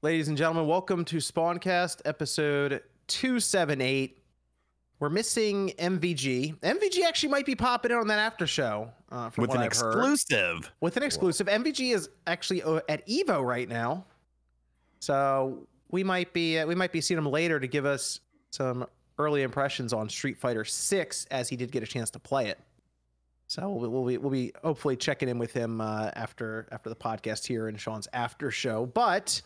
Ladies and gentlemen, welcome to Spawncast episode 278. We're missing MVG. MVG actually might be popping in on that after show. Uh, from with what an I've heard. exclusive. With an exclusive. MVG is actually uh, at Evo right now. So we might be uh, we might be seeing him later to give us some early impressions on Street Fighter 6 as he did get a chance to play it. So we'll, we'll be we'll be hopefully checking in with him uh, after after the podcast here in Sean's after show. But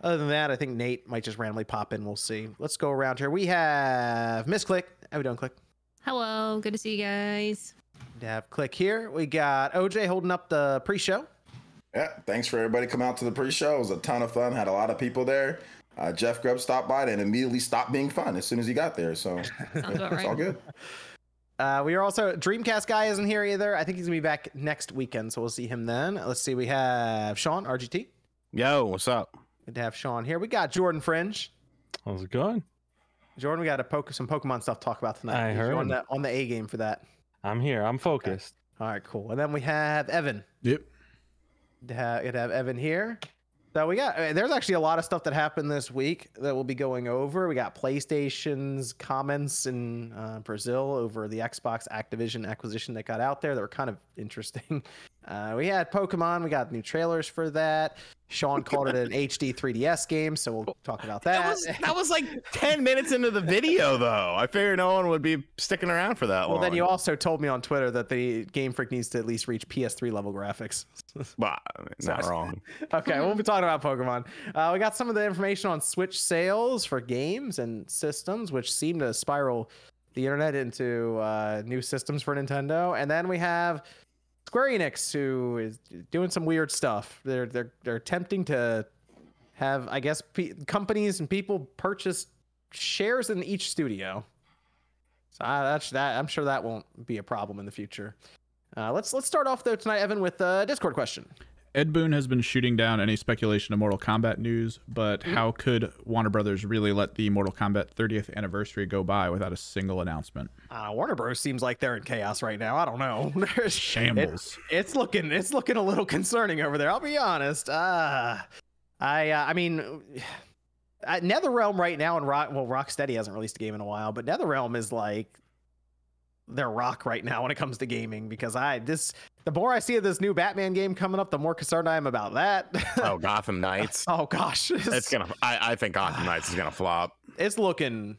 other than that, I think Nate might just randomly pop in. We'll see. Let's go around here. We have Miss Click. How we doing, Click? Hello, good to see you guys. We have Click here. We got OJ holding up the pre-show. Yeah, thanks for everybody coming out to the pre-show. It was a ton of fun. Had a lot of people there. Uh, Jeff Grubb stopped by and immediately stopped being fun as soon as he got there. So it's right. all good. Uh, we are also Dreamcast guy isn't here either. I think he's gonna be back next weekend, so we'll see him then. Let's see. We have Sean RGT. Yo, what's up? Good to have Sean here. We got Jordan Fringe. How's it going? Jordan, we got a poke some Pokemon stuff to talk about tonight. I You're heard. on the on the A game for that. I'm here. I'm focused. All right, cool. And then we have Evan. Yep. Good to have, good to have Evan here. So we got uh, there's actually a lot of stuff that happened this week that we'll be going over. We got PlayStation's comments in uh, Brazil over the Xbox Activision acquisition that got out there that were kind of interesting. Uh, we had Pokemon. We got new trailers for that. Sean called it an HD 3DS game, so we'll talk about that. That was that was like ten minutes into the video, though. I figured no one would be sticking around for that well, long. then you also told me on Twitter that the Game Freak needs to at least reach PS3 level graphics. Well, I mean, not wrong. okay, we'll be talking about Pokemon. Uh, we got some of the information on Switch sales for games and systems, which seem to spiral the internet into uh, new systems for Nintendo. And then we have Square Enix, who is doing some weird stuff. They're they're they're attempting to have, I guess, pe companies and people purchase shares in each studio. So uh, that's that. I'm sure that won't be a problem in the future. Uh, let's let's start off though tonight, Evan, with a Discord question. Ed Boon has been shooting down any speculation of Mortal Kombat news, but how could Warner Brothers really let the Mortal Kombat 30th anniversary go by without a single announcement? uh, Warner Bros. seems like they're in chaos right now. I don't know. There's- Shambles. It, it's looking it's looking a little concerning over there. I'll be honest. Uh, I uh, I mean, uh, NetherRealm right now and Rock well Rocksteady hasn't released a game in a while, but NetherRealm is like their rock right now when it comes to gaming because I this the more I see of this new Batman game coming up, the more concerned I am about that. Oh, Gotham Knights. oh gosh, It's gonna. I, I think Gotham Knights is gonna flop. it's looking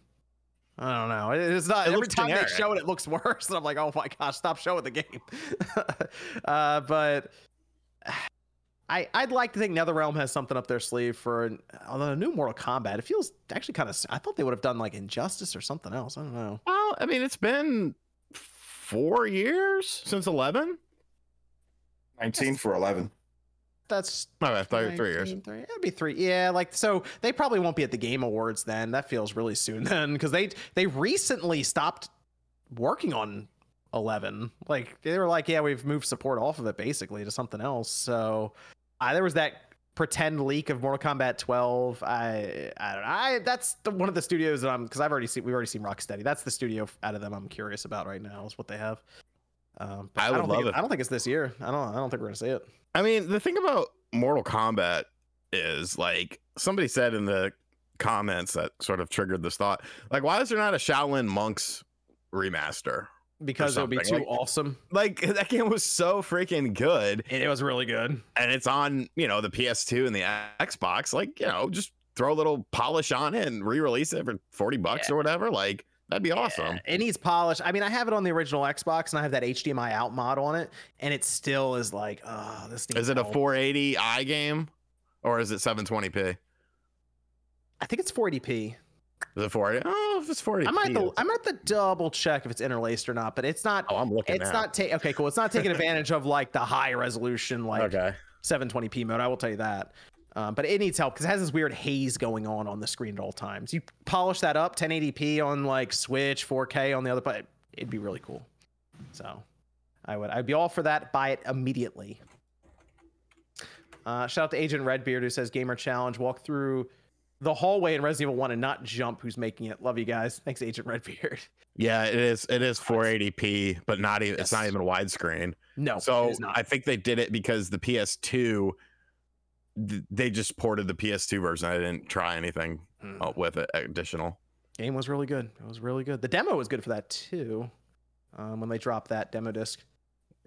I don't know. It's not It every time generic. they show it, it looks worse, and I'm like, oh my gosh, stop showing the game. uh, but I I'd like to think NetherRealm has something up their sleeve for although a new Mortal Kombat. It feels actually kind of. I thought they would have done like Injustice or something else. I don't know. Well, I mean, it's been four years since eleven. 19 for 11. That's No, that's three, three years. three- It'd be three. Yeah, like so they probably won't be at the Game Awards then. That feels really soon then because they they recently stopped working on 11. Like they were like, yeah, we've moved support off of it basically to something else. So uh, there was that pretend leak of Mortal Kombat 12. I I don't know. I that's the, one of the studios that I'm because I've already seen we've already seen Rocksteady. That's the studio out of them I'm curious about right now is what they have. Um, but I would don't love it. I don't think it's this year. I don't. I don't think we're gonna see it. I mean, the thing about Mortal Kombat is like somebody said in the comments that sort of triggered this thought. Like, why is there not a Shaolin Monks remaster? Because it would be too like- awesome. Like that game was so freaking good, And It was really good. and it's on you know the PS2 and the Xbox. Like, you know, just throw a little polish on it and re-release it for forty bucks or whatever. Like, that'd be awesome. It needs polish. I mean, I have it on the original Xbox and I have that HDMI out mod on it, and it still is like, oh, this Is it a 480i game or is it 720p? I think it's 40p. Is it 480? Oh, if it's 40p. I might have to, it's- I'm at the double check if it's interlaced or not, but it's not. Oh, I'm looking. it's now. not ta- okay. Cool. It's not taking advantage of like the high resolution like okay. 720p mode. I will tell you that. Um, but it needs help because it has this weird haze going on on the screen at all times. You polish that up, 1080p on like Switch, 4K on the other, but it'd be really cool. So I would, I'd be all for that. Buy it immediately. Uh, shout out to Agent Redbeard who says Gamer Challenge. Walk through the hallway in Resident Evil 1 and not jump. Who's making it? Love you guys. Thanks, Agent Redbeard. Yeah, it is. It is 480p, but not even. It's not even widescreen. No, so is not. I think they did it because the PS2 th- they just ported the PS2 version. I didn't try anything uh, with it additional. Game was really good. It was really good. The demo was good for that too. Um, when they dropped that demo disc.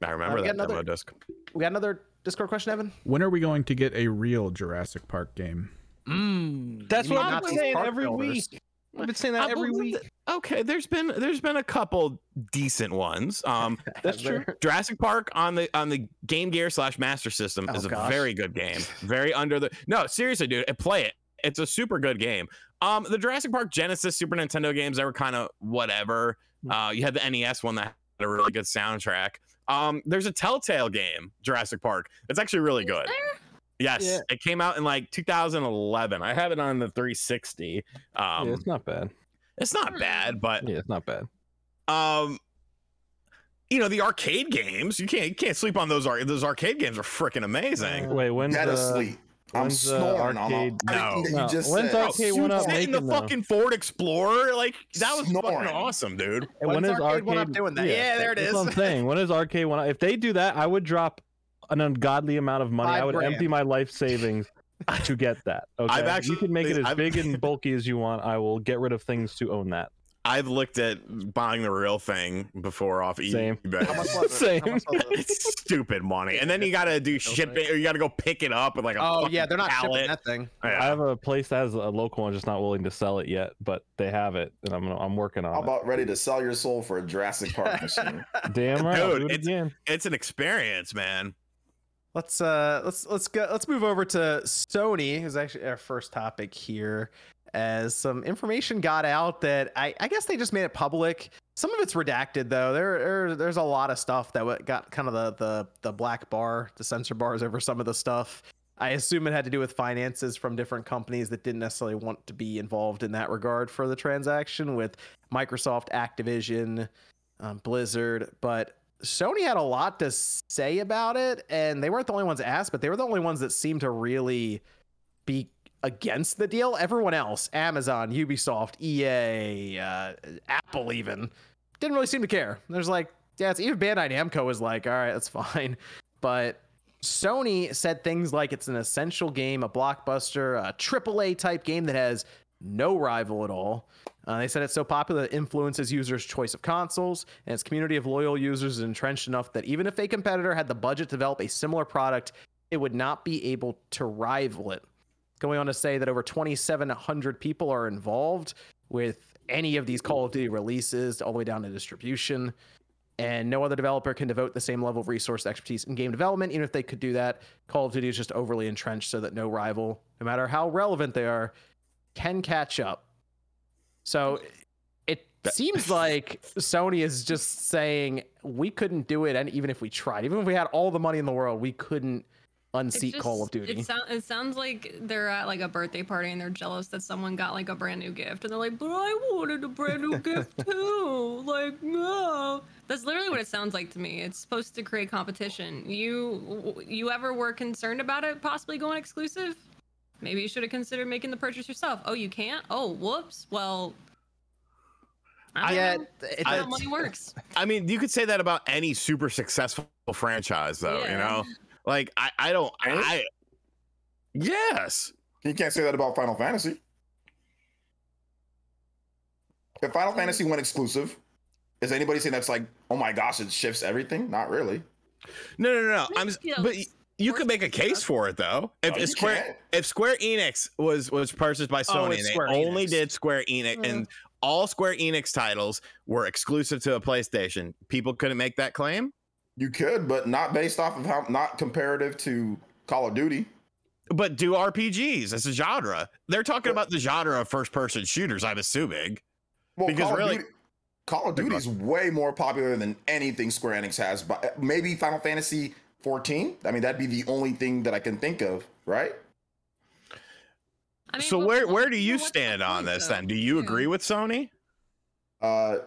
I remember we that got demo another- disc. We got another Discord question, Evan. When are we going to get a real Jurassic Park game? Mm, That's what I've been saying every builders. week. I've been saying I that every week. that- okay, there's been there's been a couple decent ones. Um, That's true. Jurassic Park on the on the Game Gear slash Master System Oh, is a gosh. very good game. Very under the no seriously, dude, play it. It's a super good game. Um, the Jurassic Park Genesis Super Nintendo games they were kind of whatever. Hmm. Uh, you had the NES one that had a really good soundtrack. Um, there's a Telltale game, Jurassic Park. It's actually really good. Yes, Yeah. it came out in like 2011. I have it on the 360. Um, yeah, it's not bad. it's not bad, but Yeah, it's not bad. um you know the arcade games you can't you can't sleep on those ar- those arcade games are freaking amazing Wait, when's Dead the asleep. I'm when's the snoring on all, arcade- everything No. that you No, when's said. arcade one up sit in the making, though? fucking ford explorer like that was Snoring. fucking awesome dude And when When's is Arcade One Up doing that? Yeah, there it that's. What I'm saying. When is arcade one? Up? If they do that, I would drop an ungodly amount of money. I would grand. empty my life savings to get that. Okay, I've you can make it as I've- big and bulky as you want. I will get rid of things to own that. i've looked at buying the real thing before off Same. ebay How it? Same. How much was it? it's stupid money and then you gotta do shipping or you gotta go pick it up with like a Oh yeah, they're not pallet. shipping that thing. I Yeah. have a place that has a local one, just not willing to sell it yet, but they have it, and I'm I'm working on. It. How on about ready to sell your soul for a Jurassic Park machine? Damn right, Dude, do it it's- it's an experience man Let's uh let's let's go let's move over to Sony, who's actually our first topic here. As some information got out that I, I guess they just made it public. Some of it's redacted though. There, there there's a lot of stuff that got kind of the the the black bar, the censor bars over some of the stuff. I assume it had to do with finances from different companies that didn't necessarily want to be involved in that regard for the transaction with Microsoft, Activision, um, Blizzard, but Sony had a lot to say about it, and they weren't the only ones asked, but they were the only ones that seemed to really be against the deal. Everyone else, Amazon, Ubisoft, EA, uh, Apple, even didn't really seem to care. There's like, yeah, it's even Bandai Namco was like, all right, that's fine, but Sony said things like it's an essential game, a blockbuster, a AAA type game that has no rival at all. Uh, they said it's so popular that it influences users' choice of consoles, and its community of loyal users is entrenched enough that even if a competitor had the budget to develop a similar product, it would not be able to rival it. Going on to say that over 2,700 people are involved with any of these Call of Duty releases, all the way down to distribution and no other developer can devote the same level of resource expertise in game development. Even if they could do that, Call of Duty is just overly entrenched so that no rival, no matter how relevant they are, can catch up. So it seems like Sony is just saying we couldn't do it, and even if we tried, even if we had all the money in the world, we couldn't It unseat Call of Duty. It, sound, it sounds like they're at like a birthday party and they're jealous that someone got like a brand new gift and they're like, but I wanted a brand new gift too. Like, no. That's literally what it sounds like to me. It's supposed to create competition. You you ever were concerned about it possibly going exclusive? Maybe you should have considered making the purchase yourself. Oh, you can't? Oh, whoops. Well, I don't yeah, know. it- That's how money works. I mean, you could say that about any super successful franchise, though. You know, like I, I don't, I, yes, You can't say that about Final Fantasy. If Final hmm. Fantasy went exclusive, is anybody saying that's like, oh my gosh, it shifts everything? Not really. no, no, no. no. I'm, s- You know, but y- you could make a case for it though. If, No, if Square, can't. if Square Enix was was purchased by Sony, Oh, it's and they Square only Enix. did Square Enix, Mm. and all Square Enix titles were exclusive to a PlayStation, people couldn't make that claim. You could, but not based off of how, not comparative to Call of Duty. But do RPGs as a genre? They're talking about the genre of first-person shooters. I'm assuming. Well, Because Call really- of Duty, Call of Duty is way more popular than anything Square Enix has. But maybe Final Fantasy 14. I mean, that'd be the only thing that I can think of, right? I mean, so what- where where do you what's stand on this though? then? Do you Yeah. agree with Sony? Uh,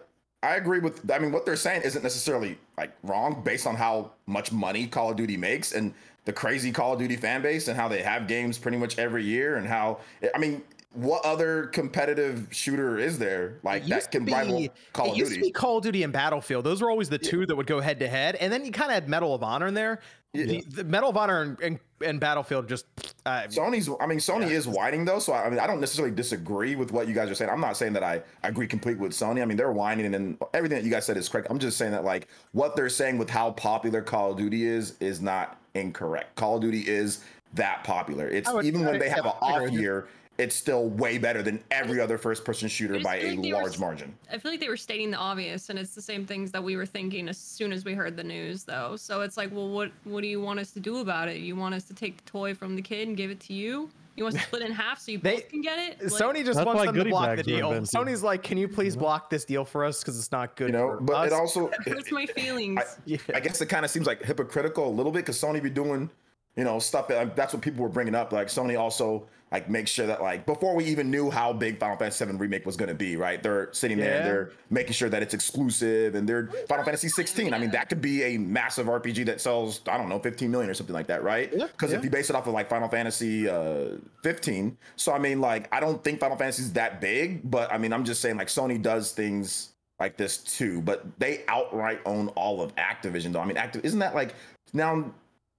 I agree with. I mean, what they're saying isn't necessarily like wrong based on how much money Call of Duty makes and the crazy Call of Duty fan base and how they have games pretty much every year and how. I mean, what other competitive shooter is there like It that can to rival be- Call it of used to Duty? be Call of Duty and Battlefield. Those were always the two that would go head to head, and then you kind of had Medal of Honor in there. Yeah. The, the Medal of Honor and, and, and Battlefield just Uh, Sony's. I mean, Sony is whining though, so I, I mean, I don't necessarily disagree with what you guys are saying. I'm not saying that I agree completely with Sony. I mean, they're whining, and everything that you guys said is correct. I'm just saying that like what they're saying with how popular Call of Duty is is not incorrect. Call of Duty is that popular. It's would- even when they have an yeah, off year, it's still way better than every other first-person shooter by feel a like they were large margin. I feel like they were stating the obvious, and it's the same things that we were thinking as soon as we heard the news, though. So it's like, well, what what do you want us to do about it? You want us to take the toy from the kid and give it to you? You want to split in half so you They- both can get it? Like, Sony just wants them to block the deal. Sony's like, can you please block this deal for us because it's not good. You know, for but us. it also it hurts my feelings. yeah. I guess it kind of seems like hypocritical a little bit because Sony be doing, you know, stuff that that's what people were bringing up. Like Sony also like makes sure that like before we even knew how big Final Fantasy VII remake was going to be, right? They're sitting there, Yeah. they're making sure that it's exclusive, and they're Final Fantasy 16. I mean, that could be a massive RPG that sells I don't know 15 million or something like that, right? Because yeah. if you base it off of like Final Fantasy uh 15, so I mean, like I don't think Final Fantasy is that big, but I mean, I'm just saying like Sony does things like this too, but they outright own all of Activision though. I mean, Activ isn't that like now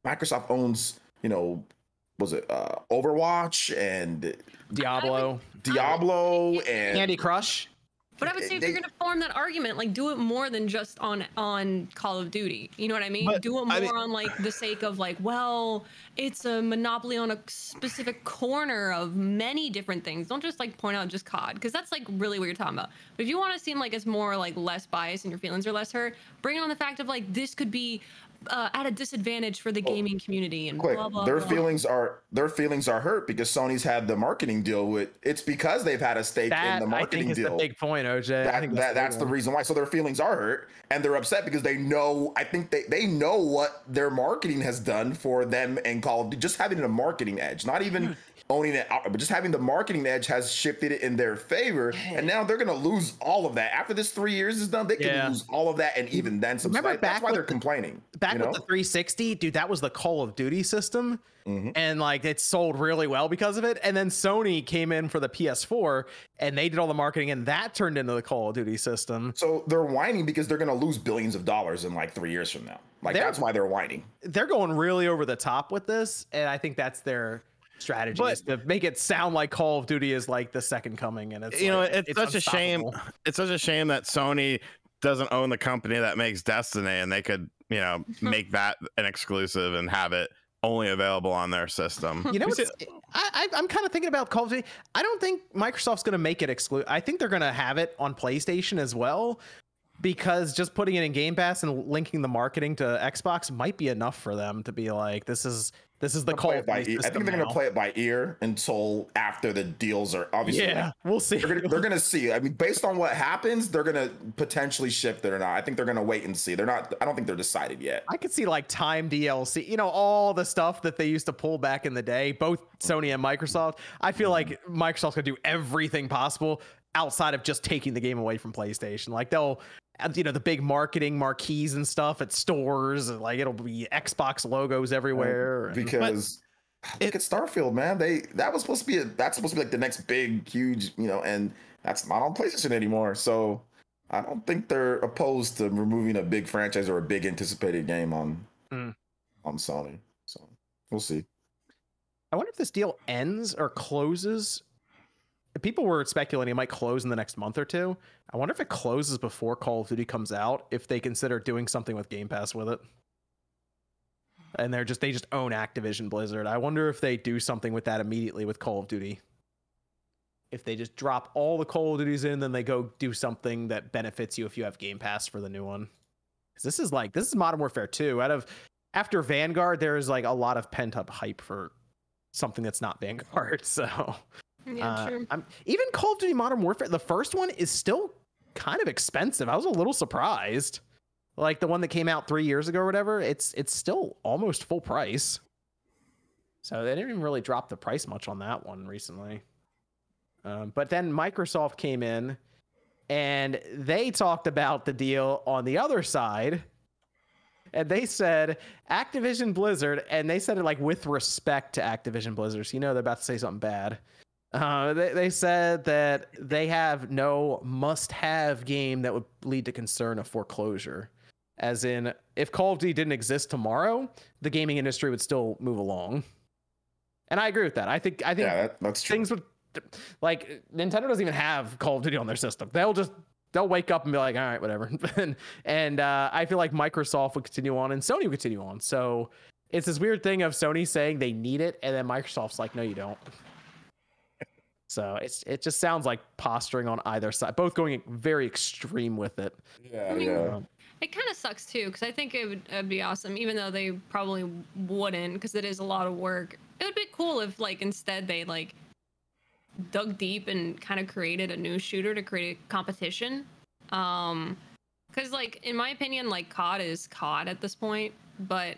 Microsoft owns, you know, was it uh Overwatch and Diablo, Diablo and Candy Crush. But I would say if they- you're gonna form that argument, like do it more than just on on Call of Duty. You know what I mean? But, do it more I mean- on like the sake of like, well, it's a monopoly on a specific corner of many different things. Don't just like point out just COD because that's like really what you're talking about. But if you want to seem like it's more like less biased and your feelings are less hurt, bring on the fact of like this could be uh, at a disadvantage for the gaming community and quick, blah blah. their blah. feelings are their feelings are hurt because Sony's had the marketing deal with it's because they've had a stake That in the marketing I marketing think is deal. the big point, OJ. I that, think that, the that's the reason why. So their feelings are hurt and they're upset because they know, I think they, they know what their marketing has done for them and Call of Duty. Just having a marketing edge, not even owning it, but just having the marketing edge has shifted it in their favor. And now they're going to lose all of that. After this three years is done, they can Yeah. lose all of that and even then some. Remember Like, that's back why with they're the- complaining. back you with the 360 dude that was the call of duty system Mhm. and like it sold really well because of it and then sony came in for the ps4 and they did all the marketing and that turned into the call of duty system So they're whining because they're going to lose billions of dollars in like three years from now. Like They're- that's why they're whining. they're going really over the top with this and i think that's their strategy But- to make it sound like call of duty is like the second coming and it's you know, like, it's, such a shame. It's such a shame that Sony doesn't own the company that makes Destiny, and they could, you know, make that an exclusive and have it only available on their system. You know, what's, I, I, I'm kind of thinking about Call of Duty. I don't think Microsoft's going to make it exclusive. I think they're going to have it on PlayStation as well, because just putting it in Game Pass and linking the marketing to Xbox might be enough for them to be like, this is this is the Call play of it by Duty. I think they're going to play it by ear until after the deals are obviously. like, Yeah, we'll see. they're gonna, they're gonna see. I mean, based on what happens, they're gonna potentially shift it or not. I think they're gonna wait and see. They're not. I don't think they're decided yet. I could see like time DLC, you know, all the stuff that they used to pull back in the day, both Sony and Microsoft. I feel like Microsoft's gonna do everything possible outside of just taking the game away from PlayStation. Like they'll, you know, the big marketing marquees and stuff at stores, and like it'll be Xbox logos everywhere. and- because look at Starfield, man. They that was supposed to be a, that's supposed to be like the next big, huge, you know, and that's not on PlayStation anymore. So I don't think they're opposed to removing a big franchise or a big anticipated game on Mm. on Sony. So we'll see. I wonder if this deal ends or closes. People were speculating it might close in the next month or two. I wonder if it closes before Call of Duty comes out, if they consider doing something with Game Pass with it. And they're just they just own Activision Blizzard. I wonder if they do something with that immediately with Call of Duty. If they just drop all the Call of Duties in, then they go do something that benefits you if you have Game Pass for the new one. Because this is like this is Modern Warfare 2. Out of after Vanguard, there is like a lot of pent up hype for something that's not Vanguard. So Yeah, uh, true. I'm, even Call of Duty Modern Warfare, the first one is still kind of expensive. I was a little surprised. Like the one that came out three years ago or whatever, it's it's still almost full price. So they didn't even really drop the price much on that one recently. Um, but then Microsoft came in and they talked about the deal on the other side. And they said Activision Blizzard, and they said it like with respect to Activision Blizzard. So you know they're about to say something bad. Uh, they, they said that they have no must have game that would lead to concern of foreclosure. As in, if Call of Duty didn't exist tomorrow, the gaming industry would still move along. And I agree with that. I think I think Yeah, that, things would like Nintendo doesn't even have Call of Duty on their system. They'll just they'll wake up and be like, all right, whatever. and and uh, I feel like Microsoft will continue on and Sony will continue on. So it's this weird thing of Sony saying they need it, and then Microsoft's like, no, you don't. So it's it just sounds like posturing on either side, both going very extreme with it. Yeah, I mean, yeah. It kind of sucks too, because I think it would it'd be awesome, even though they probably wouldn't, because it is a lot of work. It would be cool if, like, instead they like dug deep and kind of created a new shooter to create a competition. Um, because like in my opinion, like COD is COD at this point, but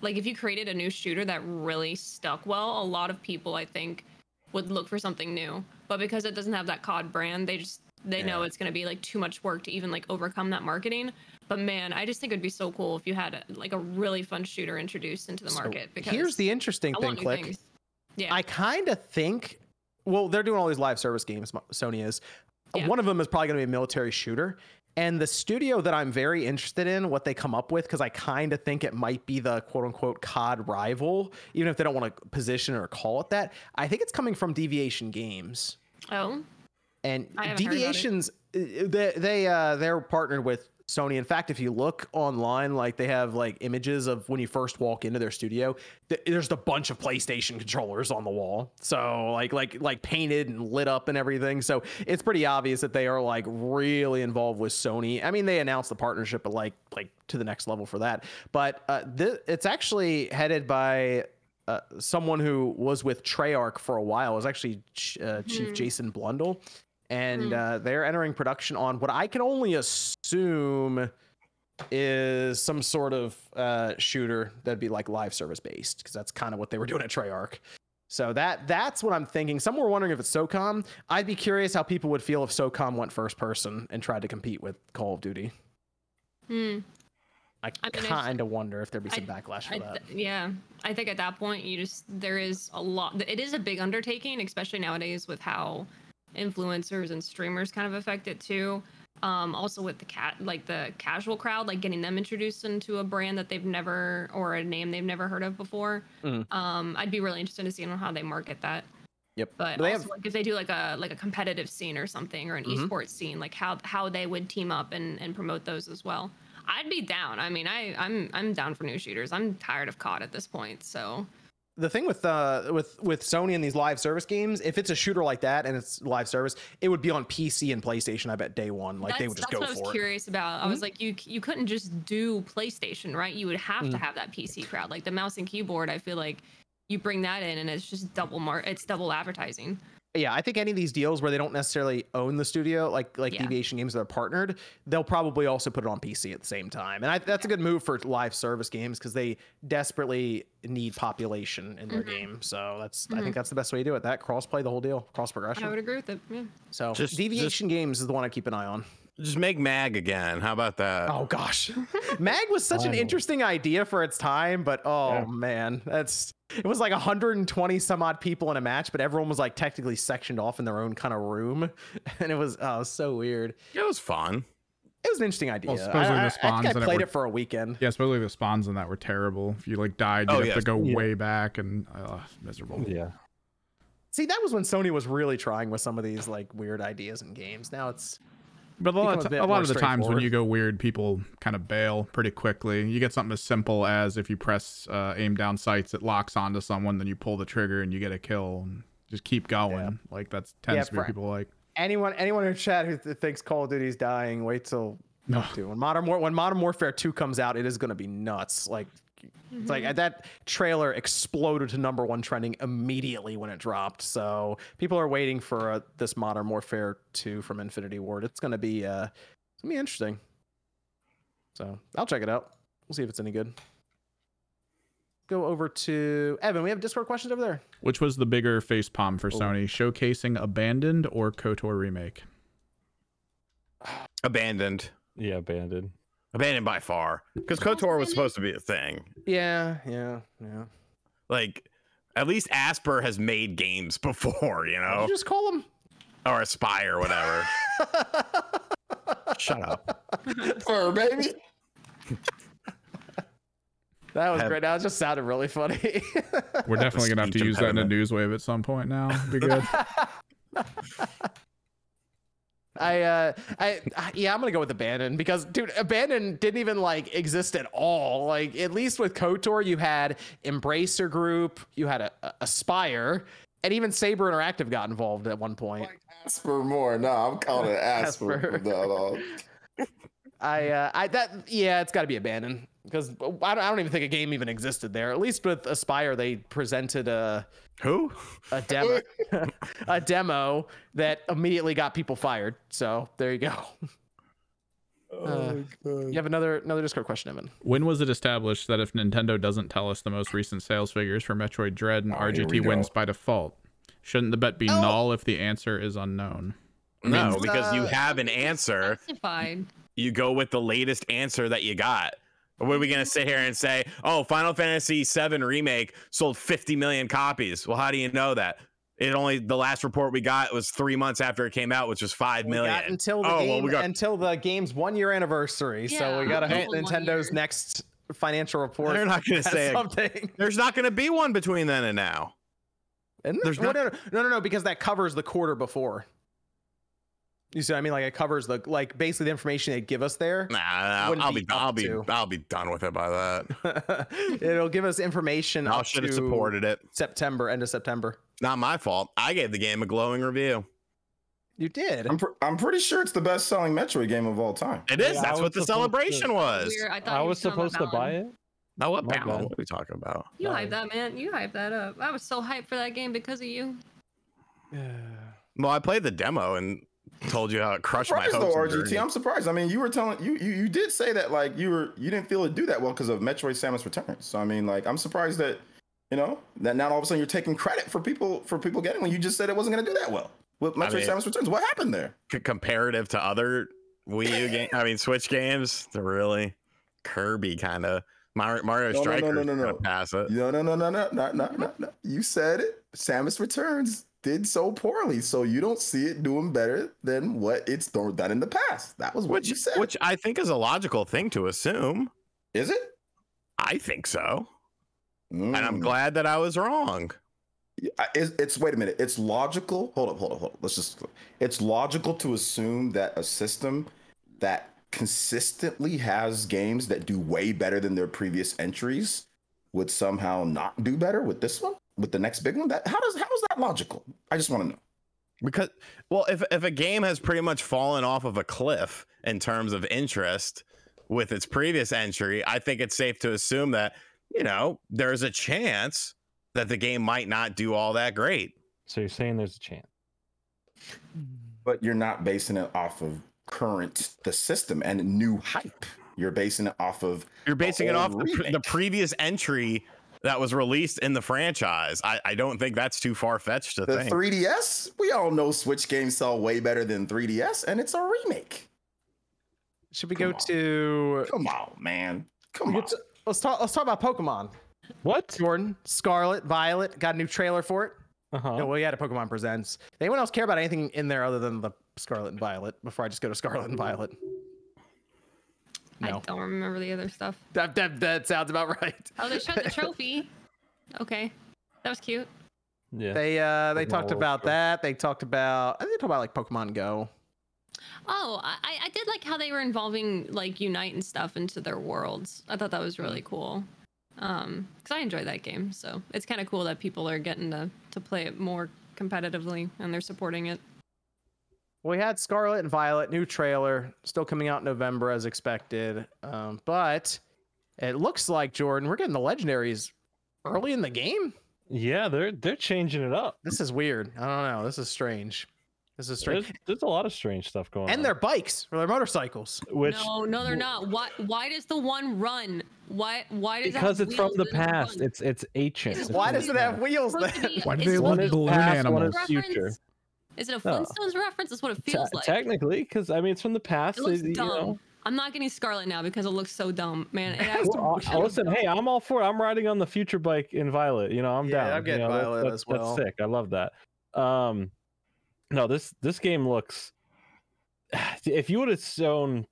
like if you created a new shooter that really stuck well, a lot of people I think would look for something new. But because it doesn't have that COD brand, they just they know it's going to be like too much work to even like overcome that marketing. But man, I just think it'd be so cool if you had a, like a really fun shooter introduced into the So market. Because Here's the interesting I thing, Click. things. Yeah, I kind of think, well, they're doing all these live service games. Sony is. Yeah. One of them is probably going to be a military shooter. And the studio that I'm very interested in, what they come up with, because I kind of think it might be the quote unquote COD rival, even if they don't want to position or call it that. I think it's coming from Deviation Games. oh, And I haven't heard about it. Deviations, uh, they they uh, they're partnered with Sony. In fact, if you look online, like they have like images of when you first walk into their studio, th- there's a bunch of PlayStation controllers on the wall. So like like like painted and lit up and everything. So it's pretty obvious that they are like really involved with Sony. I mean, they announced the partnership, but like like to the next level for that. But uh, th- it's actually headed by uh, someone who was with Treyarch for a while. It was actually Ch- uh, Chief Hmm. Jason Blundell, and Hmm. uh, they're entering production on what I can only assume is some sort of uh, shooter that'd be like live service based, because that's kind of what they were doing at Treyarch. So that that's what I'm thinking. Some were wondering if it's SOCOM. I'd be curious how people would feel if SOCOM went first person and tried to compete with Call of Duty. hmm. I, I mean, kind of wonder if there'd be some I- backlash for I that. th- yeah, I think at that point you just there is a lot. It is a big undertaking, especially nowadays with how influencers and streamers kind of affect it too. Um, also with the cat, like the casual crowd, like getting them introduced into a brand that they've never or a name they've never heard of before. Mhm. Um, I'd be really interested to see how they market that. Yep. But But also, have- like if they do like a like a competitive scene or something or an Mhm. esports scene, like how how they would team up and and promote those as well. I'd be down. I mean, I I'm I'm down for new shooters. I'm tired of COD at this point. So the thing with uh with with Sony and these live service games, if it's a shooter like that and it's live service, it would be on PC and PlayStation. I bet day one, like they would just that's go what I was for it. curious about. I was like, you you couldn't just do PlayStation, right? You would have to Mhm. have that PC crowd, like the mouse and keyboard. I feel like you bring that in, and it's just double mar. It's double advertising. Yeah, I think any of these deals where they don't necessarily own the studio, like like Yeah. Deviation Games that are partnered, they'll probably also put it on PC at the same time. And I, that's a good move for live service games because they desperately need population in their Mhm. game. So that's I Mhm. think that's the best way to do it. That cross play the whole deal, cross progression. I would agree with it. Yeah. So Just- Deviation Games is the one I keep an eye on. Just make Mag again. How about that? Oh gosh, Mag was such an interesting idea for its time, but oh Yeah. man, that's it was like 120 some odd people in a match, but everyone was like technically sectioned off in their own kind of room, and it was oh it was so weird. It was fun. It was an interesting idea. supposedly I, the I- I think in I it played were- it for a weekend. Yeah, supposedly the spawns in that were terrible. If you like died, you'd Oh, have yes. to go Yeah. way back and uh, miserable. Yeah. See, that was when Sony was really trying with some of these like weird ideas in games. Now it's But a lot, a of, a lot of the times when you go weird, people kind of bail pretty quickly. You get something as simple as if you press uh, aim down sights, it locks onto someone, then you pull the trigger and you get a kill, and just keep going. Yeah. Like that's tends Yeah, to be for- people like. anyone anyone in chat who th- thinks Call of Duty's dying, wait till No. two. When Modern War when Modern Warfare 2 comes out, it is going to be nuts. Like it's like Mhm. that trailer exploded to number 1 trending immediately when it dropped. So people are waiting for uh, this Modern Warfare 2 from Infinity Ward. It's going to be uh it's going to be interesting. So, I'll check it out. We'll see if it's any good. Go over to Evan. We have Discord questions over there. Which was the bigger face palm for Oh. Sony, showcasing Abandoned or KOTOR remake? Abandoned. Yeah, abandoned. Abandoned by far. Because KOTOR was supposed to be a thing. Yeah, yeah, yeah. Like, at least Asper has made games before, you know? you just call them Or Aspyr, whatever. Shut up. Fur, baby. That was Have- great. That just sounded really funny. We're definitely gonna have to speech use that in a news wave at some point now. Be good. I, uh, I, I- yeah, I'm gonna go with Abandon because, dude, Abandon didn't even like exist at all. Like, at least with KOTOR, you had Embracer Group, you had a, a Aspyr, and even Saber Interactive got involved at one point. Asper more. No, I'm calling it Asper. Asper. now on. I, uh, I, that, yeah, it's got to be abandoned because I don't, I don't even think a game even existed there. At least with Aspyr, they presented a Who? a demo, a demo that immediately got people fired. So there you go. Uh, you have another another Discord question, Evan. when was it established that if Nintendo doesn't tell us the most recent sales figures for Metroid Dread and Oh, RGT wins by default? Shouldn't the bet be Oh. null if the answer is unknown? No, mean, because you uh, have an answer. Specified. You go with the latest answer that you got. Or What are we gonna mm-hmm. sit here and say? Oh, Final Fantasy VII remake sold 50 million copies. Well, how do you know that? It only the last report we got was three months after it came out, which was five We million. got until the Oh, well, game we got- until the game's one year anniversary. so we Yeah, got to okay. hope Nintendo's next financial report. They're not gonna say. something. There's not gonna be one between then and now. Isn't There's there? not- no, no, no, no, no, because that covers the quarter before. You see what I mean? Like it covers the like basically the information they give us there. Nah, I'll, I'll be be, I'll be, to. I'll be done with it by that. It'll give us information I should have supported it. September, end of September. Not my fault. I gave the game a glowing review. You did. I'm, pr- I'm pretty sure it's the best selling Metroid game of all time. It is. Yeah, That's what the supposed to- celebration was. Weird. I I was supposed to buy it. No, what My balance? What are we talking about? You Sorry. hyped that, man. You hyped that up. I was so hyped for that game because of you. Yeah. Well, I played the demo and told you how it crushed my hopes. Though, RGT, I'm surprised. I mean, you were telling you, you you did say that like you were you didn't feel it do that well because of Metroid Samus Returns. So I mean, like I'm surprised that you know that now all of a sudden you're taking credit for people for people getting when you just said it wasn't going to do that well with Metroid I mean, Samus Returns. What happened there? C- comparative to other Wii U game, I mean Switch games, they're really Kirby kind of. Mario, Mario no, Striker. No, no, no, no, no. Pass it. No, no, no, no, no, no, no, no. You said it. Samus Returns did so poorly, so you don't see it doing better than what it's done in the past. That was what Which, you said. which I think is a logical thing to assume. is it? I think so, and I'm Mm. glad that I was wrong. It's, it's wait a minute. It's logical. Hold up, hold up, hold up. Let's just. It's logical to assume that a system that consistently has games that do way better than their previous entries would somehow not do better with this one, with the next big one. That how does how is that logical? I just want to know. Because, well, if if a game has pretty much fallen off of a cliff in terms of interest with its previous entry, I think it's safe to assume that you know there's a chance that the game might not do all that great. So you're saying there's a chance? But you're not basing it off of current the system and new hype. You're basing it off of You're basing it off the, pr- the previous entry that was released in the franchise. I, I don't think that's too far fetched to the think. 3DS. We all know Switch games sell way better than 3DS, and it's a remake. Should we Come go on. to? Come on, man. Come on. to- let's talk. Let's talk about Pokemon. What? Jordan, Scarlet, Violet got a new trailer for it. Uh-huh. No, well, yeah, the Pokemon Presents. Anyone else care about anything in there other than the Scarlet and Violet? Before I just go to Scarlet and Violet. I don't remember the other stuff. that, that that sounds about right. Oh, they showed the trophy. Okay, that was cute. Yeah. They uh they Pokemon talked World about Tour. that. They talked about I think they talked about like Pokemon Go. Oh, I, I did like how they were involving like Unite and stuff into their worlds. I thought that was really cool. Um, because I enjoyed that game, so it's kind of cool that people are getting to to play it more competitively and they're supporting it. We had Scarlet and Violet new trailer still coming out in November as expected. Um, but it looks like Jordan, we're getting the legendaries early in the game. Yeah, they're they're changing it up. This is weird. I don't know. This is strange. This is strange. There's, there's a lot of strange stuff going on. And their bikes or their motorcycles. which no, no, they're not. Why? Why does the one run? Why? Why does because it's from the past. run? It's it's ancient. It's Why does it have wheels then? Why do they want look to be balloon a past, one is future. Reference? Is it a No. Flintstones reference? That's what it Te- feels like. Technically, because I mean it's from the past. It looks they- you dumb. know. I'm not getting Scarlet now because it looks so dumb, man. It has Well, to I- I- listen, hey, I'm all for it. I'm riding on the future bike in Violet. You know, I'm Yeah, down. I'm getting you know, Violet that's, as well. That's sick. I love that. Um, no, this this game looks. If you would have shown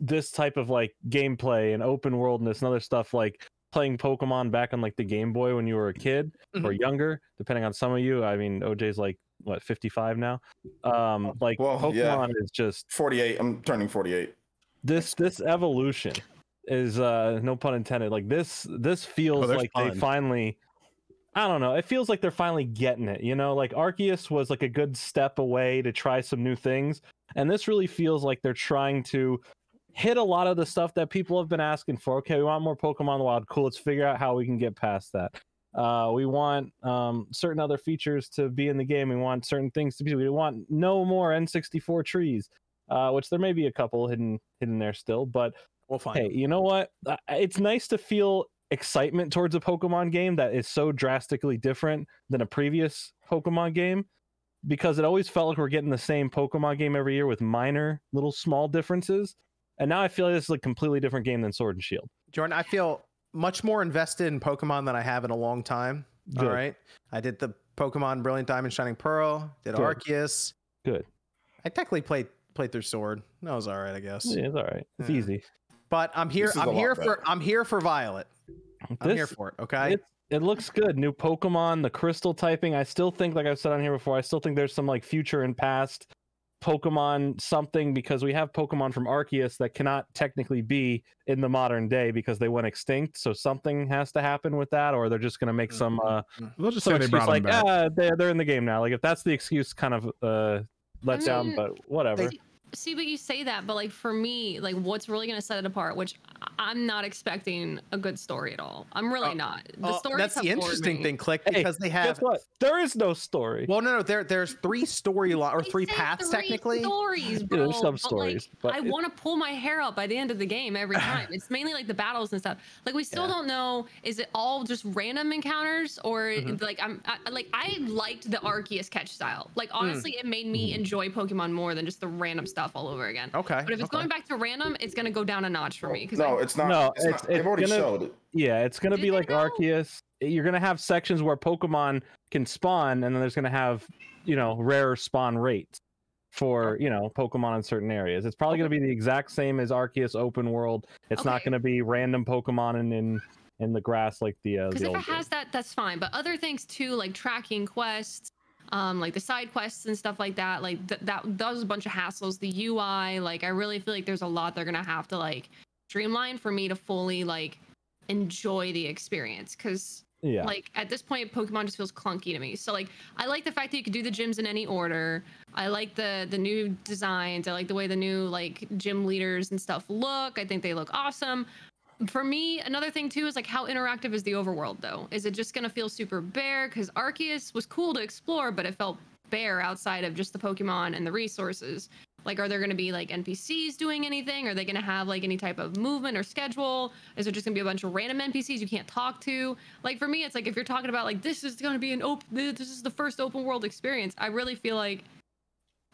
this type of like gameplay and open worldness and other stuff like playing Pokemon back on like the Game Boy when you were a kid or Mhm. younger, depending on some of you. I mean, OJ's like what 55 now. Um, like Well, Pokemon yeah. is just 48. I'm turning 48. this this evolution is uh no pun intended. Like this this feels there's like they finally. I don't know. It feels like they're finally getting it. You know, like Arceus was like a good step away to try some new things, and this really feels like they're trying to hit a lot of the stuff that people have been asking for. Okay, we want more Pokemon Wild. Cool. Let's figure out how we can get past that. Uh, we want um, certain other features to be in the game. We want certain things to be. We want no more N64 trees, uh, which there may be a couple hidden hidden there still. But We'll find. hey, you know what? Uh, It's nice to feel excitement towards a Pokemon game that is so drastically different than a previous Pokemon game because it always felt like we're getting the same Pokemon game every year with minor little small differences. And now I feel like this is a completely different game than Sword and Shield. Jordan, I feel much more invested in Pokemon than I have in a long time. All Good. right. I did the Pokemon Brilliant Diamond Shining Pearl, did Good. Arceus. Good. I technically played played through Sword. That was all right, I guess. Yeah, it's all right. It's Yeah. easy. But I'm here. This is a I'm lot here better. for. I'm here for Violet. I'm here for it. Okay. It's, it looks good. New Pokemon, the crystal typing. I still think, like I've said on here before, I still think there's some like future and past Pokemon something because we have Pokemon from Arceus that cannot technically be in the modern day because they went extinct. So something has to happen with that, or they're just gonna make some uh They'll just some say they brought like, them back. ah, they're, they're in the game now. Like if that's the excuse, kind of uh let I down, but whatever. See- See, but you say that, but like for me, like what's really gonna set it apart, which I- I'm not expecting a good story at all. I'm really Oh, not. The Oh, stories that's the interesting me. thing, Click, Hey, because they have Guess what? There is no story. Well, no, no. There, there's three storyline or three paths three technically. Stories, Yeah, bro. there's some but, stories, like, but I want to pull my hair out by the end of the game every time. it's mainly like the battles and stuff. Like we still Yeah. don't know. Is it all just random encounters or Mhm. like I'm I, like I liked the Arceus catch style. Like Hmm. honestly, it made me enjoy Pokemon more than just the random stuff all over again. Okay. But if it's okay. going back to random, it's gonna go down a notch for me. 'cause No, I- it's not. No, it's, it's- not. It's already gonna- showed it. Yeah, it's gonna Did be like know? Arceus. You're gonna have sections where Pokemon can spawn, and then there's gonna have you know rare spawn rates for you know Pokemon in certain areas. It's probably gonna be the exact same as Arceus open world. It's not gonna be random Pokemon in in, in the grass like the uh, Because the if it has that, that's fine. But other things too, like tracking quests, um, like the side quests and stuff like that, like th- that, that was a bunch of hassles. The UI, like I really feel like there's a lot they're gonna have to like streamline for me to fully like enjoy the experience. Because yeah. like at this point, Pokemon just feels clunky to me. So like I like the fact that you could do the gyms in any order. I like the the new designs. I like the way the new like gym leaders and stuff look. I think they look awesome. For me, another thing too is like how interactive is the overworld though? Is it just gonna feel super bare? Because Arceus was cool to explore, but it felt bare outside of just the Pokemon and the resources. Like, are there to be like NPCs doing anything? Are they to have like any type of movement or schedule? Is it just to be a bunch of random NPCs you can't talk to? Like, for me, it's like if you're talking about like this is to be an open, this is the first open world experience. I really feel like,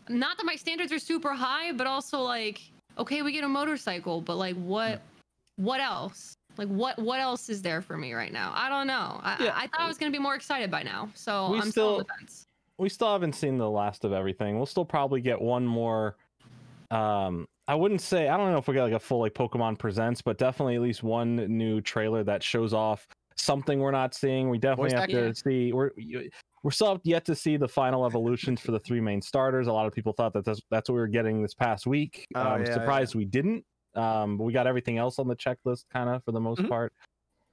not that my standards are super high, but also like, okay, we get a motorcycle, but like, what, what else? Like, what, what else is there for me right now? I don't know. I, Yeah. I thought I was going to be more excited by now, so We I'm still on the still- fence. we still haven't seen the last of everything. We'll still probably get one more. Um, I wouldn't say I don't know if we get like a full like Pokemon Presents, but definitely at least one new trailer that shows off something we're not seeing. We definitely have to see. We're we're still yet to see the final evolutions for the three main starters. A lot of people thought that that's, that's what we were getting this past week. Oh, I'm yeah, yeah. surprised we didn't. Um, we got everything else on the checklist, kind of for the most Mhm. part.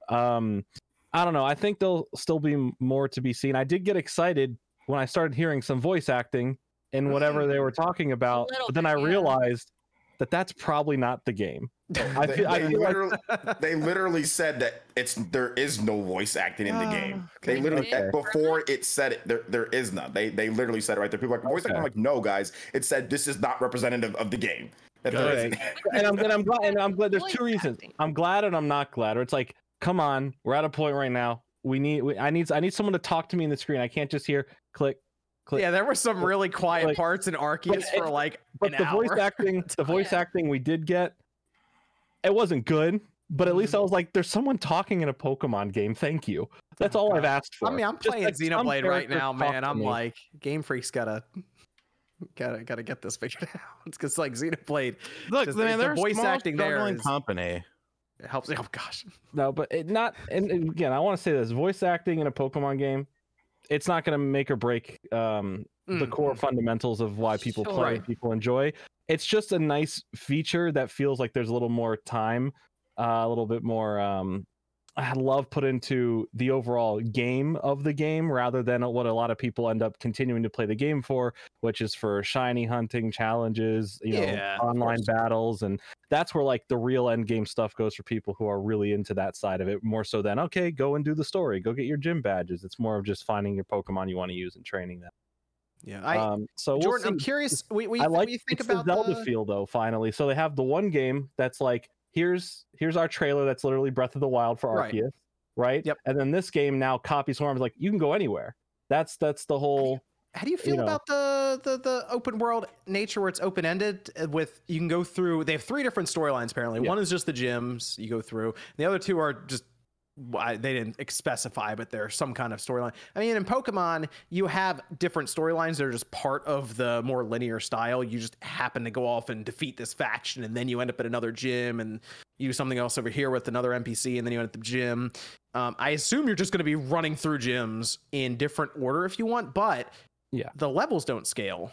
Um, I don't know. I think there'll still be more to be seen. I did get excited when I started hearing some voice acting in whatever they were talking about, but then bit, I yeah. realized that that's probably not the game. I they, feel, I they feel like literally, they literally said that it's there is no voice acting in the Ah, game. okay. They literally Okay. before it said it, there there is none. They they literally said it right there. People are like voice acting. I'm like, no, guys. It said this is not representative of the game. That there Good. isn't. and I'm and I'm glad and I'm glad there's two reasons. I'm glad and I'm not glad. Or it's like, come on, we're at a point right now. We need we, I need I need someone to talk to me in the screen. I can't just hear click click. Yeah, there were some really quiet Like- parts in Arceus But for like but an the hour. voice acting the voice Yeah. acting we did get it wasn't good but at Mm-hmm. least i was like there's someone talking in a pokemon game thank you that's all i've asked for I mean, I'm Just, playing like, some Xenoblade right now, man. I'm like, Game Freak's gotta, gotta, gotta get this figured out. It's because like Xenoblade, Look, Just man, the they're a voice acting there struggling is- company. It helps. Oh gosh. No, but it not. And, and again, I want to say this: voice acting in a Pokemon game, it's not going to make or break um, the Mm. core fundamentals of why people Sure. play, Right. people enjoy. It's just a nice feature that feels like there's a little more time, uh, a little bit more um, I love put into the overall game of the game rather than what a lot of people end up continuing to play the game for, which is for shiny hunting challenges, you Yeah, know, online battles, and that's where like the real end game stuff goes for people who are really into that side of it more so than okay, go and do the story, go get your gym badges. It's more of just finding your Pokemon you want to use and training them. Yeah. I um, so we'll Jordan, I'm curious. We we, I like we think about the Zelda the, feel though. Finally, so they have the one game that's like here's here's our trailer that's literally Breath of the Wild for Right. Arceus, right? Yep. And then this game now copies Swarms like you can go anywhere. That's that's the whole. How do you feel know. about the, the the open world nature where it's open ended uh, with you can go through they have three different storylines apparently. Yeah. One is just the gyms you go through. and The other two are just why they didn't specify but there's some kind of storyline. I mean in Pokemon you have different storylines that are just part of the more linear style. You just happen to go off and defeat this faction and then you end up at another gym and you do something else over here with another NPC and then you end up at the gym. Um, I assume you're just going to be running through gyms in different order if you want, but Yeah. the levels don't scale.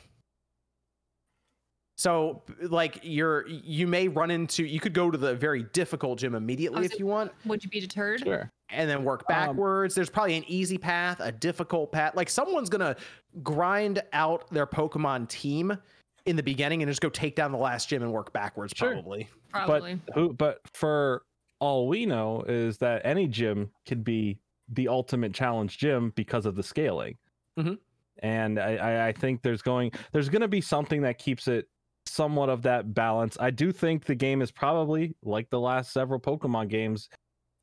So like you're you may run into you could go to the very difficult gym immediately was if it- you want Would you be deterred? Sure. and then work Um, backwards. There's probably an easy path, a difficult path. Like someone's gonna grind out their Pokemon team in the beginning and just go take down the last gym and work backwards Sure. probably. Probably. But who? But for all we know is that any gym could be the ultimate challenge gym because of the scaling. Mhm. And I, I, I think there's going there's going to be something that keeps it somewhat of that balance. I do think the game is probably like the last several Pokemon games.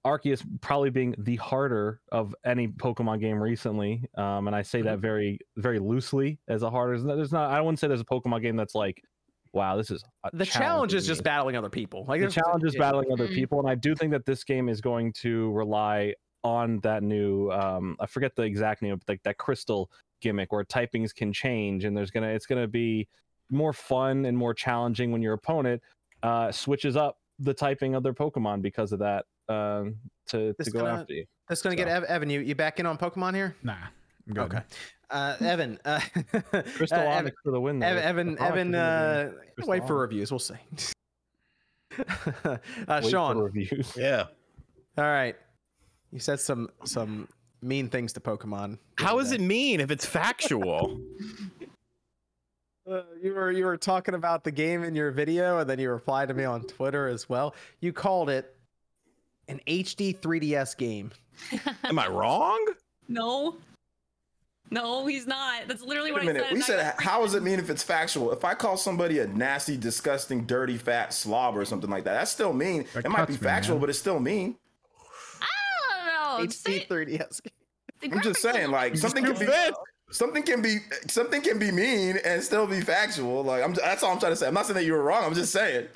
Arceus probably being the harder of any Pokemon game recently, um, and I say that very, very loosely as a harder. There's not. I wouldn't say there's a Pokemon game that's like, wow, this is The challenge is just game." battling other people. Like the challenge is yeah. battling other Mhm. people and i do think that this game is going to rely on that new um i forget the exact name but like that crystal gimmick where typings can change and there's gonna it's gonna be more fun and more challenging when your opponent uh switches up the typing of their pokemon because of that um to, to go gonna- after you That's gonna get So. Ev- Evan. You you back in on Pokemon here? Nah, I'm good. Okay. Uh, Evan. Uh, crystal uh, Evan, Onix for the win there. Evan. The Evan. product uh, wait for reviews. We'll see. uh, Wait for Sean. reviews Yeah. All right. You said some some mean things to Pokemon. How is How other is day. it mean if it's factual? Uh, you were you were talking about the game in your video, and then you replied to me on Twitter as well. You called it an HD 3DS game. Am I wrong? No. No, he's not. That's literally Wait what a minute. I said. We said, got how does it mean if it's factual? If I call somebody a nasty, disgusting, dirty, fat slob or something like that, that's still mean. That it might be cuts me, factual, but it's still mean. I don't know. HD Say- 3DS game. I'm just saying, like something can be Stupid. Something can be something can be mean and still be factual. Like I'm that's all I'm trying to say. I'm not saying that you were wrong. I'm just saying.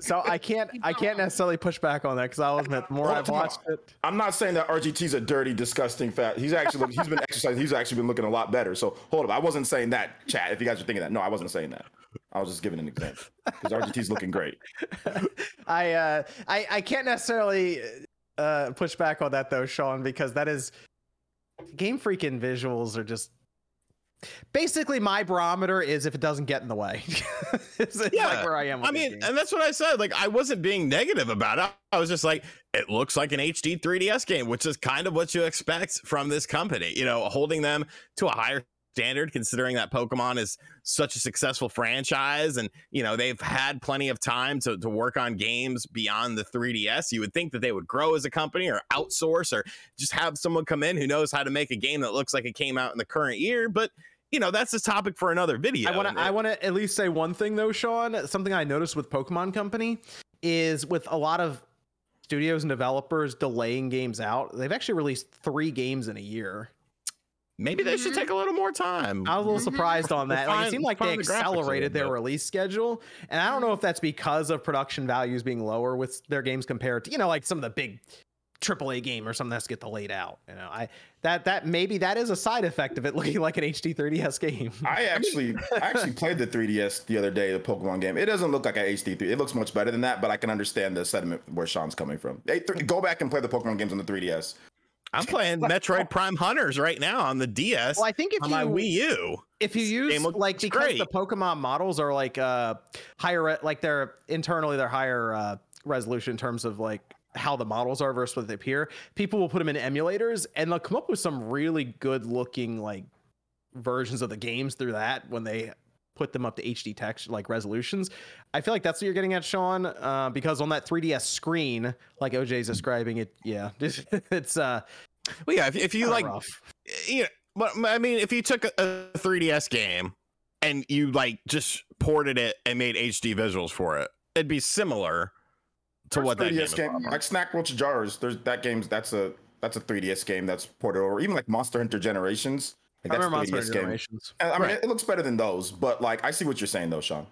So I can't I can't necessarily push back on that because I'll admit the more Hold I've watched it. I'm not saying that RGT's a dirty, disgusting fat. He's actually he's been exercising. He's actually been looking a lot better. So hold up, I wasn't saying that, chat. If you guys are thinking that, no, I wasn't saying that. I was just giving an example because RGT's looking great. I uh I I can't necessarily uh push back on that though, Sean, because that is Game Freaking visuals are just basically my barometer is if it doesn't get in the way. it's it's Yeah, like where I am. With I mean, and that's what I said. Like, I wasn't being negative about it. I was just like, it looks like an HD 3DS game, which is kind of what you expect from this company. You know, holding them to a higher standard, considering that Pokemon is such a successful franchise, and you know they've had plenty of time to to work on games beyond the 3DS. You would think that they would grow as a company, or outsource, or just have someone come in who knows how to make a game that looks like it came out in the current year. But you know, that's a topic for another video. I want to. I want to at least say one thing though, Sean. Something I noticed with Pokemon Company is with a lot of studios and developers delaying games out. They've actually released three games in a year. Maybe they should Mhm. take a little more time. I was a little Mhm. surprised on that. Like, it seemed like they the accelerated their release schedule, and I don't know if that's because of production values being lower with their games compared to you know like some of the big AAA game or something has to get delayed out. You know, I that that maybe that is a side effect of it looking like an HD 3DS game. I actually I actually played the 3DS the other day, the Pokemon game. It doesn't look like an HD 3. It looks much better than that, but I can understand the sentiment where Sean's coming from. Hey, th- go back and play the Pokemon games on the 3DS. I'm playing Metroid Prime Hunters right now on the DS well, I think if on you my Wii U. if you use game like because great. the Pokemon models are like uh higher like they're internally they're higher uh resolution in terms of like how the models are versus what they appear. People will put them in emulators and they'll come up with some really good looking like versions of the games through that when they put them up to HD text like resolutions. I feel like that's what you're getting at, Sean, uh, because on that 3DS screen, like OJ's describing it, yeah, it's uh Well, yeah, if, if you like, rough. you know, but I mean, if you took a, a 3DS game and you like just ported it and made HD visuals for it, it'd be similar to what that game, 3DS is. like Snack Roach Jars. There's that game's that's a that's a 3DS game that's ported over. Even like Monster Hunter Generations. Like I that's remember a Monster 3DS Hunter game. Generations. And, I mean, Right. it, it looks better than those, but like I see what you're saying though, Sean.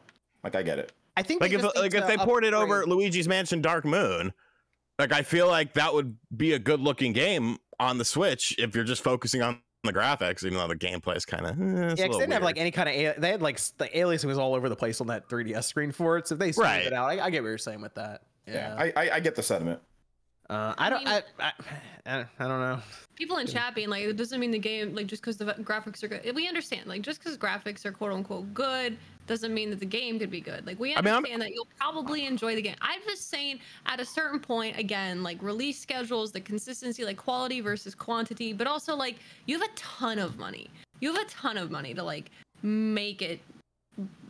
Like I get it. I think Like if like if to they ported over Luigi's Mansion Dark Moon, like I feel like that would be a good looking game on the Switch if you're just focusing on the graphics, even though the gameplay is kind of. Eh, Yeah, it's a 'cause they didn't have like any kind of they had like the aliasing was all over the place on that 3DS screen for it. So if they smooth Right. it out, I, I get what you're saying with that. Yeah, Yeah, I, I I get the sentiment. uh, I don't, mean- I, I, I, I don't know. people in chat being like, it doesn't mean the game, like, just because the graphics are good. We understand, like, just because graphics are quote unquote good doesn't mean that the game could be good. Like, we I mean, understand that you'll probably enjoy the game. I'm just saying, at a certain point, again, like, release schedules, the consistency, like, quality versus quantity, but also, like, you have a ton of money. You have a ton of money to, like, make it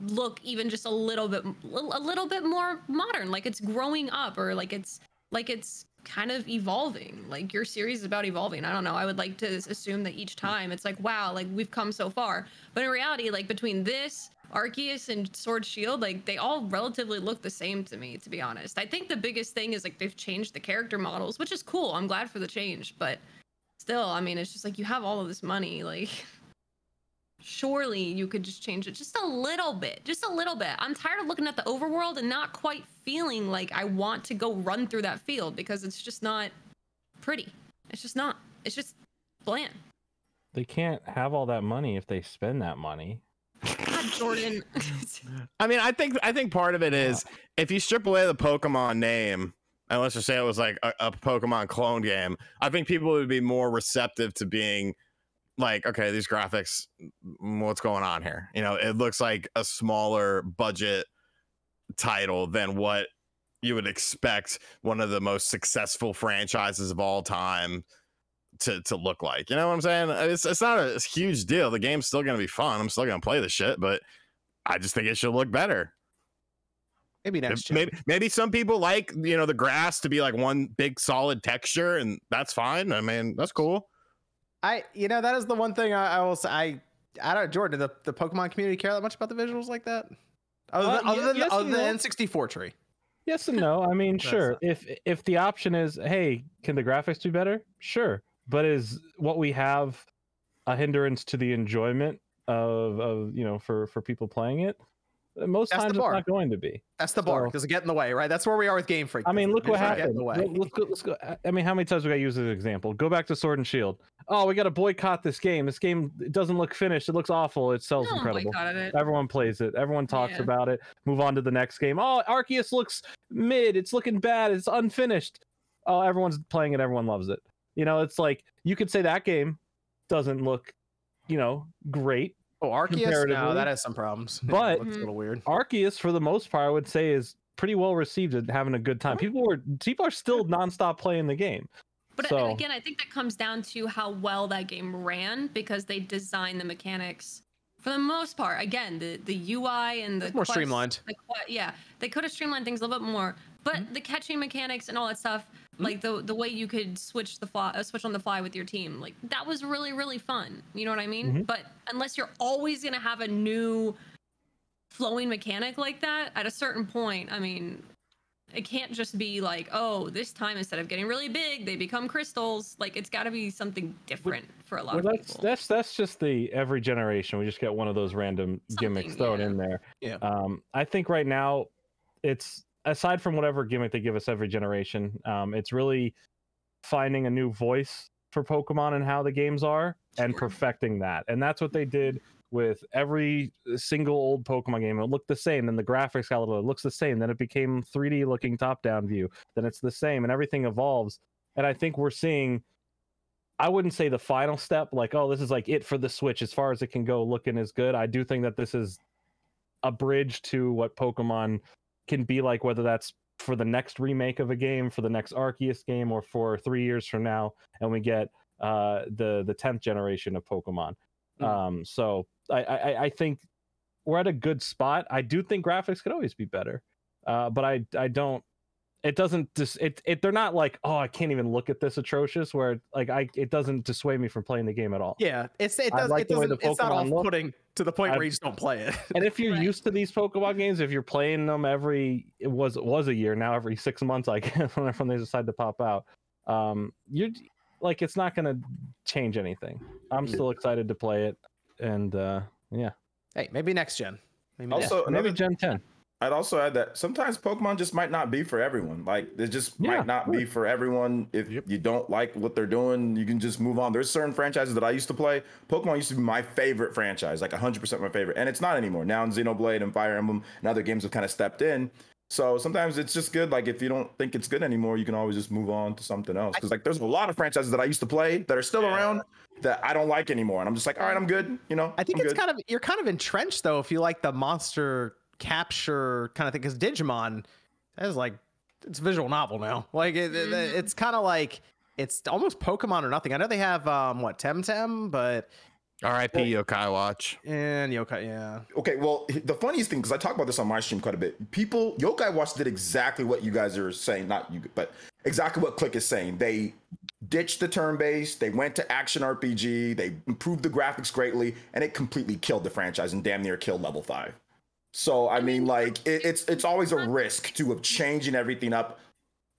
look even just a little bit a little bit more modern like it's growing up or like it's like it's kind of evolving like your series is about evolving. I don't know i would like to assume that each time it's like wow like we've come so far. But in reality like between this arceus and sword shield like they all relatively look the same to me to be honest. I think the biggest thing is like they've changed the character models which is cool. I'm glad for the change but still i mean it's just like you have all of this money like surely you could just change it just a little bit just a little bit. I'm tired of looking at the overworld and not quite feeling like i want to go run through that field because it's just not pretty. It's just not it's just bland. They can't have all that money if they spend that money. god jordan. I mean, I think I think part of it is if you strip away the Pokemon name, and let's just say it was like a, a Pokemon clone game, I think people would be more receptive to being like, okay, these graphics, mm, what's going on here? You know, it looks like a smaller budget title than what you would expect one of the most successful franchises of all time to to look like. You know what I'm saying? It's it's not a huge deal. The game's still gonna be fun. I'm still gonna play the shit, but I just think it should look better. Maybe next gen. Maybe maybe some people like you know the grass to be like one big solid texture, and that's fine. I mean, that's cool. I, you know, that is the one thing I, I will say. I, I don't, Jordan, the, the Pokemon community care that much about the visuals like that? Other Uh, than, other ye- than, yes other than no. N64 tree. Yes and no. I mean, sure. not- If if the option is, hey, can the graphics be better? Sure. But is what we have a hindrance to the enjoyment of of you know for for people playing it? Most That's the times it's bar. not going to be. That's the bar. So- Does it get in the way, right? That's where we are with Game Freak. I mean, look the what visuals get in happened. the way? Let- Let's go. Let's go. I mean, how many times we got to use this example? Go back to Sword and Shield. Oh, we got to boycott this game. This game it doesn't look finished. It looks awful. It sells no incredible. it Everyone plays it. Everyone talks Yeah. about it. Move on to the next game. Oh, Arceus looks mid. It's looking bad. It's unfinished. Oh, everyone's playing it. Everyone loves it. You know, it's like you could say that game doesn't look, you know, great. Oh, Arceus? No, that has some problems. But- looks a little weird. Arceus, for the most part, I would say is pretty well received and having a good time. People were people are still nonstop playing the game. But So- again, I think that comes down to how well that game ran because they designed the mechanics for the most part. Again, the the UI and the It's more quest- streamlined. the yeah, they could have streamlined things a little bit more. But Mm-hmm. the catching mechanics and all that stuff, like the the way you could switch the fly, uh, switch on the fly with your team, like that was really really fun. You know what I mean? Mm-hmm. Mhm. But unless you're always gonna have a new flowing mechanic like that, at a certain point, I mean, it can't just be like, oh, this time instead of getting really big, they become crystals. Like it's got to be something different for a lot Well, of that's people. that's that's just the every generation. We just get one of those random gimmicks thrown yeah. in there. Yeah. Um, I think right now, it's aside from whatever gimmick they give us every generation, um, it's really finding a new voice for Pokemon and how the games are and perfecting that. And that's what they did with every single old Pokemon game. It looked the same, then the graphics got a little, it looks the same, then it became 3D looking top down view, then it's the same, and everything evolves. And I think we're seeing, I wouldn't say the final step, like, oh, this is like it for the Switch as far as it can go looking as good. I do think that this is a bridge to what Pokemon can be like, whether that's for the next remake of a game, for the next Arceus game, or for three years from now, and we get uh, the the tenth generation of Pokemon. Mm. Um, so I, I I think we're at a good spot. I do think graphics could always be better, uh, but I I don't. It doesn't dis it, it they're not like oh I can't even look at this atrocious where like I it doesn't dissuade me from playing the game at all. Yeah, it's it does like it the doesn't it's not off-putting to the point where I've- you just don't play it. And if you're Right. used to these Pokemon games, if you're playing them every it was it was a year now every six months, I guess when they decide to pop out, um, you're like it's not gonna change anything. I'm Mm. still excited to play it, and uh, yeah, hey, maybe next gen. Maybe next Also, maybe another Gen 10. I'd also add that sometimes Pokemon just might not be for everyone. Like it just Yeah, might not be for everyone. If Yep. you don't like what they're doing, you can just move on. There's certain franchises that I used to play. Pokemon used to be my favorite franchise, like 100% my favorite, and it's not anymore. Now in Xenoblade and Fire Emblem and other games have kind of stepped in. So sometimes it's just good. Like if you don't think it's good anymore, you can always just move on to something else. Because like there's a lot of franchises that I used to play that are still around that I don't like anymore, and I'm just like, all right, I'm good. You know, I think I'm it's good. kind of you're kind of entrenched though if you like the monster capture kind of thing because Digimon is like it's a visual novel now. Like it, it- Mhm. it's kind of like it's almost Pokemon or nothing. I know they have um what Temtem, but R.I.P. Yokai Watch. and Yokai, yeah. Okay, well, the funniest thing, because I talk about this on my stream quite a bit, people, Yokai Watch did exactly what you guys are saying, not you, but exactly what Click is saying. They ditched the turn based, they went to action RPG, they improved the graphics greatly, and it completely killed the franchise and damn near killed level five. So, I mean, like, it, it's it's always a risk to of changing everything up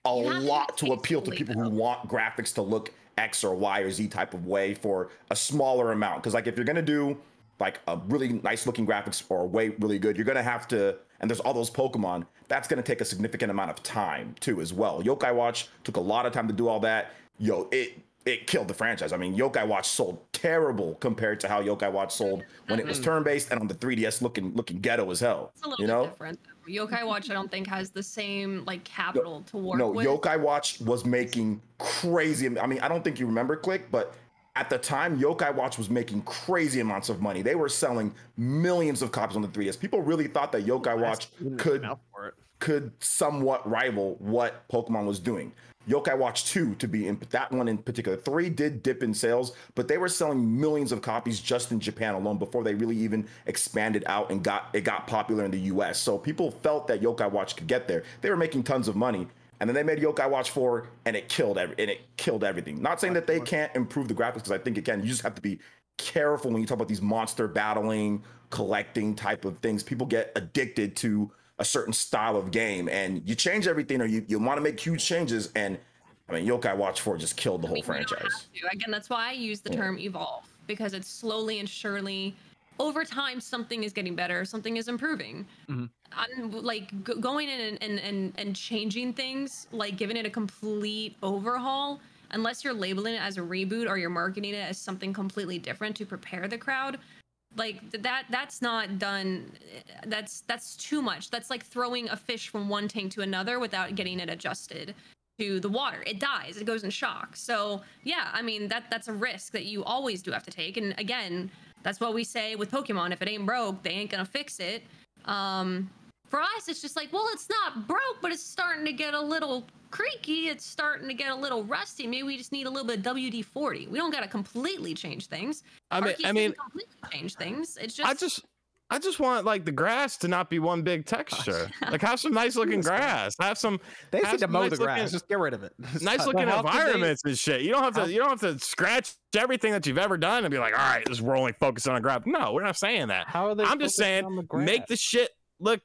a You have to lot to appeal to people who want graphics to look X or Y or Z type of way for a smaller amount. Because like if you're gonna do like a really nice looking graphics or way really good, you're gonna have to. And there's all those Pokemon. That's gonna take a significant amount of time too, as well. Yokai Watch took a lot of time to do all that. Yo, it it killed the franchise. I mean, Yokai Watch sold terrible compared to how Yokai Watch sold when it was mm-hmm. turn based and on the 3DS looking looking ghetto as hell. It's a little You bit know? different. Yokai Watch, I don't think has the same like capital to work No, with. Yokai Watch was making crazy. I mean, I don't think you remember Click, but at the time, Yokai Watch was making crazy amounts of money. They were selling millions of copies on the 3DS. People really thought that Yokai Watch could Out for it. could somewhat rival what Pokemon was doing. Yokai Watch 2 to be in that one in particular. 3 did dip in sales, but they were selling millions of copies just in Japan alone before they really even expanded out and got it got popular in the US. So people felt that Yokai Watch could get there. They were making tons of money. And then they made Yokai Watch 4 and it killed every and it killed everything. Not saying that they can't improve the graphics because I think it can. You just have to be careful when you talk about these monster battling, collecting type of things. People get addicted to a certain style of game and you change everything or you, you want to make huge changes and I mean Yokai Watch 4 just killed the I whole mean, you franchise. Again, that's why I use the term evolve because it's slowly and surely over time something is getting better, something is improving. Mhm. I'm like g- going in and, and and and changing things, like giving it a complete overhaul. Unless you're labeling it as a reboot or you're marketing it as something completely different to prepare the crowd, like that that's not done that's that's too much. That's like throwing a fish from one tank to another without getting it adjusted to the water. It dies it goes in shock. So yeah i mean that that's a risk that you always do have to take. And again that's what we say with pokemon. If it ain't broke they ain't gonna fix it. Um for us it's just like well it's not broke but it's starting to get a little creaky it's starting to get a little rusty maybe we just need a little bit of wd-40 we don't gotta completely change things I mean, Arceus I mean, completely change things. It's just I just, I just want like the grass to not be one big texture. Like have some nice looking grass. Have some They just have need to mow nice the grass. looking- Just get rid of it. nice Stop. looking how could they- environments and shit. You don't have to How- you don't have to scratch everything that you've ever done and be like, all right, this we're only focusing on grass. No, we're not saying that. How are they? I'm just saying, the make the shit look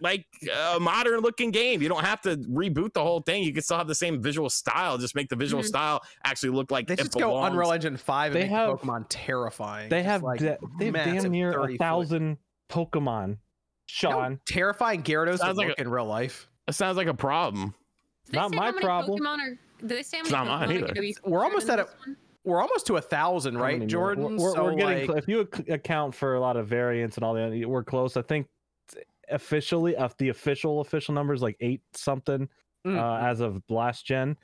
like a modern looking game. You don't have to reboot the whole thing. You can still have the same visual style. Just make the visual Mhm. style actually look like They it just go. Unreal Engine 5 and They make have- Pokemon terrifying. They have like, da- they have massive damn near 30 a foot- thousand Pokemon. You know Sean, terrifying Gyarados Sounds like look in real life. That sounds like a problem. they Not say my how many problem. Pokemon are, do they say how It's many not mine Pokemon are either. We're almost at a- one? We're almost to a thousand, right. Jordan? We're, we're, so we're getting like, cl- if you ac- account for a lot of variants and all that, we're close. I think officially, of the official official numbers, like eight something Mm. uh, as of last gen.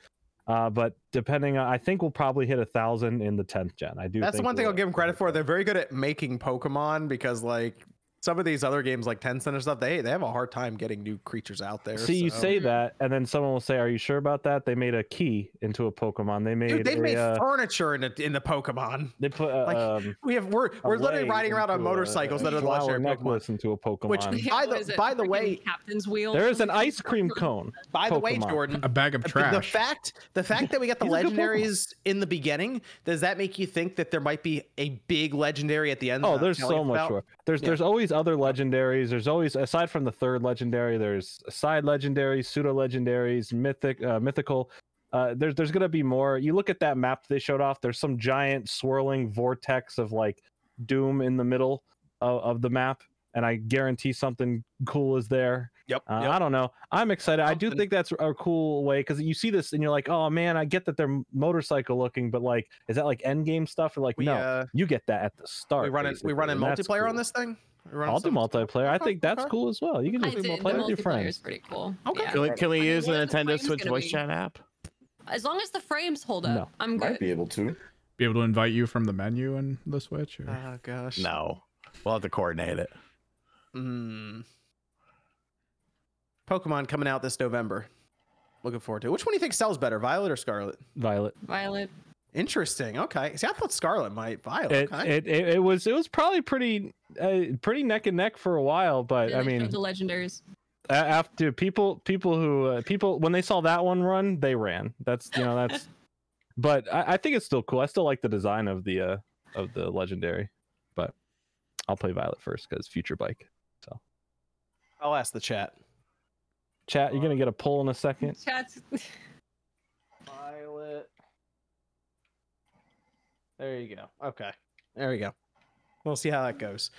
Uh, but depending on, I think we'll probably hit a thousand in the tenth gen. I do. That's the one thing I'll give them credit for. They're very good at making Pokemon because like some of these other games like Temtem and stuff, they they have a hard time getting new creatures out there. See, you say that, and then someone will say, "Are you sure about that?" They made a key into a Pokemon. They made. Dude, they've a, made uh, furniture in the in the Pokemon. they put. Uh, like, um, We have we're we're literally riding around on motorcycles a that are the flower legendary Pokemon. necklace into a Pokemon. Which- By the- by the way- captain's wheel. there or is an ice cream cone. By the way, Pokemon. Jordan, A bag of trash. the fact the fact that we got the He's a good Pokemon. legendaries in the beginning, does that make you think that there might be a big legendary at the end? Oh, not there's so much about? more. There's Yeah. there's always other legendaries. There's always aside from the third legendary, there's side legendaries, pseudo legendaries, mythic, uh, mythical. Uh, there's there's gonna be more. You look at that map they showed off. There's some giant swirling vortex of like doom in the middle of, of the map, and I guarantee something cool is there. Yep. Uh, yep. I don't know. I'm excited. I do think that's a cool way because you see this and you're like, oh man, I get that they're motorcycle looking, but like, is that like end game stuff or like we no? uh, you get that at the start. we run it. We run in multiplayer on this thing. We run I'll do multiplayer. I think that's cool as well. You can I just did- play the with your multiplayer friends. is pretty cool. Okay. Yeah. Can we, can we I mean, use the what are the Nintendo frames Switch gonna voice be? chat app? As long as the frames hold up, No. I'm Might good. be able to. Be able to invite you from the menu in the Switch. Or... Oh gosh. No. We'll have to coordinate it. Mm. Pokemon coming out this November. Looking forward to it. Which one do you think sells better, Violet or Scarlet? Violet. Violet. Interesting. Okay. See, I thought Scarlet might. Violet. It, okay. it, it, it was it was probably pretty uh, pretty neck and neck for a while, but Yeah, I mean, the legendaries. after people people who uh, people when they saw that one run, they ran. That's you know that's. but I, I think it's still cool. I still like the design of the uh of the legendary, but I'll play Violet first because future bike. So I'll ask the chat. Chat, you're gonna get a poll in a second. Chats. Violet. There you go. Okay. There we go. We'll see how that goes.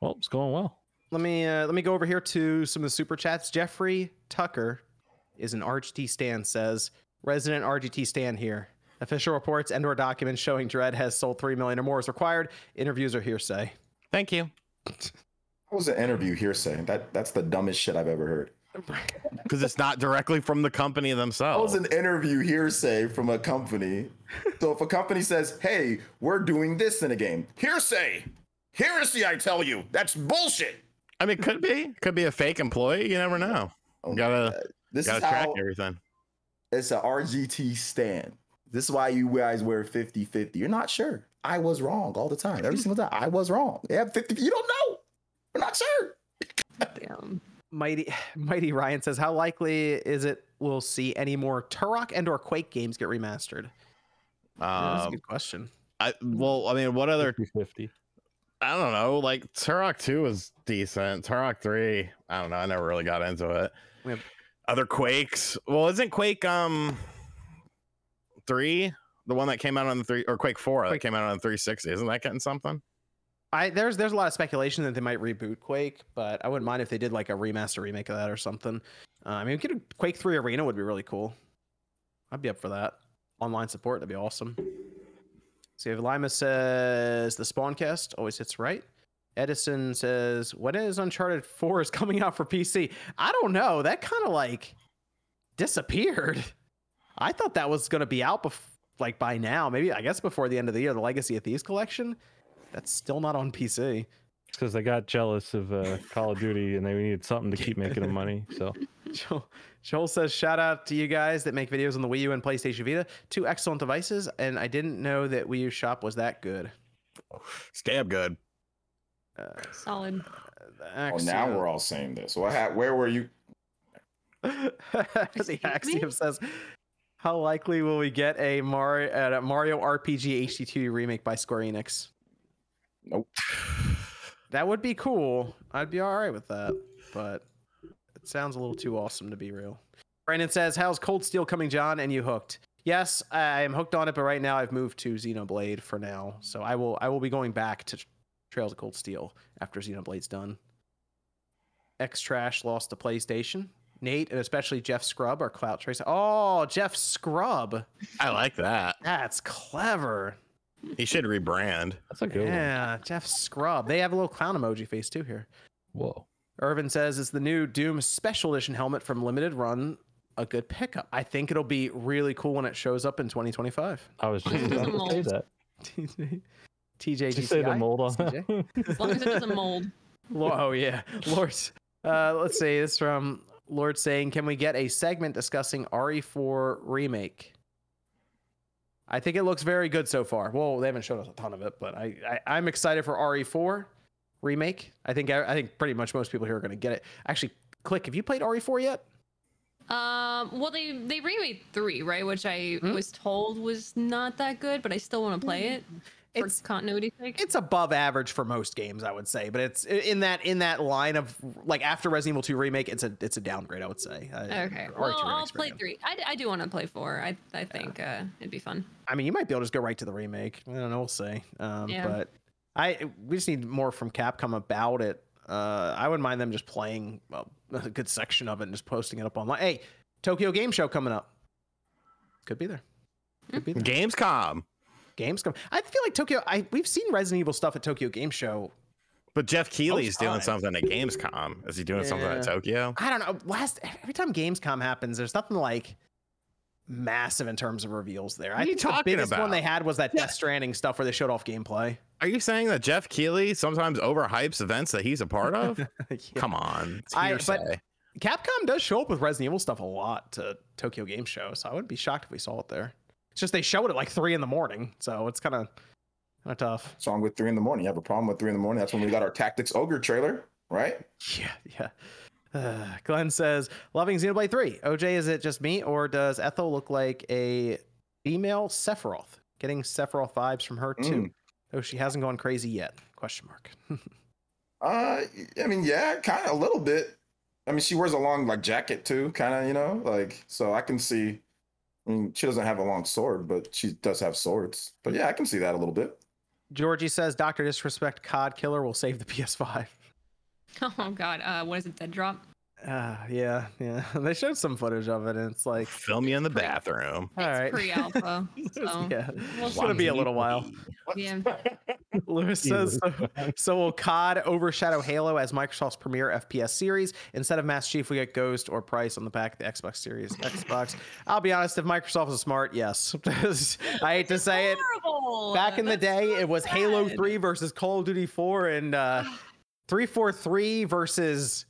Well, it's going well. Let me uh, let me go over here to some of the super chats. Jeffrey Tucker is an RGT stand says resident RGT stand here. Official reports and or documents showing Dread has sold three million or more is required. Interviews are hearsay. Thank you. What was an interview hearsay? That that's the dumbest shit I've ever heard. Because it's not directly from the company themselves. That was an interview hearsay from a company. so if a company says, "Hey, we're doing this in a game," hearsay, heresy, I tell you, that's bullshit. I mean, could be. Could be a fake employee. You never know. Oh my Gotta- God. this Gotta is track how everything. it's a RGT stand. This is why you guys wear 50-50. You're not sure. I was wrong all the time. Every single time. I was wrong. They have 50. You don't know. We're not sure. Damn. Mighty Mighty Ryan says, how likely is it we'll see any more Turok and or Quake games get remastered? Yeah, that's a Um, good question. I, well, I mean, what other 50 I don't know. Like Turok 2 was decent. Turok 3, I don't know. I never really got into it. We have- Other Quakes. Well, isn't Quake um 3 the one that came out on the 3 or Quake 4 Quake- that came out on the 360? Isn't that getting something? I there's there's a lot of speculation that they might reboot Quake, but I wouldn't mind if they did like a remaster remake of that or something. Uh, I mean, get a Quake Three Arena would be really cool. I'd be up for that. Online support that'd be awesome. See if Lima says the Spawncast always hits right. Edison says when is Uncharted Four is coming out for PC? I don't know. That kind of like disappeared. I thought that was gonna be out bef- like by now. Maybe I guess before the end of the year. The Legacy of Thieves collection. That's still not on PC. because they got jealous of uh, Call of Duty and they needed something to keep making them money. So Joel, Joel says, shout out to you guys that make videos on the Wii U and PlayStation Vita. Two excellent devices, and I didn't know that Wii U Shop was that good. It's damn good. Uh, Solid. Oh, now we're all saying this. What ha- where were you? the Excuse Axiom me? says, how likely will we get a Mario, uh, Mario RPG HD2 remake by Square Enix? Nope. That would be cool. I'd be all right with that, but it sounds a little too awesome to be real. Brandon says, "How's Cold Steel coming, John? And you hooked?" Yes, I am hooked on it, but right now I've moved to Xenoblade for now, so I will I will be going back to Trails of Cold Steel after Xenoblade's done. X Trash lost to PlayStation. Nate and especially Jeff Scrub are clout tracing. Oh, Jeff Scrub. I like that. That's clever. He should rebrand. That's a good one. Yeah, Jeff Scrub. They have a little clown emoji face too here. Whoa. Irvin says it's the new Doom Special Edition helmet from Limited Run. A good pickup. I think it'll be really cool when it shows up in 2025. I was just It doesn't about to say that. TJ. Did you say the mold on that? As long as it doesn't mold. Lo- oh yeah, Lord. Uh, let's see. This from Lord saying, "Can we get a segment discussing RE4 remake?" I think it looks very good so far. Well, they haven't showed us a ton of it, but I, I I'm excited for RE4 remake. I think I think pretty much most people here are going to get it. Actually, click. Have you played RE4 yet? Um, well, they they remade three, right? Which I Hmm? was told was not that good, but I still want to play it for It's continuity sake. it's above average for most games, I would say, but it's in that in that line of like after Resident Evil 2 remake, it's a it's a downgrade, I would say. Uh, Okay, RE2 well, I'll play three. I, I do want to play four. I I think uh, it'd be fun. I mean, you might be able to just go right to the remake. I don't know. We'll see. Um, Yeah. But I we just need more from Capcom about it. Uh, I wouldn't mind them just playing well, a good section of it and just posting it up online. Hey, Tokyo Game Show coming up. Could be there. Could be there. Gamescom. Gamescom. I feel like Tokyo. I we've seen Resident Evil stuff at Tokyo Game Show. But Geoff Keighley's doing something at Gamescom. Is he doing something at Tokyo? I don't know. Last every time Gamescom happens, there's nothing like massive in terms of reveals there. What I are you think the talking biggest one they had was that Death Stranding stuff where they showed off gameplay. Are you saying that Geoff Keighley sometimes overhypes events that he's a part of? Yeah. Come on. It's I- hearsay. but- Capcom does show up with Resident Evil stuff a lot to Tokyo Game Show, so I wouldn't be shocked if we saw it there. It's just they show it at like three in the morning, so it's kind of kind of tough. Wrong with three in the morning? You have a problem with three in the morning? That's when we got our Tactics Ogre trailer, right? Yeah, yeah. Uh, Glenn says, "Loving Xenoblade 3. OJ, is it just me, or does Ethel look like a female Sephiroth? Getting Sephiroth vibes from her too. Mm. Oh, she hasn't gone crazy yet? Question mark. Uh, I mean, yeah, kind of a little bit. I mean, she wears a long like jacket too, kind of, you know, like so I can see. I mean, she doesn't have a long sword, but she does have swords. But yeah, I can see that a little bit. Georgie says, Doctor Disrespect COD Killer will save the PS5. Oh God, uh, what is it? Dead drop. Ah, yeah, yeah. They showed some footage of it, and it's like, Film you in the bathroom. All right, It's pre-alpha. so yeah, we'll it's gonna be a little while. yeah. Lewis says, so, so will COD overshadow Halo as Microsoft's premier FPS series? Instead of Master Chief, we get Ghost or Price on the back of the Xbox Series Xbox. I'll be honest, if Microsoft is smart, yes. I hate to say it. Horrible. Back in the day, so it was Halo 3 versus Call of Duty 4 and uh 343 versus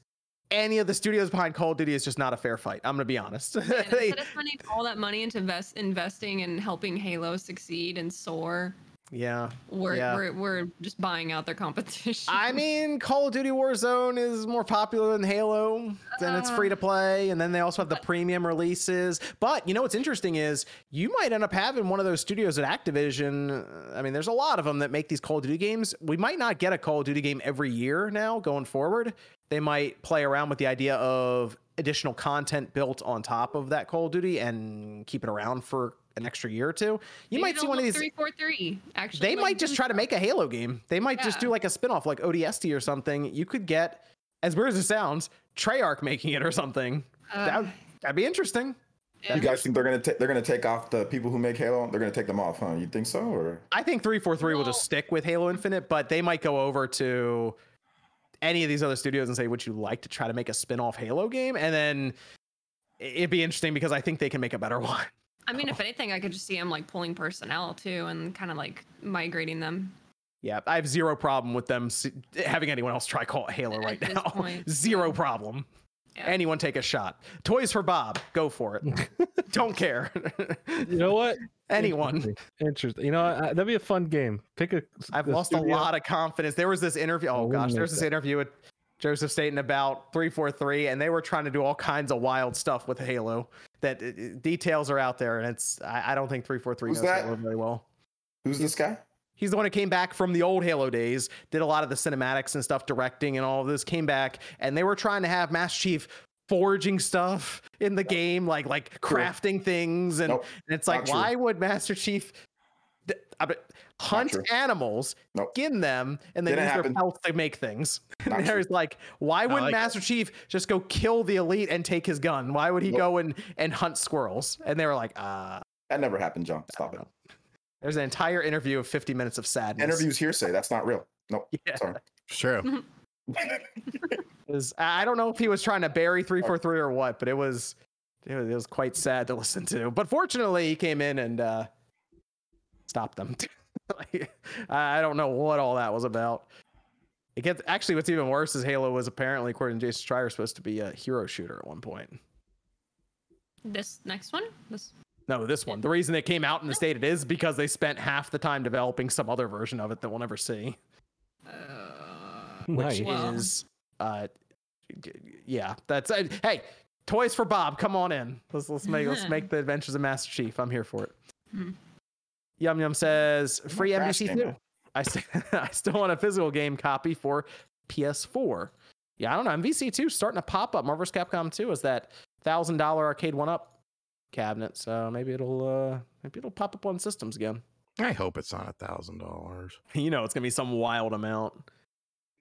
any of the studios behind Call of Duty is just not a fair fight. I'm gonna be honest. They- Instead of spending all that money into invest, investing and helping Halo succeed and soar, yeah. we're, Yeah. we're we're just buying out their competition. I mean, Call of Duty Warzone is more popular than Halo, and it's free to uh. play. And then they also have the premium releases. But you know what's interesting is you might end up having one of those studios at Activision. I mean, there's a lot of them that make these Call of Duty games. We might not get a Call of Duty game every year now going forward. They might play around with the idea of additional content built on top of that Call of Duty and keep it around for an extra year or two. You might see one of these three four three. Actually, they might just try to make a Halo game. They might just do like a spin-off like ODST or something. You could get, as weird as it sounds, Treyarch making it or something. Uh, that, that'd be interesting. yeah. You guys think they're gonna take they're gonna take off the people who make Halo? They're gonna take them off, huh? You think so, or I think 343 will just stick with Halo Infinite, but they might go over to any of these other studios and say, would you like to try to make a spin-off Halo game? And then it'd be interesting because I think they can make a better one. I mean, if anything, I could just see them like pulling personnel too and kind of like migrating them. Yeah, I have zero problem with them having anyone else try call it Halo At right now. point, zero problem. Yeah. Anyone take a shot. Toys for Bob. Go for it. Don't care. You know what? Anyone. Interesting. Interesting. You know, I, that'd be a fun game. Pick a. I've a lost a lot of confidence. There was this interview. Oh we gosh, make there was this that. interview with Joseph Staten about 343, and they were trying to do all kinds of wild stuff with Halo. That uh, uh, details are out there, and it's I, I don't think 343 Who's knows that? Halo very well. who's this guy? He's the one who came back from the old Halo days, did a lot of the cinematics and stuff, directing and all of this. Came back, and they were trying to have Master Chief forging stuff in the game, like like Cool. crafting things, and, Nope, and it's like, why would Master Chief th- I bet- hunt animals, Nope. skin them, and then Didn't use happen. their pelts to make things. Not And true. There's like, why wouldn't like it. Master Chief just go kill the elite and take his gun? Why would he Nope. go and, and hunt squirrels? And they were like, uh, That never happened, John. Stop it. There's an entire interview of 50 minutes of sadness. Interviews hearsay. That's not real. Nope. Yeah. Sorry. It's true. I don't know if he was trying to bury 343 or what, but it was it was, it was quite sad to listen to. But fortunately, he came in and uh, stopped them. Like, I I don't know what all that was about. It gets actually what's even worse is Halo was apparently, according to Jason Schreier, supposed to be a hero shooter at one point. This next one. This. No, this one. The reason it came out in the state it is because they spent half the time developing some other version of it that we'll never see. Uh, which Nice. Is uh yeah that's uh, hey toys for bob come on in let's let's make let's make the adventures of master chief i'm here for it Hmm. yum yum says free Crash mvc game 2. I, st- I still want a physical game copy for ps4 yeah i don't know mvc2 starting to pop up marvel's capcom 2 is that thousand dollar arcade one up cabinet so maybe it'll uh maybe it'll pop up on systems again I hope it's not a thousand dollars. you know it's gonna be some wild amount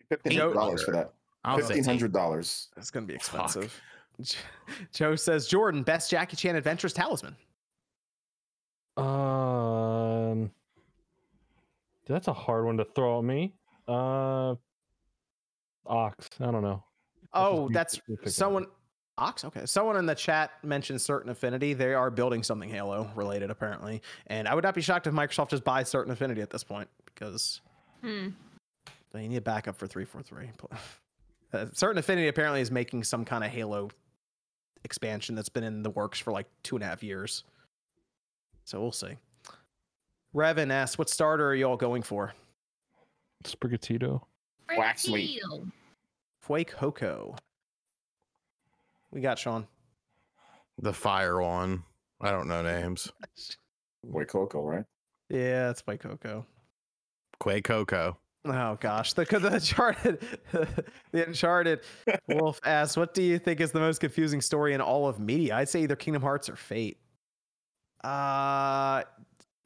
Fifteen hundred dollars for that. Fifteen hundred dollars. It's gonna be expensive. J- Joe says Jordan, best Jackie Chan Adventures talisman. Um, that's a hard one to throw at me. Uh, ox. I don't know. Let's Oh, be that's someone. it. Ox. Okay, someone in the chat mentioned Certain Affinity. They are building something Halo related, apparently, and I would not be shocked if Microsoft just buys Certain Affinity at this point because hmm. they need a backup for three four three. Uh, Certain Affinity apparently is making some kind of Halo expansion that's been in the works for like two and a half years. So we'll see. Revan asks, "What starter are you all going for?" Sprigatito. Wax meat. Fragile. Quake Hoko. We got Sean. The fire one. I don't know names. Boy Coco, right? Yeah, it's Quake Coco. Quay Coco. Oh gosh, the the Uncharted, the Uncharted Wolf asks, "What do you think is the most confusing story in all of media?" I'd say either Kingdom Hearts or Fate. Uh,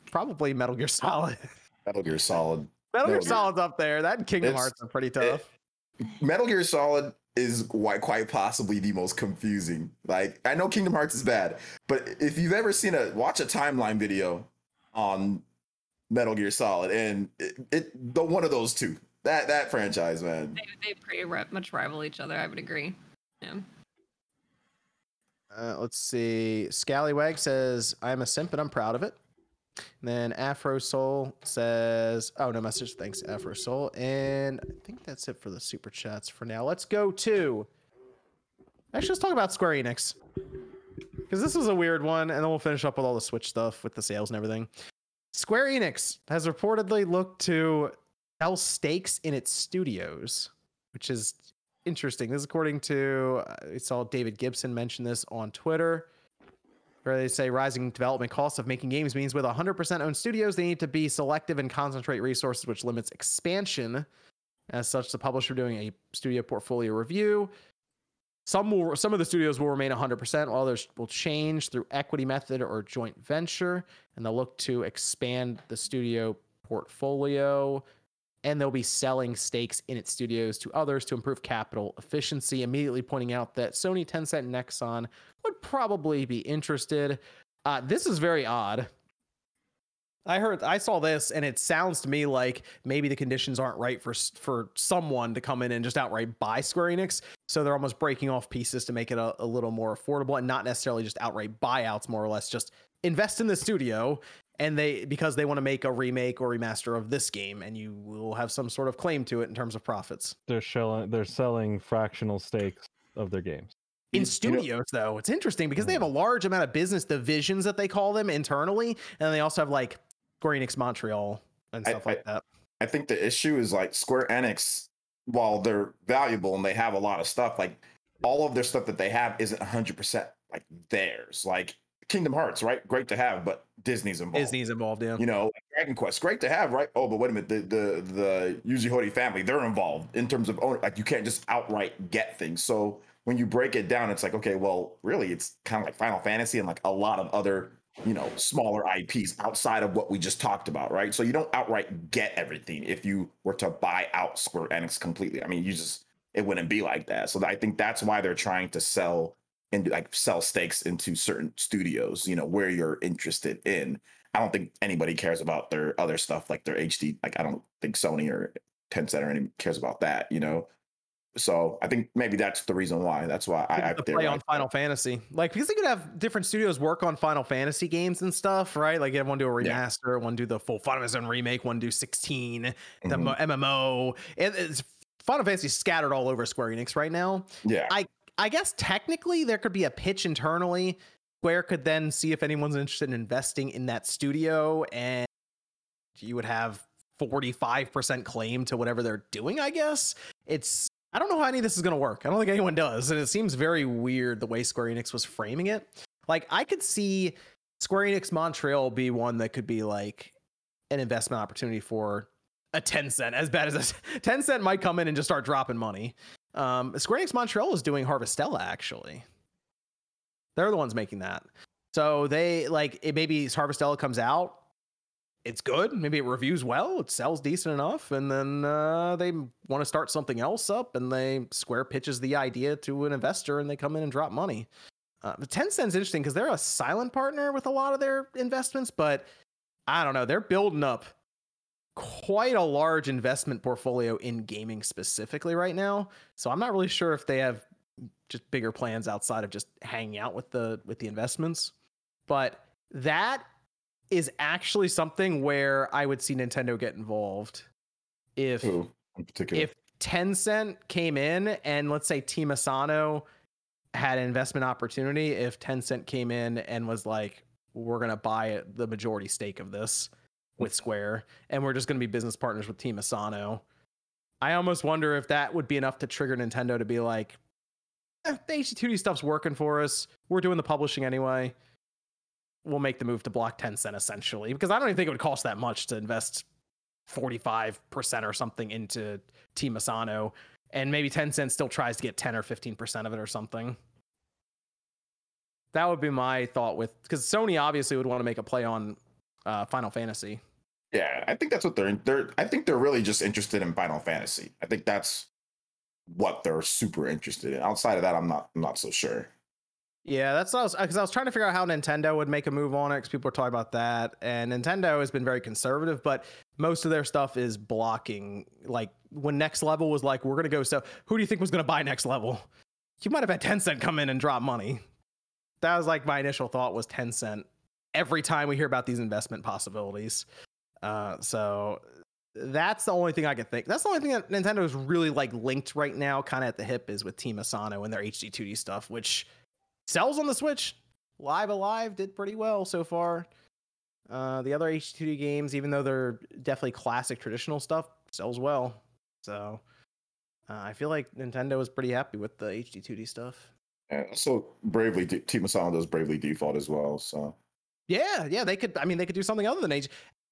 probably Metal Gear Solid. Metal Gear Solid. Metal Gear Metal Gear- Solid's up there. That and Kingdom It's- Hearts are pretty tough. Metal Gear Solid is quite quite possibly the most confusing. Like I know Kingdom Hearts is bad, but if you've ever seen a watch a timeline video on Metal Gear Solid and it, it the one of those two. That that franchise, man. They, they pretty ri- much rival each other. I would agree. Yeah. Uh, let's see. Scallywag says, I'm a simp and I'm proud of it. And then Afro Soul says, Oh, no message. Thanks, Afro Soul. And I think that's it for the super chats for now. Let's go to. Actually, let's talk about Square Enix. Because this was a weird one. And then we'll finish up with all the Switch stuff with the sales and everything. Square Enix has reportedly looked to sell stakes in its studios, which is interesting. This is according to I saw David Gibson mention this on Twitter, where they say rising development costs of making games means with 100% owned studios, they need to be selective and concentrate resources, which limits expansion. As such, the publisher doing a studio portfolio review. Some will, some of the studios will remain 100%, while others will change through equity method or joint venture, and they'll look to expand the studio portfolio and they'll be selling stakes in its studios to others to improve capital efficiency. Immediately pointing out that Sony, Tencent, and Nexon would probably be interested. Uh, this is very odd. I heard, I saw this, and it sounds to me like maybe the conditions aren't right for for someone to come in and just outright buy Square Enix. So they're almost breaking off pieces to make it a, a little more affordable, and not necessarily just outright buyouts. More or less, just invest in the studio and they because they want to make a remake or remaster of this game and you will have some sort of claim to it in terms of profits They're selling. They're selling fractional stakes of their games. in You- you know- studios though it's interesting because they have a mm. large amount of business divisions that they call them internally and they also have like Square Enix Montreal and I- stuff like that I think the issue is like Square Enix, while they're valuable and they have a lot of stuff, like all of their stuff that they have isn't 100% like theirs. Like Kingdom Hearts, right? Great to have, but Disney's involved. Disney's involved yeah You know, Dragon Quest, great to have, right? Oh, but wait a minute, the the the Yuji Horii family, they're involved in terms of own. Like you can't just outright get things. So when you break it down, it's like, okay, well, really, it's kind of like Final Fantasy and like a lot of other you know, smaller IPs outside of what we just talked about, right? So you don't outright get everything if you were to buy out Square Enix completely. I mean, you just it wouldn't be like that. So I think that's why they're trying to sell and like sell stakes into certain studios, you know, where you're interested in. I don't think anybody cares about their other stuff like their HD. Like I don't think Sony or Tencent or anyone cares about that, you know. So I think maybe that's the reason why. That's why I, I play on like- Final Fantasy, like because they could have different studios work on Final Fantasy games and stuff, right? Like you have one do a Yeah. remaster, one do the full Final Fantasy remake, one do 16, the Mhm. mo- MMO. It, it's Final Fantasy scattered all over Square Enix right now. Yeah, I guess technically there could be a pitch internally. Square could then see if anyone's interested in investing in that studio, and you would have 45% claim to whatever they're doing, I guess. It's I don't know how any of this is gonna work. I don't think anyone does. And it seems very weird the way Square Enix was framing it. Like I could see Square Enix Montreal be one that could be like an investment opportunity for a Tencent, as bad as this Tencent might come in and just start dropping money. Um, Square Enix Montreal is doing Harvestella actually. They're the ones making that. So they like it maybe Harvestella comes out, it's good. Maybe it reviews well, it sells decent enough, and then uh, they want to start something else up, and they Square pitches the idea to an investor, and they come in and drop money. Uh, but Tencent's interesting because they're a silent partner with a lot of their investments, but I don't know, they're building up quite a large investment portfolio in gaming specifically right now. So I'm not really sure if they have just bigger plans outside of just hanging out with the with the investments. But that is actually something where I would see Nintendo get involved if who in particular? if Tencent came in and let's say Team Asano had an investment opportunity, if Tencent came in and was like, we're gonna buy the majority stake of this with Square, and we're just gonna be business partners with Team Asano. I almost wonder if that would be enough to trigger Nintendo to be like, eh, the HD2D stuff's working for us. We're doing the publishing anyway. We'll make the move to block Tencent essentially, because I don't even think it would cost that much to invest 45% or something into Team Asano, and maybe Tencent still tries to get 10 or 15% of it or something. That would be my thought with because Sony obviously would want to make a play on uh, Final Fantasy. Yeah, I think that's what they're they're I think they're really just interested in Final Fantasy. I think that's what they're super interested in. Outside of that, I'm not I'm not so sure. Yeah, that's because I, I was trying to figure out how Nintendo would make a move on it because people are talking about that, and Nintendo has been very conservative, but most of their stuff is blocking. Like when Next Level was like, "We're gonna go," so who do you think was gonna buy Next Level? You might have had Tencent come in and drop money. That was like my initial thought was Tencent. Every time we hear about these investment possibilities, uh, so that's the only thing I could think. That's the only thing that Nintendo is really like linked right now, kind of at the hip, is with Team Asano and their HD2D stuff, which sells on the Switch. Live A Live did pretty well so far. Uh, the other HD2D games, even though they're definitely classic traditional stuff, sells well. So uh, I feel like Nintendo is pretty happy with the HD2D stuff. And also, Bravely De- Team Asano does Bravely Default as well. So Yeah, yeah, they could. I mean, they could do something other than H.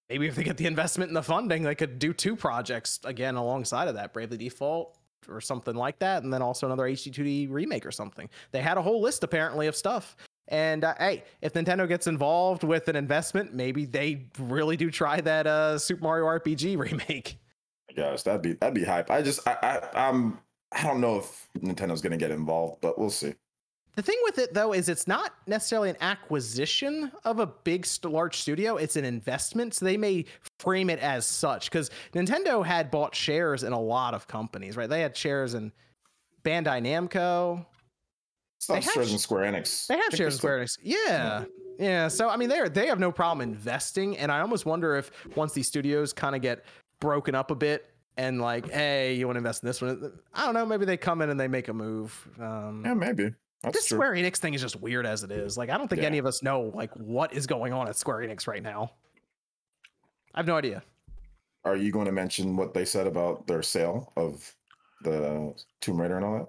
Maybe if they get the investment and the funding, they could do two projects again alongside of that, Bravely Default or something like that, and then also another HD2D remake or something. They had a whole list apparently of stuff. And uh, hey, if Nintendo gets involved with an investment, maybe they really do try that uh, Super Mario RPG remake. Guess that'd be that'd be hype. I just I, I I'm I don't know if Nintendo's gonna get involved, but we'll see. The thing with it though is it's not necessarily an acquisition of a big large studio, it's an investment. So they may frame it as such cuz Nintendo had bought shares in a lot of companies, right? They had shares in Bandai Namco. It's not shares sh- in Square Enix. They have shares in Square Enix. Yeah. Yeah, so I mean they they have no problem investing and I almost wonder if once these studios kind of get broken up a bit and like, hey, you want to invest in this one? I don't know, maybe they come in and they make a move. Um Yeah, maybe. That's this true. Square Enix thing is just weird as it is. Like, I don't think Yeah. any of us know like what is going on at Square Enix right now. I have no idea. Are you going to mention what they said about their sale of the Tomb Raider and all that?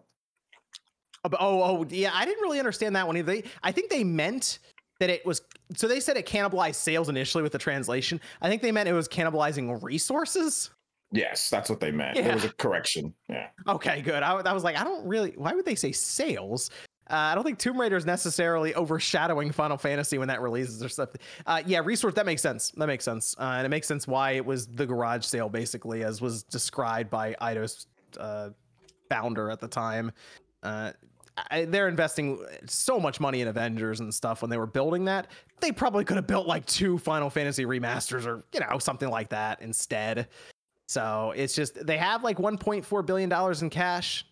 Oh, oh, oh, yeah. I didn't really understand that one either. They, I think they meant that it was. So they said it cannibalized sales initially with the translation. I think they meant it was cannibalizing resources. Yes, that's what they meant. It was a correction. Yeah. Okay, good. I, I was like, I don't really. Why would they say sales? I don't think Tomb Raider is necessarily overshadowing Final Fantasy when that releases or stuff. Uh, yeah, resource that makes sense. That makes sense, uh, and it makes sense why it was the garage sale basically, as was described by Eidos uh, founder at the time. Uh, I, they're investing so much money in Avengers and stuff when they were building that. They probably could have built like two Final Fantasy remasters or you know something like that instead. So it's just they have like 1.4 billion dollars in cash.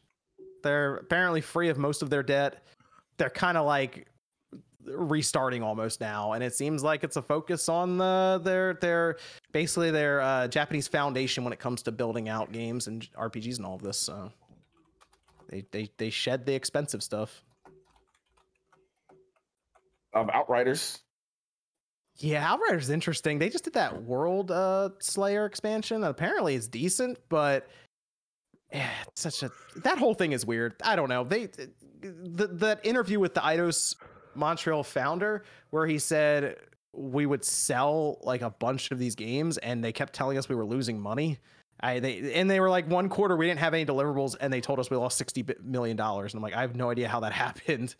They're apparently free of most of their debt. They're kind of like restarting almost now, and it seems like it's a focus on the their their basically their uh, Japanese foundation when it comes to building out games and RPGs and all of this. So they they they shed the expensive stuff. Of Outriders. Yeah, Outriders is interesting. They just did that World uh, Slayer expansion. Apparently, it's decent, but yeah, it's such a that whole thing is weird. I don't know. They the, that interview with the Eidos Montreal founder where he said we would sell like a bunch of these games and they kept telling us we were losing money. I they and they were like one quarter we didn't have any deliverables and they told us we lost 60 million dollars and I'm like I have no idea how that happened.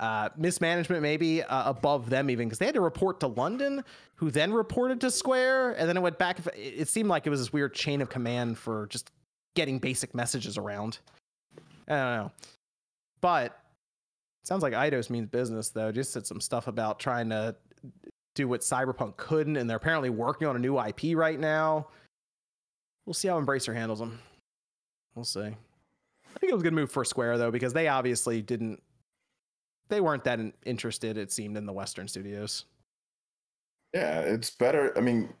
Uh, mismanagement maybe uh, above them even because they had to report to London, who then reported to Square, and then it went back. It seemed like it was this weird chain of command for just getting basic messages around. I don't know, but sounds like Eidos means business though. Just said some stuff about trying to do what Cyberpunk couldn't, and they're apparently working on a new IP right now. We'll see how Embracer handles them. We'll see. I think it was a good move for Square though, because they obviously didn't. They weren't that interested, it seemed, in the Western studios. Yeah, it's better. I mean,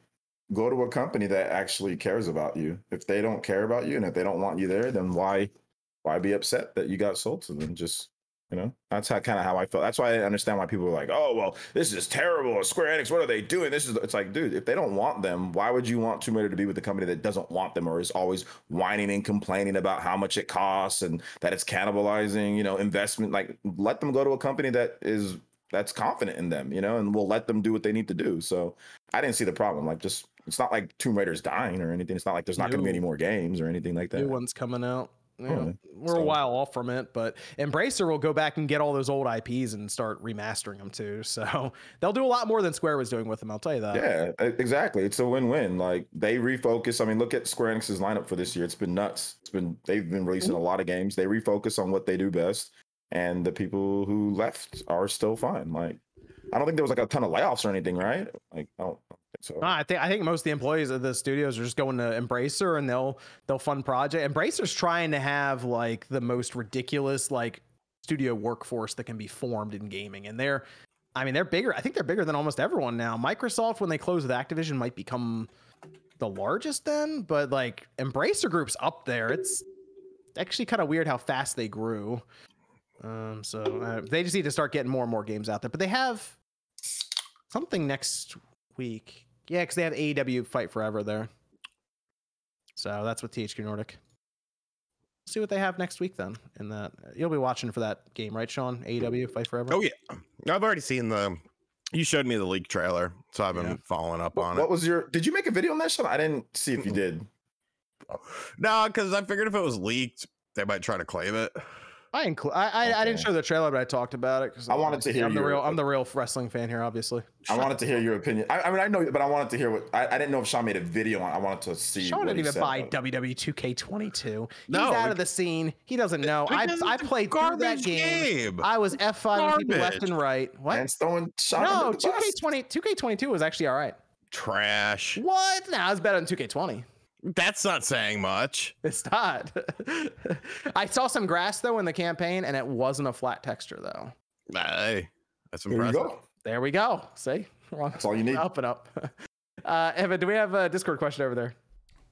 go to a company that actually cares about you. If they don't care about you and if they don't want you there, then why why be upset that you got sold to them? Just you know, that's how kind of how I felt. That's why I understand why people are like, "Oh, well, this is terrible. Square Enix, what are they doing?" This is it's like, dude, if they don't want them, why would you want Tomb Raider to be with a company that doesn't want them or is always whining and complaining about how much it costs and that it's cannibalizing, you know, investment? Like, let them go to a company that is that's confident in them, you know, and we'll let them do what they need to do. So I didn't see the problem. Like, just it's not like Tomb Raider's dying or anything. It's not like there's not going to be any more games or anything like that. New ones coming out. Yeah, Yeah, we're a while off from it, but Embracer will go back and get all those old IPs and start remastering them too. So they'll do a lot more than Square was doing with them. I'll tell you that. Yeah, exactly. It's a win-win. Like they refocus. I mean, look at Square Enix's lineup for this year. It's been nuts. It's been they've been releasing a mm-hmm. lot of games. They refocus on what they do best, and the people who left are still fine. Like I don't think there was like a ton of layoffs or anything, right? Like I don't so. No, I think I think most of the employees of the studios are just going to Embracer and they'll they'll fund project. Embracer's trying to have like the most ridiculous like studio workforce that can be formed in gaming, and they're, I mean, they're bigger. I think they're bigger than almost everyone now. Microsoft, when they close with Activision, might become the largest then, but like Embracer Group's up there. It's actually kind of weird how fast they grew. Um, so uh, they just need to start getting more and more games out there. But they have something next week. Yeah, because they have AEW Fight Forever there. So that's with THQ Nordic. See what they have next week then. In that, you'll be watching for that game, right, Sean? AEW Fight Forever. Oh yeah, I've already seen the. You showed me the leak trailer, so I've been Yeah. following up What, on it. what was your? Did you make a video on that, Sean? I didn't see if you did. No, because I figured if it was leaked, they might try to claim it. I, inclu- I, I I didn't show the trailer, but I talked about it because I wanted to hear I'm the real I'm the real wrestling fan here, obviously. I wanted to hear your opinion. I, I mean, I know, but I wanted to hear what. I, I didn't know if Sean made a video on. I wanted to see. Sean what didn't even said buy about it. WWE 2K22. No, He's out we- of the scene. He doesn't know. I Because I it's played through that game. game. I was F5 people left and right. What? And throwing Sean no, under the bus. 2K20 2K22 was actually all right. Trash. What? Nah, it's better than 2K20. That's not saying much. It's not. I saw some grass though in the campaign, and it wasn't a flat texture though. Hey, that's Here you impressive. go. There we go. See, Wrong- That's all you need. Up and up. Uh, Evan, do we have a Discord question over there?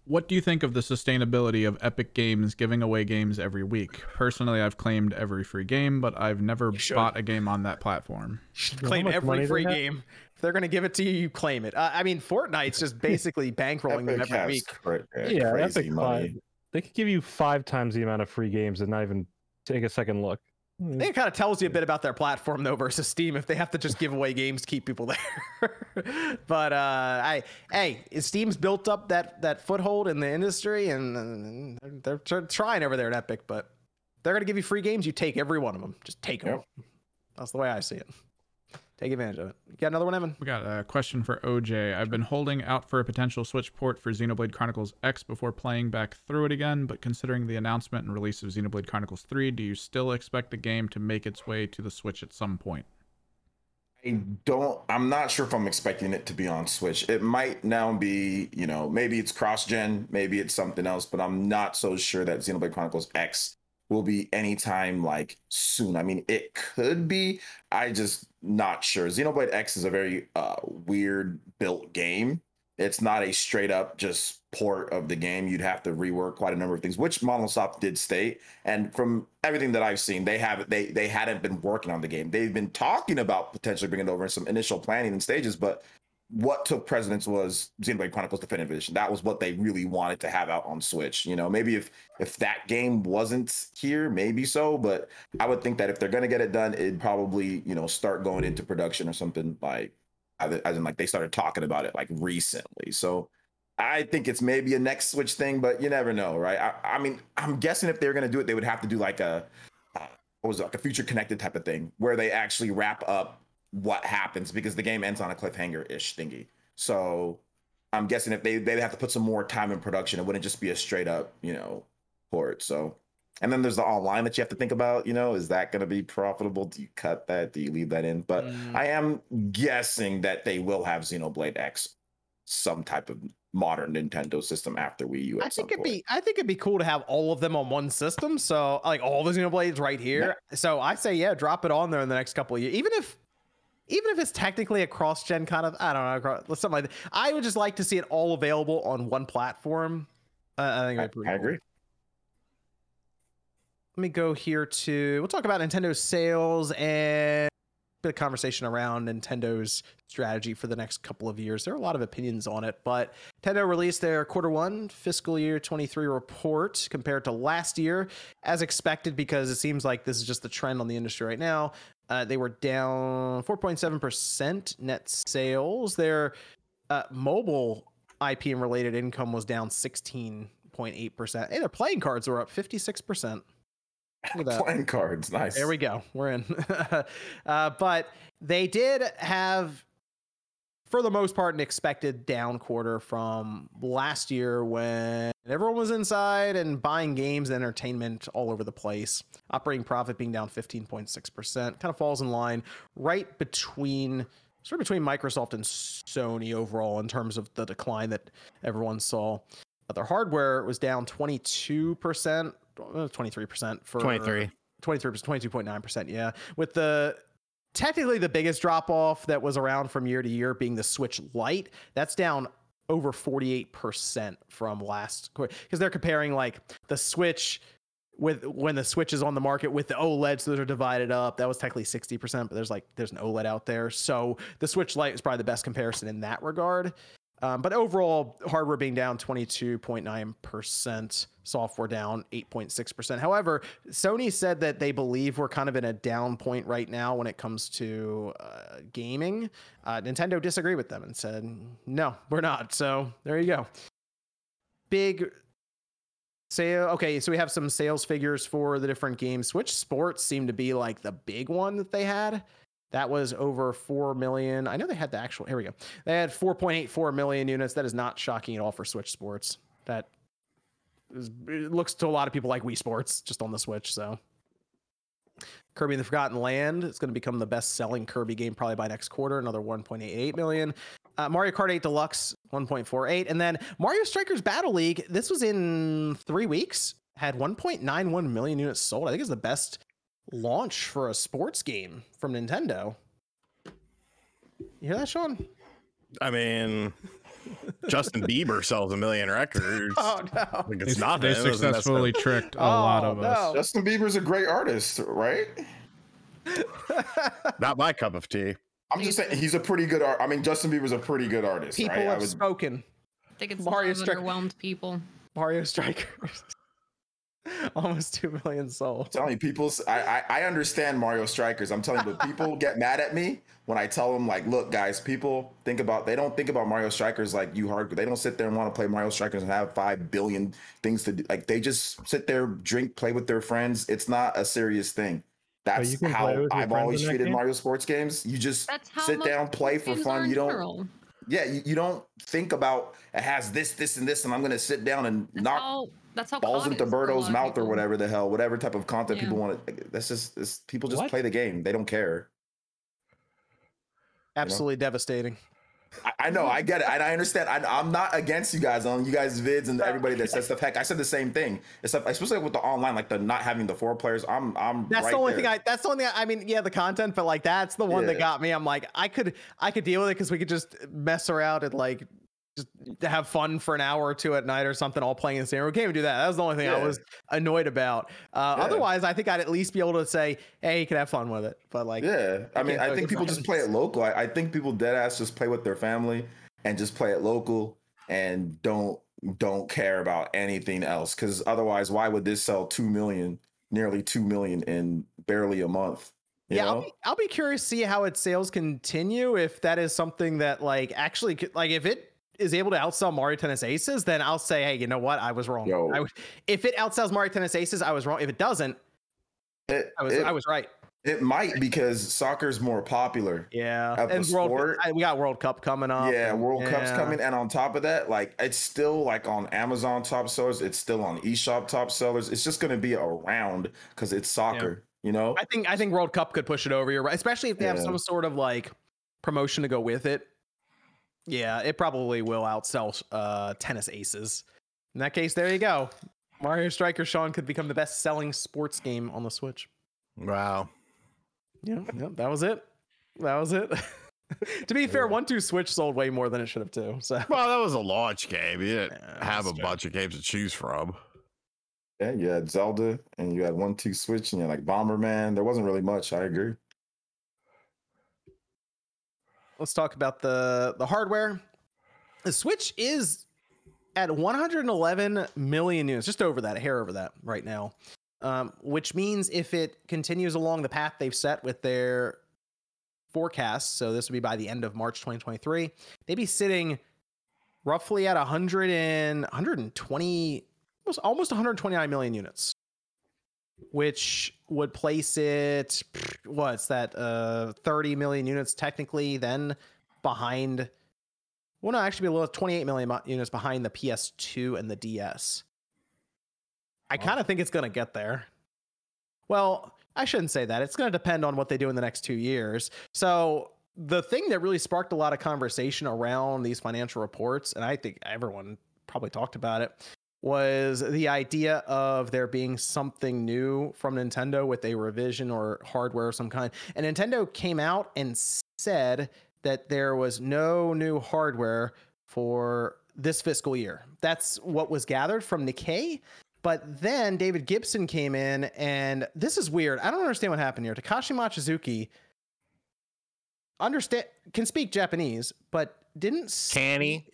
What do you think of the sustainability of Epic Games giving away games every week? Personally, I've claimed every free game, but I've never bought a game on that platform. claim every money they free have? game. If they're gonna give it to you, you claim it. Uh, I mean, Fortnite's just basically bankrolling them every week. cra- yeah, Yeah, crazy Epic money. Five. They could give you five times the amount of free games and not even take a second look. I think it kind of tells you a bit about their platform though versus Steam if they have to just give away games to keep people there. but uh, I hey, Steam's built up that that foothold in the industry and uh, they're, they're trying over there at Epic, but they're gonna give you free games, you take every one of them. Just take them. Yep. That's the way I see it. Take advantage of it. You got another one, Evan? We got a question for OJ. I've been holding out for a potential Switch port for Xenoblade Chronicles X before playing back through it again, but considering the announcement and release of Xenoblade Chronicles 3, do you still expect the game to make its way to the Switch at some point? I don't. I'm not sure if I'm expecting it to be on Switch. It might now be, you know, maybe it's cross-gen, maybe it's something else, but I'm not so sure that Xenoblade Chronicles X will be anytime like soon. I mean, it could be. I just not sure. Xenoblade X is a very uh, weird built game. It's not a straight up just port of the game. You'd have to rework quite a number of things, which Monolith Soft did state. And from everything that I've seen, they have they they hadn't been working on the game. They've been talking about potentially bringing it over in some initial planning and stages, but what took precedence was Xenoblade Chronicles Definitive Edition. That was what they really wanted to have out on Switch. You know, maybe if if that game wasn't here, maybe so. But I would think that if they're gonna get it done, it'd probably you know start going into production or something like as in like they started talking about it like recently. So I think it's maybe a next Switch thing, but you never know, right? I, I mean, I'm guessing if they're gonna do it, they would have to do like a uh, what was it, like a future connected type of thing where they actually wrap up what happens because the game ends on a cliffhanger ish thingy. So I'm guessing if they they'd have to put some more time in production, it wouldn't just be a straight up, you know, port. So and then there's the online that you have to think about, you know, is that going to be profitable? Do you cut that? Do you leave that in? But Mm. I am guessing that they will have Xenoblade X some type of modern Nintendo system after Wii U. I think it'd point. be I think it'd be cool to have all of them on one system. So like all the Xenoblades right here. So I say yeah, drop it on there in the next couple of years. Even if even if it's technically a cross-gen kind of I don't know, something like that. I would just like to see it all available on one platform. Uh, I think I, it'd be pretty I cool. agree. Let me go here to we'll talk about Nintendo sales and a bit of conversation around Nintendo's strategy for the next couple of years. There are a lot of opinions on it, but Nintendo released their quarter one fiscal year 23 report compared to last year, as expected, because it seems like this is just the trend on the industry right now. Uh, they were down 4.7% net sales. Their uh, mobile IP and related income was down 16.8%. Hey, their playing cards were up 56%. Look at that. Playing cards, nice. There we go. We're in. uh, but they did have, for the most part, an expected down quarter from last year when everyone was inside and buying games and entertainment all over the place. Operating profit being down 15.6%. Kind of falls in line right between. Sort of between Microsoft and Sony overall in terms of the decline that everyone saw. Uh, Their hardware was down 22%, uh, 23% for 23. 23 22.9% yeah with the technically the biggest drop off that was around from year to year being the switch lite. That's down over 48% from last quarter because they're comparing like the switch with when the switch is on the market with the oled so those are divided up that was technically 60% but there's like there's an oled out there. So the switch lite is probably the best comparison in that regard um, but overall, hardware being down 22.9%, software down 8.6%. However, Sony said that they believe we're kind of in a down point right now when it comes to uh, gaming. Uh, Nintendo disagreed with them and said, no, we're not. So there you go. Big sale. Okay, so we have some sales figures for the different games. Switch Sports seemed to be like the big one that they had. That was over 4 million. I know they had the actual, here we go. They had 4.84 million units. That is not shocking at all for Switch Sports. That is, it looks to a lot of people like Wii Sports just on the Switch. So Kirby and the Forgotten Land is going to become the best selling Kirby game probably by next quarter, another 1.88 million. Uh, Mario Kart 8 Deluxe 1.48. And then Mario Strikers Battle League, this was in three weeks, had 1.91 million units sold. I think it's the best launch for a sports game from Nintendo. You hear that, Sean? I mean, Justin Bieber sells a million records. Oh no. I think They, it's nothing. they It wasn't successfully tricked a oh, lot Oh, of us. no. Justin Bieber's a great artist, right? Not my cup of tea. I'm just saying he's a pretty good art. I mean, Justin Bieber's a pretty good artist, People right? I have would, spoken. I think it's Mario Mario Strike- underwhelmed people. Mario Strikers. Almost two million I'm sold. telling you, people. I I understand Mario Strikers. I'm telling you, but people get mad at me when I tell them like, look, guys, people think about they don't think about Mario Strikers like you hard. They don't sit there and want to play Mario Strikers and have five billion things to do. Like they just sit there, drink, play with their friends. It's not a serious thing. That's you how I've always treated game? Mario sports games. You just sit down, play for fun. You don't. general. Yeah, you, you don't think about it has this, this, and this, and I'm gonna sit down and That's knock how that's how balls COD into is Birdo's lot of mouth or whatever the hell, whatever type of content Yeah. people want to. That's just it's, people just What? play the game. They don't care. Absolutely devastating. I, I know, I get it, and I understand. I, I'm not against you guys on you guys vids and everybody that says stuff. Heck, I said the same thing. Except especially with the online, like the not having the four players. I'm, I'm. That's right the only there. thing I. That's the only thing. I, I mean, yeah, the content, but like that's the one that got me. I'm like, I could, I could deal with it because we could just mess around and like just to have fun for an hour or two at night or something, all playing the same. We can't even do that. That was the only thing I was annoyed about. Uh, Yeah. Otherwise, I think I'd at least be able to say, hey, you can have fun with it. But like, Yeah, I mean, I think people just play it local. I, I think people dead ass just play with their family and just play it local and don't don't care about anything else. Because otherwise, why would this sell two million, nearly two million in barely a month? You yeah. I'll be, I'll be curious to see how its sales continue. If that is something that like actually could- like if it is able to outsell Mario Tennis Aces, then I'll say, hey, you know what, I was wrong. Yo. I would, if it outsells Mario Tennis Aces, I was wrong. If it doesn't, it, I was it, I was right. it might because soccer's more popular. Yeah, and World. I- we got World Cup coming up. Yeah, and- World Cup's coming, and on top of that, like it's still like on Amazon top sellers. It's still on eShop top sellers. It's just gonna be around because it's soccer. You know? I think I think World Cup could push it over. You're right, especially if they have some sort of like promotion to go with it. Yeah, it probably will outsell uh, Tennis Aces. In that case, there you go. Mario Striker Sean could become the best-selling sports game on the Switch. Wow. Yeah, yeah, that was it. That was it. to be fair, one two Switch sold way more than it should have too. So Well, that was a launch game. You didn't Yeah, have a true. bunch of games to choose from. Yeah, you had Zelda and you had one two switch and you had like Bomberman. There wasn't really much. I agree. Let's talk about the the hardware. The Switch is at 111 million units, just over that, a hair over that right now. Um, which means if it continues along the path they've set with their forecast, so this would be by the end of March 2023, they'd be sitting roughly at 100 and 120, almost, almost 129 million units, which would place it, what's that, uh, 30 million units technically, then behind well no actually be a little 28 million units behind the ps2 and the ds i kind of think it's going to get there. Well i shouldn't say that. It's going to depend on what they do in the next two years. So the thing that really sparked a lot of conversation around these financial reports and i think everyone probably talked about it was the idea of there being something new from Nintendo with a revision or hardware of some kind. And Nintendo came out and said that there was no new hardware for this fiscal year. That's what was gathered from Nikkei. But then David Gibson came in, and this is weird. I don't understand what happened here. Takashi Mochizuki understand can speak Japanese, but didn't Can he?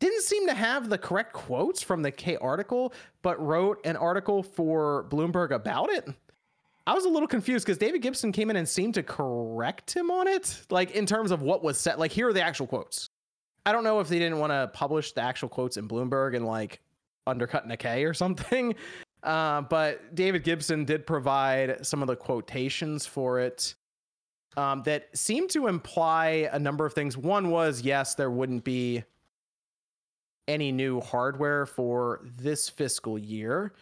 Didn't seem to have the correct quotes from the K article, but wrote an article for Bloomberg about it. I was a little confused because David Gibson came in and seemed to correct him on it, like in terms of what was said. Like, here are the actual quotes. I don't know if they didn't want to publish the actual quotes in Bloomberg and like undercut Nikkei or something. Uh, but David Gibson did provide some of the quotations for it um, that seemed to imply a number of things. One was yes, there wouldn't be any new hardware for this fiscal year.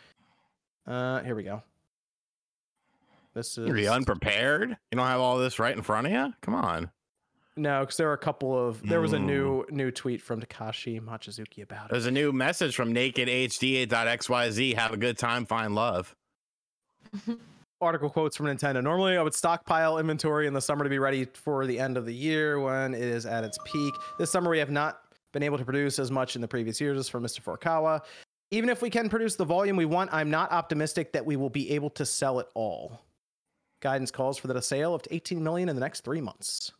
Uh, here we go. This is Are you unprepared? You don't have all this right in front of you? Come on. no, because there were a couple of there was a new new tweet from Takashi Mochizuki about it. There's a new message from nakedhd.xyz. Have a good time, find love. article quotes from Nintendo. Normally, I would stockpile inventory in the summer to be ready for the end of the year when it is at its peak. This summer, we have not been able to produce as much in the previous years as for Mr. Furukawa. Even if we can produce the volume we want, I'm not optimistic that we will be able to sell it all. Guidance calls for the sale of 18 million in the next three months.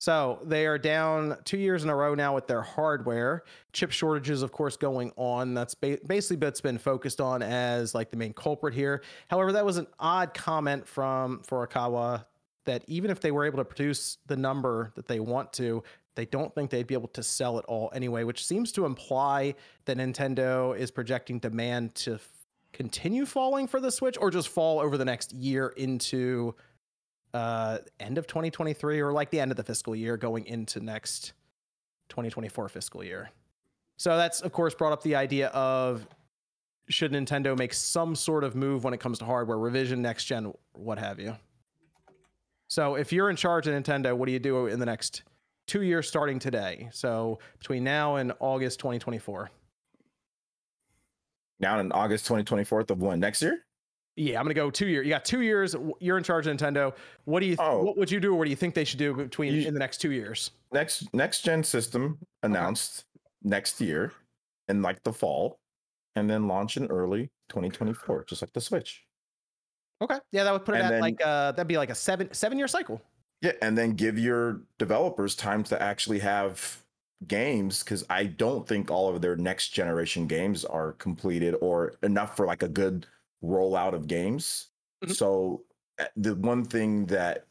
So they are down two years in a row now with their hardware. Chip shortages, of course, going on. That's ba- basically what's been focused on as like the main culprit here. However, that was an odd comment from Furukawa that even if they were able to produce the number that they want to, they don't think they'd be able to sell it all anyway, which seems to imply that Nintendo is projecting demand to f- continue falling for the Switch or just fall over the next year into uh end of 2023 or like the end of the fiscal year going into next 2024 fiscal year. So that's of course brought up the idea of should Nintendo make some sort of move when it comes to hardware revision next gen what have you. So if you're in charge of Nintendo, what do you do in the next 2 years starting today? So between now and August 2024. Now in August 2024 of when next year? Yeah, I'm gonna go two years. You got two years. You're in charge of Nintendo. What do you? Oh. What would you do, or what do you think they should do between You- in the next two years? Next next gen system announced next year in like the fall, and then launch in early 2024, just like the Switch. Okay, yeah, that would put it And at then- like uh, that'd be like a seven seven year cycle. Yeah, and then give your developers time to actually have games because I don't think all of their next generation games are completed or enough for like a good rollout of games. Mhm. So uh, the one thing that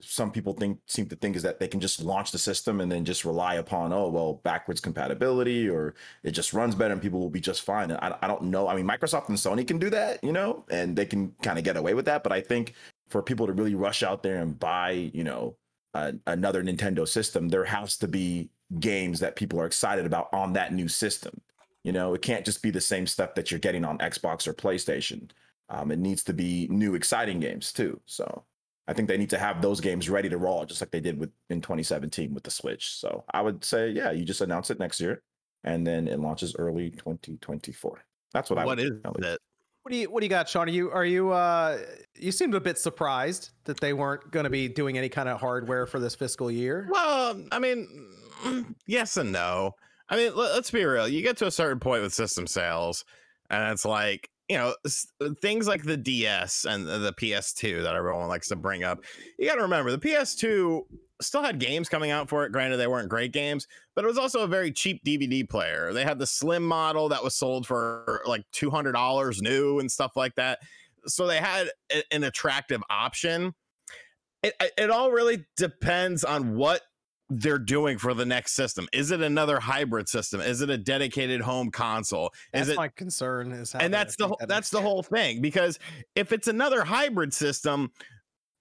some people think seem to think is that they can just launch the system and then just rely upon oh well backwards compatibility or it just runs better and people will be just fine. And I, I don't know. I mean Microsoft and Sony can do that, you know, and they can kind of get away with that. But I think for people to really rush out there and buy, you know, another Nintendo system, there has to be games that people are excited about on that new system. You know, it can't just be the same stuff that you're getting on Xbox or PlayStation. Um, it needs to be new, exciting games too. So I think they need to have those games ready to roll, just like they did with in 2017 with the Switch. So I would say, yeah, you just announce it next year, and then it launches early 2024. That's what I What would is it? What do you What do you got, Sean? Are you Are you uh You seemed a bit surprised that they weren't going to be doing any kind of hardware for this fiscal year. Well, I mean, mm, yes and no. I mean, let, us be real. You get to a certain point with system sales, and it's like you know things like the DS and the the PS2 that everyone likes to bring up. You got to remember the PS2 still had games coming out for it. Granted, they weren't great games, but it was also a very cheap DVD player. They had the slim model that was sold for like two hundred dollars new and stuff like that. So they had a- an attractive option. It, it all really depends on what they're doing for the next system. Is it another hybrid system? Is it a dedicated home console? That's Is it my concern. Is how and that's the whole that that's the whole thing because if it's another hybrid system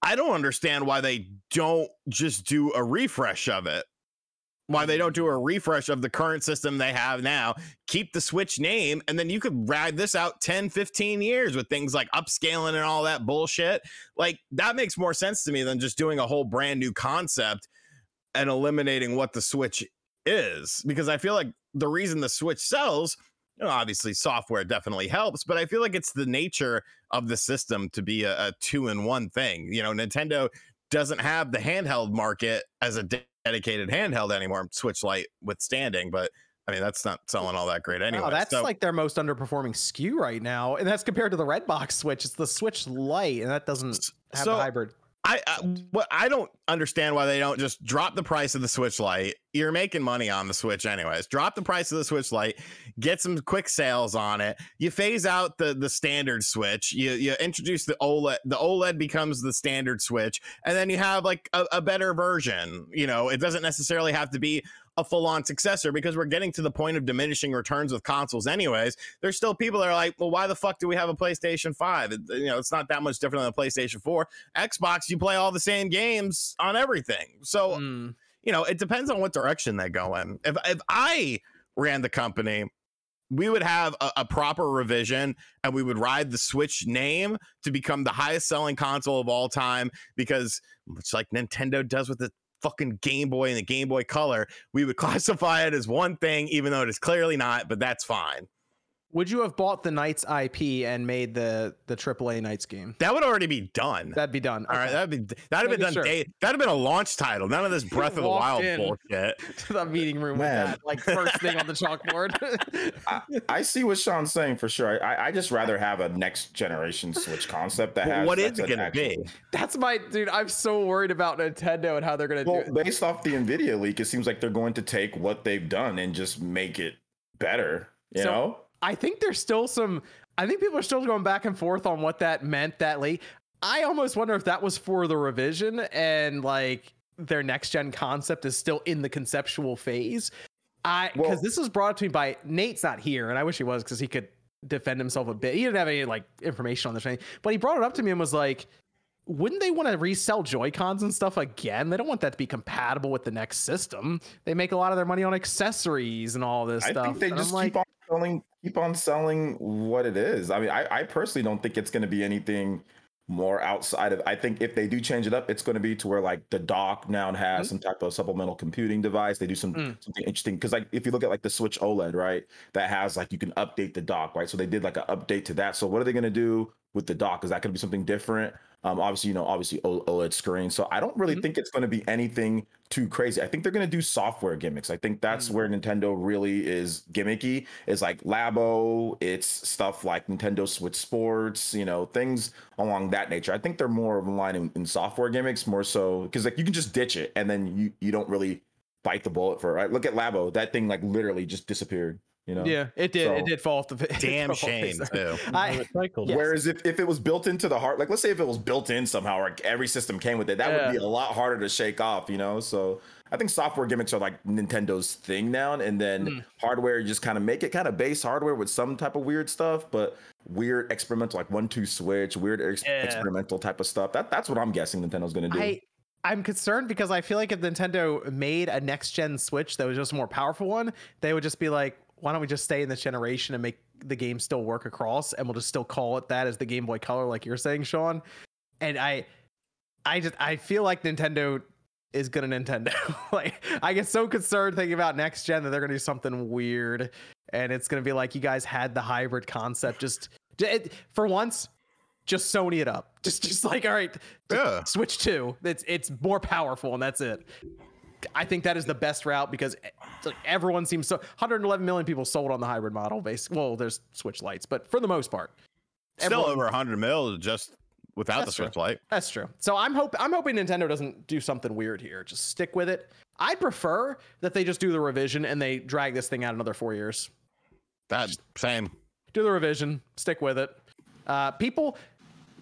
i don't understand why they don't just do a refresh of it. Why they don't do a refresh of the current system they have now. Keep the switch name and then you could ride this out 10 15 years with things like upscaling and all that bullshit. Like that makes more sense to me than just doing a whole brand new concept and eliminating what the switch is because i feel like the reason the switch sells you know, obviously software definitely helps, but I feel like it's the nature of the system to be a, a two in one thing. You know, Nintendo doesn't have the handheld market as a de- dedicated handheld anymore, Switch Lite withstanding, but I mean, that's not selling all that great anyway. That's So- like their most underperforming SKU right now, and that's compared to the Redbox Switch. It's the Switch Lite, and that doesn't have so the hybrid. I, I what I don't understand why they don't just drop the price of the Switch Lite. You're making money on the Switch anyways. Drop the price of the Switch Lite, get some quick sales on it. You phase out the the standard Switch. You you introduce the OLED. The OLED becomes the standard Switch, and then you have like a, a better version. You know, it doesn't necessarily have to be a full on successor because we're getting to the point of diminishing returns with consoles anyways. There's still people that are like, well, why the fuck do we have a PlayStation 5? You know, it's not that much different than a PlayStation 4. Xbox, you play all the same games on everything. So, Mm. you know, it depends on what direction they go in. If if I ran the company, we would have a, a proper revision and we would ride the Switch name to become the highest selling console of all time because much like Nintendo does with the fucking Game Boy and the Game Boy Color, we would classify it as one thing even though it is clearly not, but that's fine. Would you have bought the Knights IP and made the the AAA Knights game? That would already be done. That'd be done. All right, Okay. that'd be that'd have been done. sure. Day, that'd have been a launch title. None of this Breath of the Wild in. bullshit. to the meeting room with Man. that, like first thing on the chalkboard. I, I see what Sean's saying for sure. I, I just rather have a next generation Switch concept that Well, has. what that's is it gonna actual- be? That's my dude. I'm so worried about Nintendo and how they're gonna Well, do it. based off the Nvidia leak, it seems like they're going to take what they've done and just make it better. You So- know? I think there's still some. I think people are still going back and forth on what that meant. That late. I almost wonder if that was for the revision and like their next gen concept is still in the conceptual phase. I because Well- this was brought up to me by Nate's not here, and I wish he was because he could defend himself a bit. He didn't have any like information on this, thing, but he brought it up to me and was like, wouldn't they want to resell Joy Cons and stuff again? They don't want that to be compatible with the next system. They make a lot of their money on accessories and all this I stuff. think they And I'm just like, keep on selling keep on selling what it is. I mean, I, I personally don't think it's gonna be anything more outside of I think if they do change it up, it's gonna be to where like the dock now has Mhm. some type of supplemental computing device. They do some Mm. something interesting because like if you look at like the Switch OLED, right, that has like you can update the dock, right? So they did like an update to that. So what are they gonna do with the dock? Is that gonna be something different? Um, obviously, you know, obviously OLED screen. So I don't really Mhm. think it's going to be anything too crazy. I think they're going to do software gimmicks. I think that's Mm. where Nintendo really is gimmicky. Is like Labo. It's stuff like Nintendo Switch Sports. You know, things along that nature. I think they're more of a line in, in software gimmicks more so because like you can just ditch it and then you you don't really bite the bullet for it. Right? Look at Labo. That thing like literally just disappeared. You know. Yeah, it did. it did fall off the. Damn off shame too. I, Cycles. Yes. Whereas if, if it was built into the heart, like let's say if it was built in somehow, or every system came with it, that would be a lot harder to shake off, you know. So I think software gimmicks are like Nintendo's thing now, and then Mm. hardware you just kind of make it kind of base hardware with some type of weird stuff, but weird experimental like one two switch, weird ex- Yeah. experimental type of stuff. That that's what I'm guessing Nintendo's gonna do. I I'm concerned because I feel like if Nintendo made a next gen Switch that was just a more powerful one, they would just be like, why don't we just stay in this generation and make the game still work across, and we'll just still call it that as the Game Boy Color, like you're saying, Sean. And I, I just I feel like Nintendo is gonna Nintendo. like I get so concerned thinking about next gen that they're gonna do something weird, and it's gonna be like you guys had the hybrid concept. Just it, for once, just Sony it up. Just just like all right, Yeah. Switch 2. It's it's more powerful and that's it. I think that is the best route because e- like everyone seems so 111 million people sold on the hybrid model base. Well, there's Switch lights, but for the most part. Still everyone- over 100 mil just without the That's true. Switch Lite. That's true. So I'm hope I'm hoping Nintendo doesn't do something weird here. Just stick with it. I'd prefer that they just do the revision and they drag this thing out another 4 years. That same. do the revision, stick with it. Uh, people,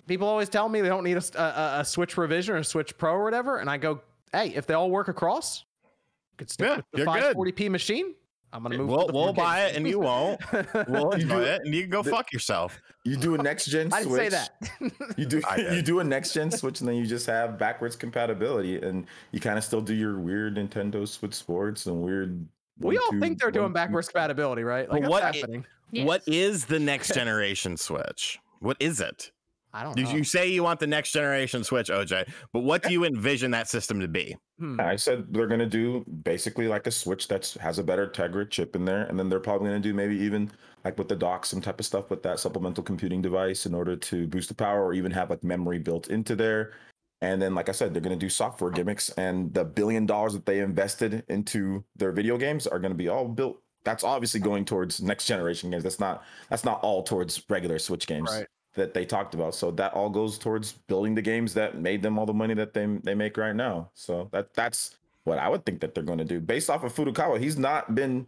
people always tell me they don't need a Switch revision or a Switch Pro or whatever, and I go, hey, if they all work across, you could stick Yeah, with the you're good. 540p machine. I'm gonna move. We'll, we'll buy it and you won't. We'll You enjoy do- it and you can go the- fuck yourself. you do a next gen I Switch. didn't say that. You do you do a next gen Switch and then you just have backwards compatibility and you kind of still do your weird Nintendo Switch Sports and weird. we all two- think they're doing one, two- backwards compatibility, right? Like But what's what happening? What Yes. is the next generation Switch? What is it? I don't You, know. you say you want the next generation Switch, OJ, but what do you envision that system to be? Hmm. I said they're gonna do basically like a Switch that has a better Tegra chip in there, and then they're probably gonna do maybe even like with the dock some type of stuff with that supplemental computing device in order to boost the power, or even have like memory built into there. And then, like I said, they're gonna do software gimmicks, and the billion dollars that they invested into their video games are gonna be all built. That's obviously going towards next generation games. That's not that's not all towards regular Switch games Right. That they talked about. So that all goes towards building the games that made them all the money that they they make right now. So that that's what I would think that they're going to do based off of Furukawa. He's not been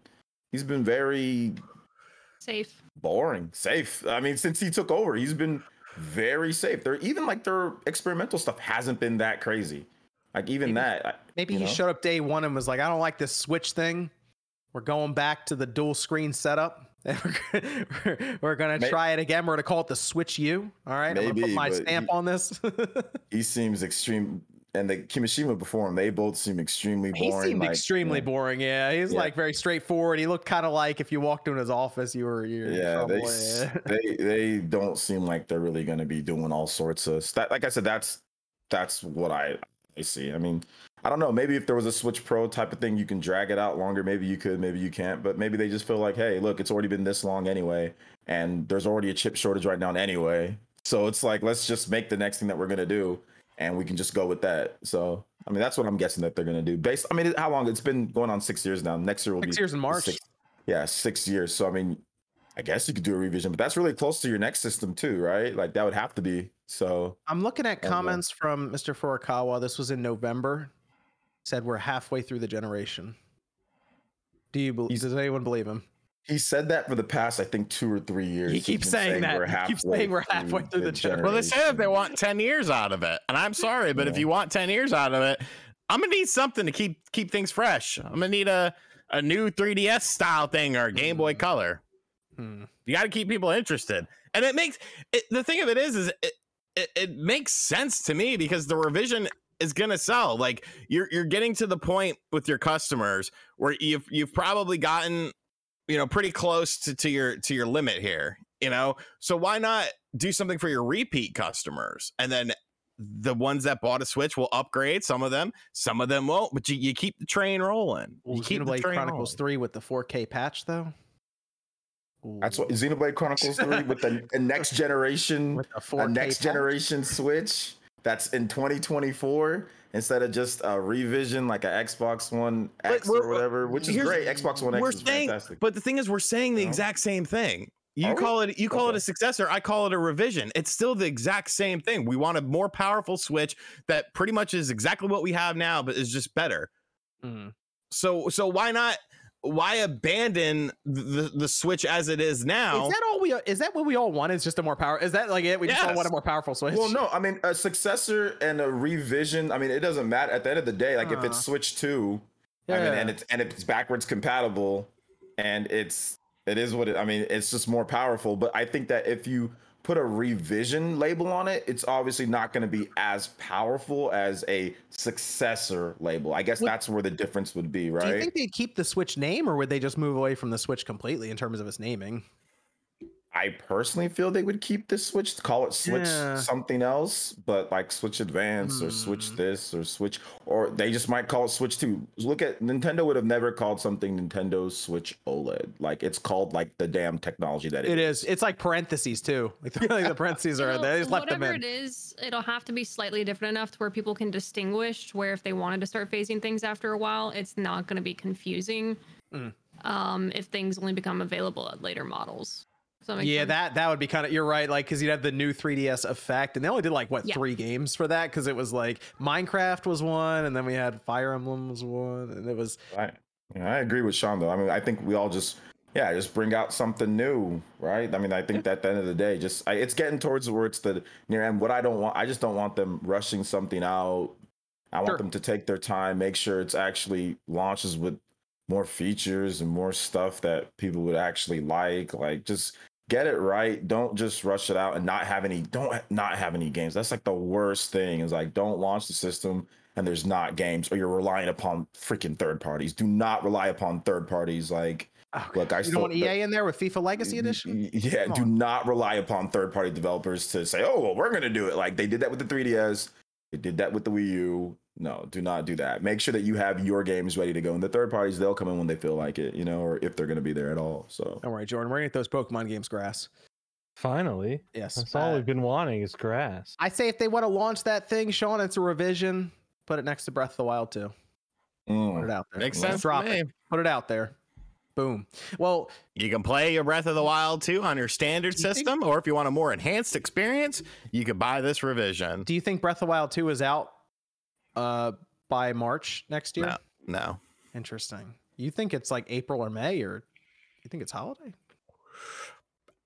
he's been very Safe. boring, safe. I mean, since he took over, he's been very safe. They're even like their experimental stuff hasn't been that crazy. Like even Maybe- that, Maybe he know? showed up day one and was like, I don't like this Switch thing. We're going back to the dual screen setup. We're, we're, we're gonna May- try it again. We're gonna call it the Switch U. All right. I'm gonna put Maybe, my stamp he- on this. he seems extreme. And the Kimishima before him, they both seem extremely boring. he seemed like, extremely yeah. boring. Yeah. He's Yeah. like very straightforward. He looked kind of like if you walked into his office, you were you're in yeah they, Yeah. they they don't seem like they're really going to be doing all sorts of stuff like i said that's that's what i i see i mean I don't know. Maybe if there was a Switch Pro type of thing, you can drag it out longer. Maybe you could, maybe you can't. But maybe they just feel like, hey, look, it's already been this long anyway, and there's already a chip shortage right now anyway. So it's like, let's just make the next thing that we're gonna do, and we can just go with that. So I mean, that's what I'm guessing that they're gonna do. Based, I mean, how long? It's been going on six years now. Next year will Six be years in March. Six, yeah, six years. So I mean, I guess you could do a revision, but that's really close to your next system too, right? Like that would have to be. So I'm looking at Oh, comments from Mr. Furukawa. This was in November. Said we're halfway through the generation. Do you believe? He's- Does anyone believe him? he said that for the past, I think, two or three years. He keeps been saying that. we're He keeps saying we're halfway through the generation. Well, they say that they want 10 years out of it. And I'm sorry, but if you want 10 years out of it, I'm gonna need something to keep keep things fresh. I'm gonna need a, a new 3DS style thing or a Game Boy Color. Hmm. You got to keep people interested. And it makes it, the thing of it is, is it, it, it makes sense to me because the revision is gonna sell. Like you're you're getting to the point with your customers where you've you've probably gotten you know pretty close to, to your to your limit here. You know, so why not do something for your repeat customers and then the ones that bought a Switch will upgrade. Some of them, some of them won't. But you, you keep the train rolling. Will You keep the Xenoblade train Chronicles rolling. 3 with the 4K patch though? That's what Xenoblade Chronicles 3 with the a next generation, with the a 4K next patch? generation Switch that's in 2024 instead of just a revision like a Xbox One X or whatever, which is great. Xbox One X we're is saying, fantastic. but the thing is, we're saying the No? exact same thing. You Are we? call it you call it a successor. I call it a revision. It's still the exact same thing. We want a more powerful Switch that pretty much is exactly what we have now, but is just better. Mm. So so why not? Why abandon the the Switch as it is now? Is that all we? Is that what we all want? Is just a more power? Is that like it? We just all want a more powerful Switch. Well, no, I mean a successor and a revision. I mean, it doesn't matter at the end of the day. Like if it's Uh. Switch Two, I mean, Yeah. and it's and it's backwards compatible, and it's it is what it. I mean, it's just more powerful. But I think that if you put a revision label on it, it's obviously not going to be as powerful as a successor label. I guess that's where the difference would be, right? Do you think they'd keep the Switch name, or would they just move away from the Switch completely in terms of its naming? I personally feel they would keep this Switch, call it Switch Yeah. something else, but like Switch Advance or Switch Hmm. this or Switch, or they just might call it Switch 2. Look at Nintendo would have never called something Nintendo Switch OLED. Like it's called like the damn technology that It is. It's like parentheses too. Like the, like the parentheses are there. They just left them whatever in. it is, it'll have to be slightly different enough to where people can distinguish. Where if they wanted to start phasing things after a while, it's not going to be confusing. Mm. Um, if things only become available at later models. Does that Yeah, sense? that that would be kind of. You're right. Like because you'd have the new 3DS effect, and they only did like what Yeah. three games for that because it was like Minecraft was one, and then we had Fire Emblem was one, and it was I, yeah, I agree with Sean though. I mean, I think we all just yeah, just bring out something new, right? I mean, I think that at the end of the day, just I, it's getting towards where it's the near end. What I don't want, I just don't want them rushing something out. I want Sure. them to take their time, make sure it's actually launches with more features and more stuff that people would actually like. Like just get it right. Don't just rush it out and not have any. Don't not have any games. That's like the worst thing. Is like don't launch the system and there's not games or you're relying upon freaking third parties. Do not rely upon third parties. Like oh, Look, I you still- don't want EA in there with FIFA Legacy Edition. Yeah, do not rely upon third party developers to say, oh, well, we're going to do it. Like they did that with the 3DS, they did that with the Wii U. No, do not do that. Make sure that you have your games ready to go. And the third parties, they'll come in when they feel like it, you know, or if they're going to be there at all. So, Don't worry, Jordan. We're gonna get those Pokemon games grass. Finally, Yes, that's all uh, we've been wanting is grass. I say if they want to launch that thing, Sean, it's a revision. Put it next to Breath of the Wild too. Put mm. it out there. Makes Let's sense. Drop to me. it. Put it out there. Boom. Well, You can play your Breath of the Wild 2 on your standard Do you think- system, or if you want a more enhanced experience, you could buy this revision. do you think Breath of the Wild 2 is out uh by March next year? No. No. Interesting. You think it's like April or May or you think it's holiday?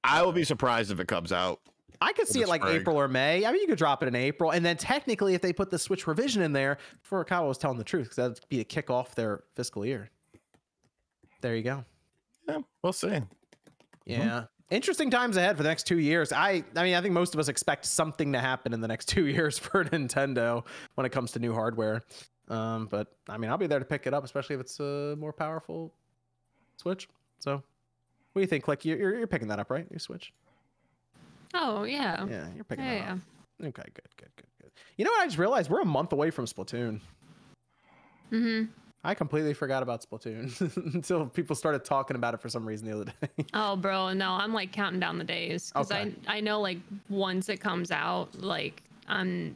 I will be surprised if it comes out. I could see it like spring. April or May. I mean, you could drop it in April, and then technically, if they put the Switch revision in there, Furukawa was telling the truth because that'd be a kick off their fiscal year. There you go. Yeah, we'll see. Yeah. Interesting times ahead for the next two years. I I mean, I think most of us expect something to happen in the next two years for Nintendo when it comes to new hardware. Um, but I mean, I'll be there to pick it up, especially if it's a more powerful Switch. So, what do you think? Like you're you're, picking that up, right? Your Switch. Oh yeah. Yeah, you're picking Yeah, that yeah. up. Okay, good, good, good, good. You know what? I just realized we're a month away from Splatoon. hmm I completely forgot about Splatoon until people started talking about it for some reason the other day. Oh, bro, no, I'm like counting down the days because Okay. I I know like once it comes out, like I'm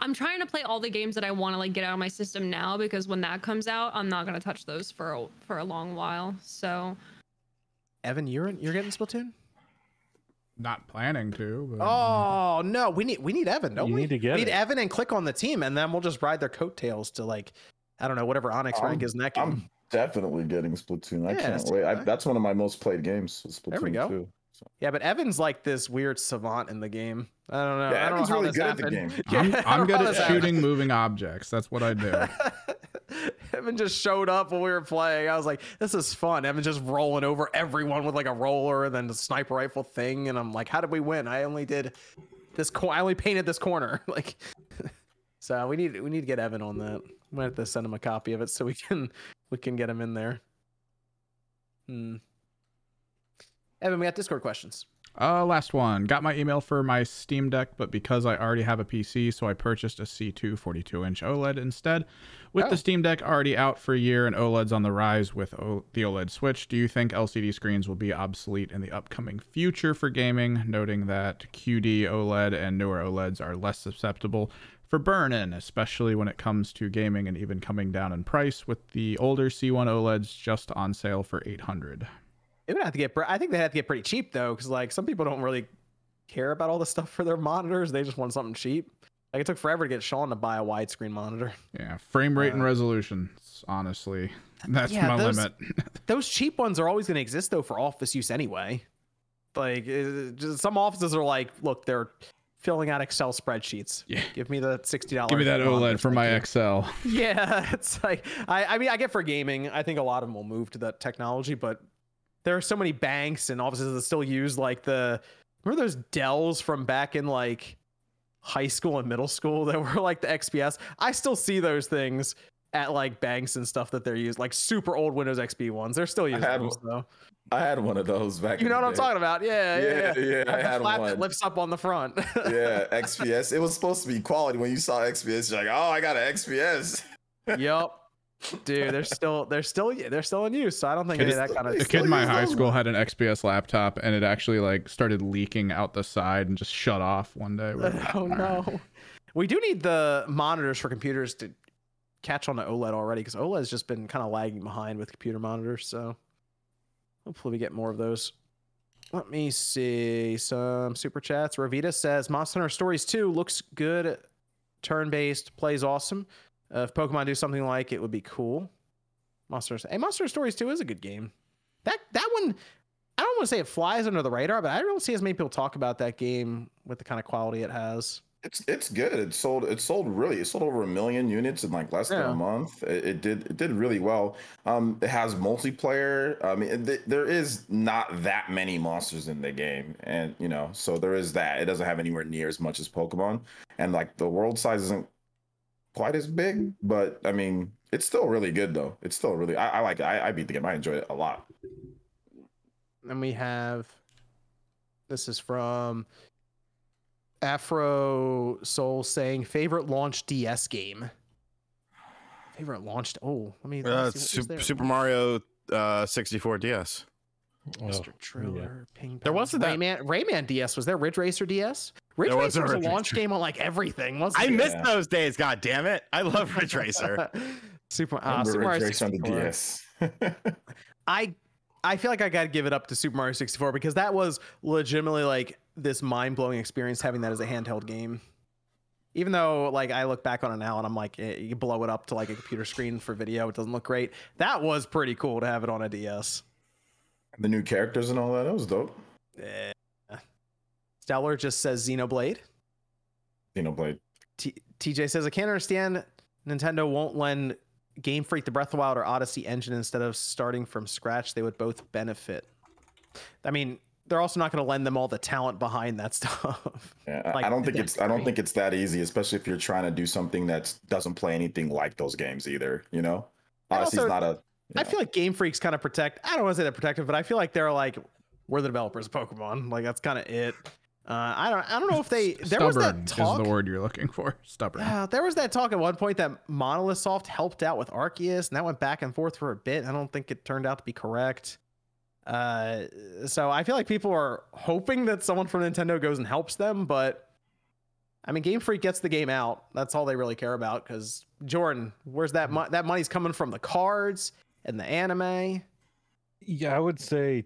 I'm trying to play all the games that I want to like get out of my system now because when that comes out, I'm not gonna touch those for a, for a long while. So Evan, you're you're getting Splatoon? Not planning to. But, Oh no, we need we need Evan, don't You we? need to get we need it. Evan and click on the team, and then we'll just ride their coattails to like, I don't know, whatever Onyx rank I'm- is next. I'm definitely getting Splatoon. I Yeah, can't so wait. I, that's one of my most played games. is There we Splatoon go. 2. So. Yeah, but Evan's like this weird savant in the game. I don't know. Yeah, I don't Evan's know really this good at the game. Yeah, I'm, I I'm good at this happened. shooting moving objects. That's what I do. Evan just showed up when we were playing. I was like, "This is fun." Evan just rolling over everyone with like a roller and then the sniper rifle thing, and I'm like, "How did we win? I only did this. Co- I only painted this corner." like, so we need we need to get Evan on that. I'm gonna have to send him a copy of it so we can we can get him in there. Hmm. Evan, we got Discord questions. Uh, last one. Got my email for my Steam Deck, but because I already have a PC, so I purchased a C2 42 inch OLED instead. With Oh. the Steam Deck already out for a year and OLED's on the rise with o- the OLED Switch, do you think LCD screens will be obsolete in the upcoming future for gaming? Noting that QD OLED and newer OLEDs are less susceptible for burn in, especially when it comes to gaming and even coming down in price, with the older C1 OLEDs just on sale for 800 They would have to get. I think they have to get pretty cheap though, because like some people don't really care about all the stuff for their monitors. They just want something cheap. Like it took forever to get Sean to buy a widescreen monitor. Yeah, frame rate and Uh, resolution. Honestly, that's yeah, my those- limit. Those cheap ones are always going to exist though for office use anyway. Like just, some offices are like, look, they're filling out Excel spreadsheets. Yeah. Give me the sixty dollars. Give me that OLED for my Excel. Yeah, it's like I, I mean I get for gaming. I think a lot of them will move to that technology, but there are so many banks and offices that still use like the remember those Dells from back in like high school and middle school that were like the XPS. I still see those things at like banks and stuff that they're used like super old Windows XP ones. They're still using had those though. I had one of those back. You in know the what I'm talking about? Yeah, yeah, Yeah, yeah. yeah, I the had flap one. that lifts up on the front. yeah, XPS. It was supposed to be quality. When you saw XPS, you're like, oh, I got an XPS. yep. Dude, they're still they're still they're still in use. So I don't think any of that kind of. A kid in my high those? school had an XPS laptop, and it actually like started leaking out the side and just shut off one day. We like, Oh no. We do need the monitors for computers to catch on to OLED already because OLED has just been kind of lagging behind with computer monitors. So hopefully we get more of those. Let me see some super chats. Ravita says Monster Hunter Stories 2 looks good, turn based, plays awesome. Uh, if Pokemon do something like it, would be cool. Monster Hey, Monster Stories 2 is a good game. That that one, I don't want to say it flies under the radar, but I don't see as many people talk about that game with the kind of quality it has. It's it's good. It sold it sold really it sold over a million units in like less than a month. It, it did it did really well. Um, it has multiplayer. I mean, th- there is not that many monsters in the game, and you know, so there is that. It doesn't have anywhere near as much as Pokemon, and like the world size isn't quite as big, but I mean, it's still really good though. It's still really I, I like it. I, I beat the game. I enjoyed it a lot. And we have this is from Afro Soul saying favorite launch DS game. Favorite launched. Oh, let me. let me Uh, see what was Super. Super Mario uh, 64 DS. Mr. Oh, Driller, Ping There wasn't that- Rayman. Rayman DS was there. Ridge Racer DS. Ridge There Racer wasn't was a launch game on like everything. Wasn't I it? missed Yeah. those days. God damn it! I love Ridge Racer. Super. Uh, Remember Super Mario Ridge Racer on the 64. DS. I I feel like I got to give it up to Super Mario 64 because that was legitimately like this mind-blowing experience having that as a handheld game. Even though like I look back on it now and I'm like eh, you blow it up to like a computer screen for video, it doesn't look great. That was pretty cool to have it on a DS. the new characters and all that. That was dope. Eh. Stellar just says Xenoblade. Xenoblade. T- TJ says I can't understand Nintendo won't lend Game Freak the Breath of the Wild or Odyssey engine instead of starting from scratch. They would both benefit. I mean, they're also not going to lend them all the talent behind that stuff. Yeah, I- Like, I don't think it's I don't think it's that easy, especially if you're trying to do something that doesn't play anything like those games either. You know, Odyssey's also, not a. I feel like Game Freak's kind of protect. I don't want to say they're protective, but I feel like they're like we're the developers of Pokemon. Like that's kind of it. Uh, I don't. I don't know if they. There was Stubborn that talk. is the word you're looking for. Stubborn. Yeah, there was that talk at one point that Monolith Soft helped out with Arceus, and that went back and forth for a bit. I don't think it turned out to be correct. Uh, so I feel like people are hoping that someone from Nintendo goes and helps them, but I mean, Game Freak gets the game out. That's all they really care about. Because Jordan, where's that mo- that money's coming from? The cards and the anime. Yeah, I would say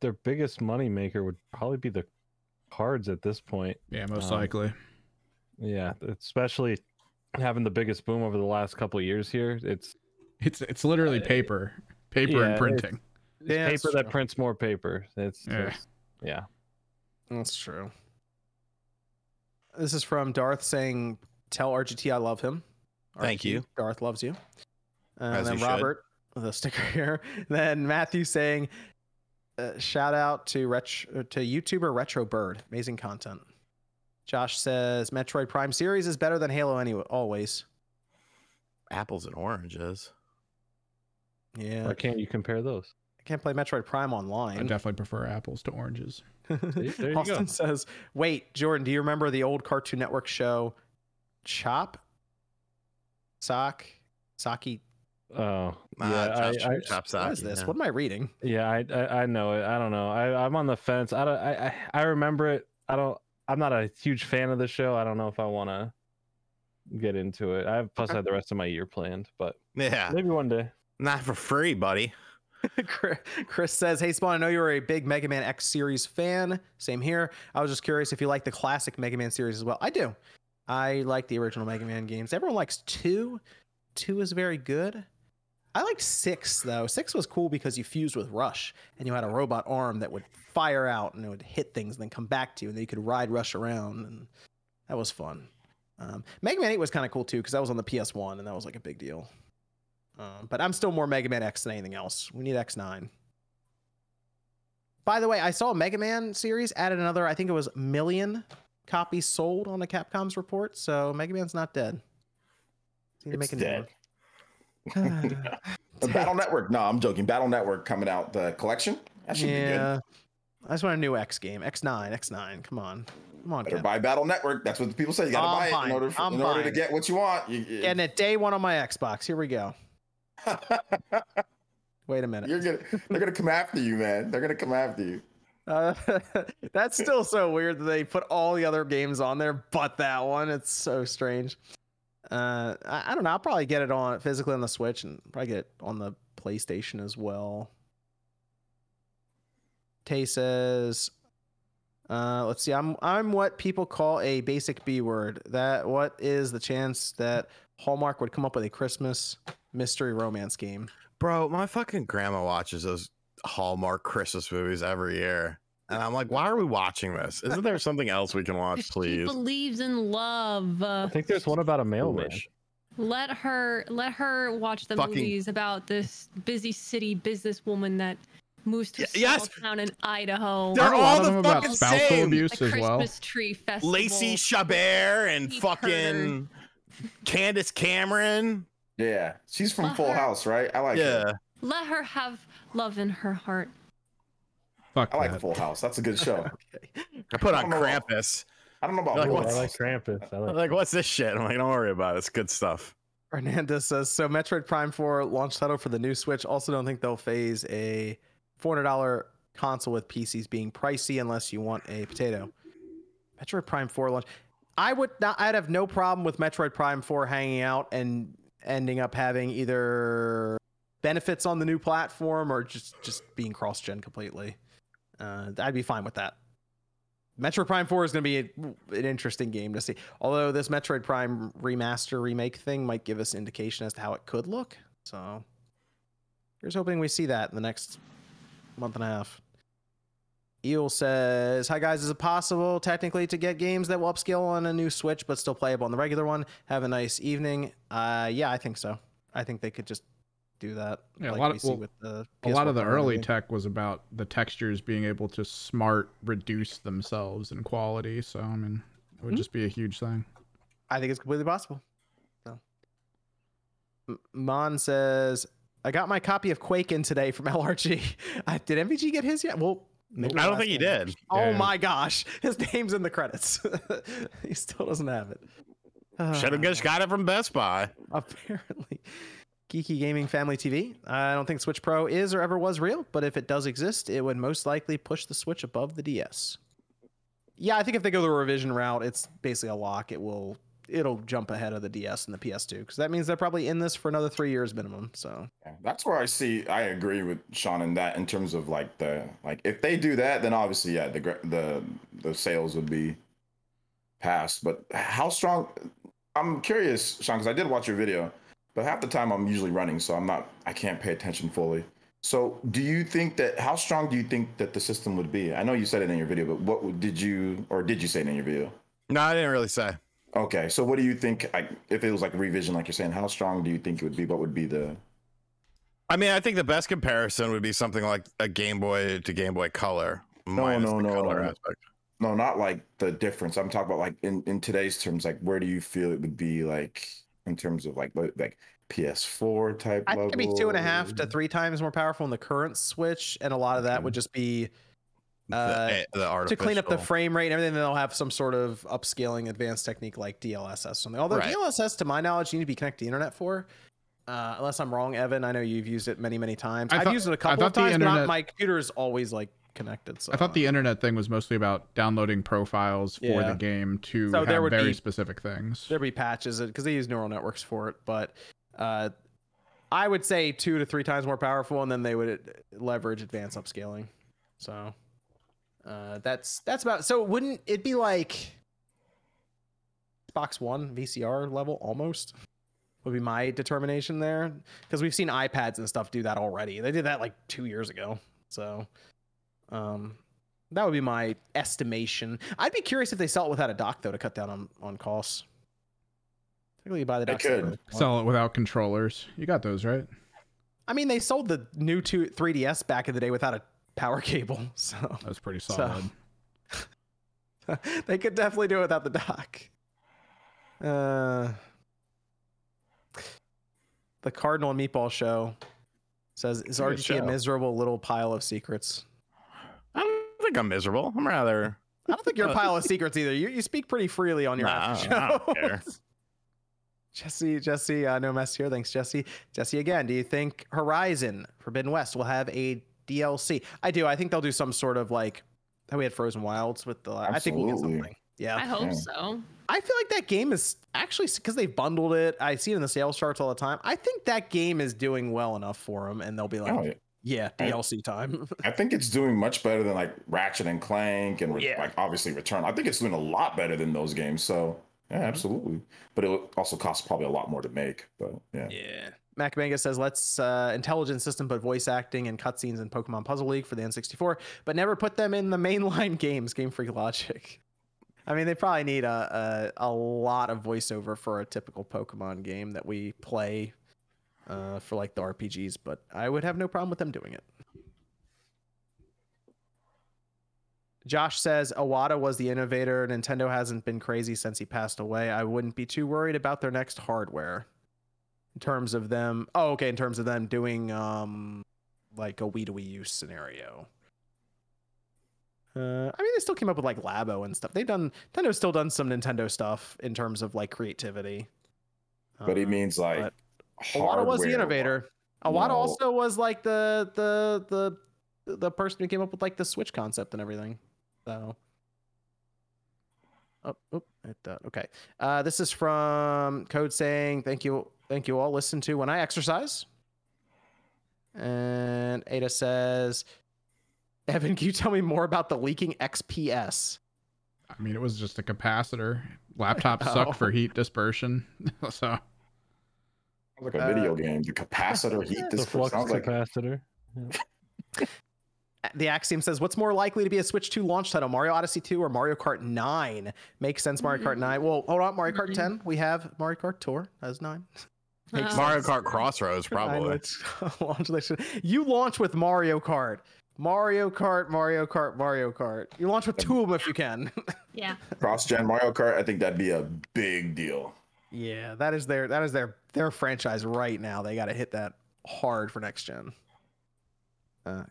their biggest money maker would probably be the cards at this point. Yeah, most Um, likely. Yeah, especially having the biggest boom over the last couple of years here. It's, It's it's literally paper, paper yeah, and printing. it's Yeah, paper that prints more paper. It's Yeah. just- yeah. That's true. This is from Darth saying, "Tell RGT I love him." Thank you. Darth loves you. Uh, As and then he should. Robert with a sticker here. Then Matthew saying, uh, "Shout out to retro to YouTuber Retro Bird, amazing content." Josh says, "Metroid Prime series is better than Halo anyway, always." Apples and oranges. Yeah, Why can't you compare those? I can't play Metroid Prime online. I definitely prefer apples to oranges. There you Austin go. says, "Wait, Jordan, do you remember the old Cartoon Network show, Chop, Sock, Saki? Oh, Ah, yeah. I, chop, I, chop, chop, What is socky, this? yeah. What am I reading?" yeah, I, I, I know it. I don't know. I, I'm on the fence. I don't. I, I, I remember it. I don't. I'm not a huge fan of the show. I don't know if I want to get into it. I have plus I had the rest of my year planned, but Yeah, maybe one day. not for free, buddy. Chris- Chris says, "Hey Spawn, I know you were a big Mega Man X series fan. Same here. I was just curious if you like the classic Mega Man series as well. I do. I like the original Mega Man games. Everyone likes two. Two is very good. I liked six though. Six was cool because you fused with Rush and you had a robot arm that would fire out and it would hit things and then come back to you and then you could ride Rush around and that was fun. Um, Mega Man Eight was kind of cool too because that was on the PS One and that was like a big deal. Um, but I'm still more Mega Man X than anything else. We need X9. By the way, I saw Mega Man series added another, I think it was million copies sold on the Capcom's report. So Mega Man's not dead. It's make a new dead. The Battle Network. No, I'm joking. Battle Network coming out the collection. That should be good. yeah. I just want a new X game. X9, X9. Come on. Come on, Better Ken. buy Battle Network. That's what the people say. You gotta I'm buy it in order for, in order to get what you want. You, you- Getting it day one on my Xbox. Here we go. Wait a minute. You're gonna. They're gonna come after you, man. They're gonna come after you. Uh, that's still so weird that they put all the other games on there, but that one. It's so strange. Uh, I, I don't know. I'll probably get it on physically on the Switch and probably get it on the PlayStation as well. Tay says, uh, "Let's see. I'm I'm what people call a basic B word. That what is the chance that Hallmark would come up with a Christmas mystery romance game? Bro, my fucking grandma watches those Hallmark Christmas movies every year. And I'm like, why are we watching this? Isn't there something else we can watch, She please? believes in love. Uh, I think there's one about a mailman. Foolish. let her let her watch the Fucking- movies about this busy city businesswoman that moves to a Y- small yes! town in Idaho. They're all the about fucking spousal same. abuse the as well. Christmas tree festival. Lacey Chabert and Steve fucking Candace Cameron. Yeah, she's from Let Full her- House, right? I like. Yeah. Her. Let her have love in her heart. Fuck I like that. Full House. That's a good show. I put on don't know. Krampus. I don't know about Like, Full I what's- like Krampus. I I'm like like, what's this shit? I'm like, don't worry about it. It's good stuff. Hernandez says so. Metroid Prime 4 launch title for the new Switch. Also, don't think they'll phase a $400 console with PCs being pricey unless you want a potato. Metroid Prime 4 launch. I would not. I'd have no problem with Metroid Prime 4 hanging out and ending up having either benefits on the new platform or just just being cross gen completely. Uh, I'd be fine with that. Metroid Prime 4 is going to be a, an interesting game to see. Although this Metroid Prime remaster remake thing might give us indication as to how it could look. So here's hoping we see that in the next month and a half. Eel says, Hi guys, is it possible technically to get games that will upscale on a new Switch but still playable on the regular one? Have a nice evening. Uh yeah, I think so. I think they could just do that. Yeah, a like lot we of- see well, with the a lot of the early movie. tech was about the textures being able to smart reduce themselves in quality. So I mean, it would Mhm. just be a huge thing. I think it's completely possible. So, Mon says, "I got my copy of Quake in today from LRG. Uh, did MVG get his yet? Well, Maybe I don't think he game. did. Oh Yeah. my gosh, his name's in the credits. he still doesn't have it. Should have Uh, just got it from Best Buy. apparently. Geeky Gaming Family TV. I don't think Switch Pro is or ever was real, but if it does exist, it would most likely push the Switch above the DS. Yeah, I think if they go the revision route, it's basically a lock. It will it'll jump ahead of the DS and the PS2 because that means they're probably in this for another three years minimum. So Yeah, that's where I see. I agree with Sean in that in terms of like the like if they do that, then obviously yeah, the the the sales would be passed. But how strong? I'm curious, Sean, because I did watch your video, but half the time I'm usually running, so I'm not. I can't pay attention fully. So, do you think that how strong do you think that the system would be? I know you said it in your video, but what did you or did you say it in your video? No, I didn't really say. Okay, so what do you think? Like, if it was like revision, like you're saying, how strong do you think it would be? What would be the I mean, I think the best comparison would be something like a Game Boy to Game Boy Color. No, minus no, the no, color no. aspect. No, not like the difference. I'm talking about like in in today's terms. Like, where do you feel it would be like in terms of like like PS4 type? I think it'd be two and a half to three times more powerful in the current Switch, and a lot of that would just be Uh, the, the to clean up the frame rate and everything. They'll have some sort of upscaling advanced technique like DLSS or something. Although Right. DLSS, to my knowledge, you need to be connected to the internet for. Uh, unless I'm wrong, Evan. I know you've used it many, many times. I I've thought- used it a couple of thought the times, but not- my computer is always like connected. So I thought the internet thing was mostly about downloading profiles for Yeah. the game to So there have very be- specific things. there'd be patches because they use neural networks for it. But uh, I would say two to three times more powerful, and then they would leverage advanced upscaling. So uh, that's that's about. So wouldn't it be like Xbox One VCR level almost? Would be my determination there because we've seen iPads and stuff do that already. They did that like two years ago. So um, that would be my estimation. I'd be curious if they sell it without a dock though to cut down on on costs. Typically, you buy the They dock. could. Sell it without controllers. You got those, right? I mean, they sold the new two 3DS back in the day without a power cable, so That was pretty So- solid. they could definitely do it without the dock. Uh, the Cardinal and Meatball Show says, "Is Good RGT a miserable little pile of secrets?" I don't think I'm miserable. I'm rather. I don't think you're a pile of secrets either. You you speak pretty freely on your Nah, after I don't care. Jesse, Jesse, uh, no mess here. Thanks, Jesse. Jesse, again, do you think Horizon Forbidden West will have a DLC? I do. I think they'll do some sort of like how we had Frozen Wilds with the. I think we'll get Absolutely. something. Yeah, I hope Yeah. so. I feel like that game is actually because they've bundled it. I see it in the sales charts all the time. I think that game is doing well enough for them, and they'll be like, Oh, yeah. "Yeah. DLC time." I think it's doing much better than like Ratchet and Clank and Yeah. like obviously Return. I think it's doing a lot better than those games. So yeah, absolutely. But it also costs probably a lot more to make. But yeah. Yeah. Mac Manga says, let's uh, intelligent system put voice acting and cutscenes in Pokemon Puzzle League for the N64, but never put them in the mainline games, Game Freak Logic. I mean, they probably need a, a, a lot of voiceover for a typical Pokemon game that we play uh, for like the RPGs, but I would have no problem with them doing it. Josh says Iwata was the innovator. Nintendo hasn't been crazy since he passed away. I wouldn't be too worried about their next hardware in terms of them oh okay in terms of them doing um like a Wii to Wii U scenario. Uh, I mean, they still came up with like Labo and stuff. They've done Nintendo's still done some Nintendo stuff in terms of like creativity. But he Uh, means like but Iwata was the innovator. Iwata No. also was like the the the the person who came up with like the Switch concept and everything. So. Oh, oh it, uh, okay. Uh, this is from Code saying, "Thank you, thank you all. Listen to when I exercise." And Ada says, "Evan, can you tell me more about the leaking XPS?" I mean, it was just a capacitor. Laptops Oh. suck for heat dispersion. so Sounds like a video Uh, game. The capacitor heat The this flux sounds like capacitor. The Axiom says, "What's more likely to be a Switch 2 launch title, Mario Odyssey 2 or Mario Kart 9?" Makes sense. Mario Kart 9. Well, hold on. Mario Kart 10. We have Mario Kart Tour as nine. Makes Uh, Mario sense. Kart Crossroads, probably. lets launch You launch with Mario Kart. Mario Kart, Mario Kart, Mario Kart. You launch with two of them if you can. Yeah. cross gen Mario Kart. I think that'd be a big deal. Yeah, that is their that is their their franchise right now. They got to hit that hard for next gen. Uh,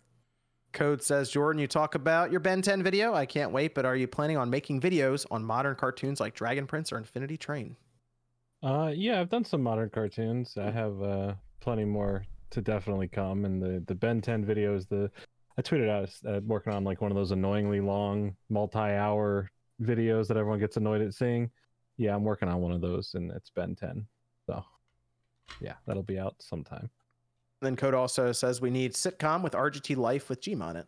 Code says, Jordan, you talk about your Ben 10 video. I can't wait, but are you planning on making videos on modern cartoons like Dragon Prince or Infinity Train? Uh, yeah, I've done some modern cartoons. I have uh plenty more to definitely come. And the the Ben 10 videos, the I tweeted out uh, working on like one of those annoyingly long multi-hour videos that everyone gets annoyed at seeing. Yeah, I'm working on one of those, and it's Ben 10. So, yeah, that'll be out sometime. Then Code also says we need sitcom with RGT Life with Gm on it.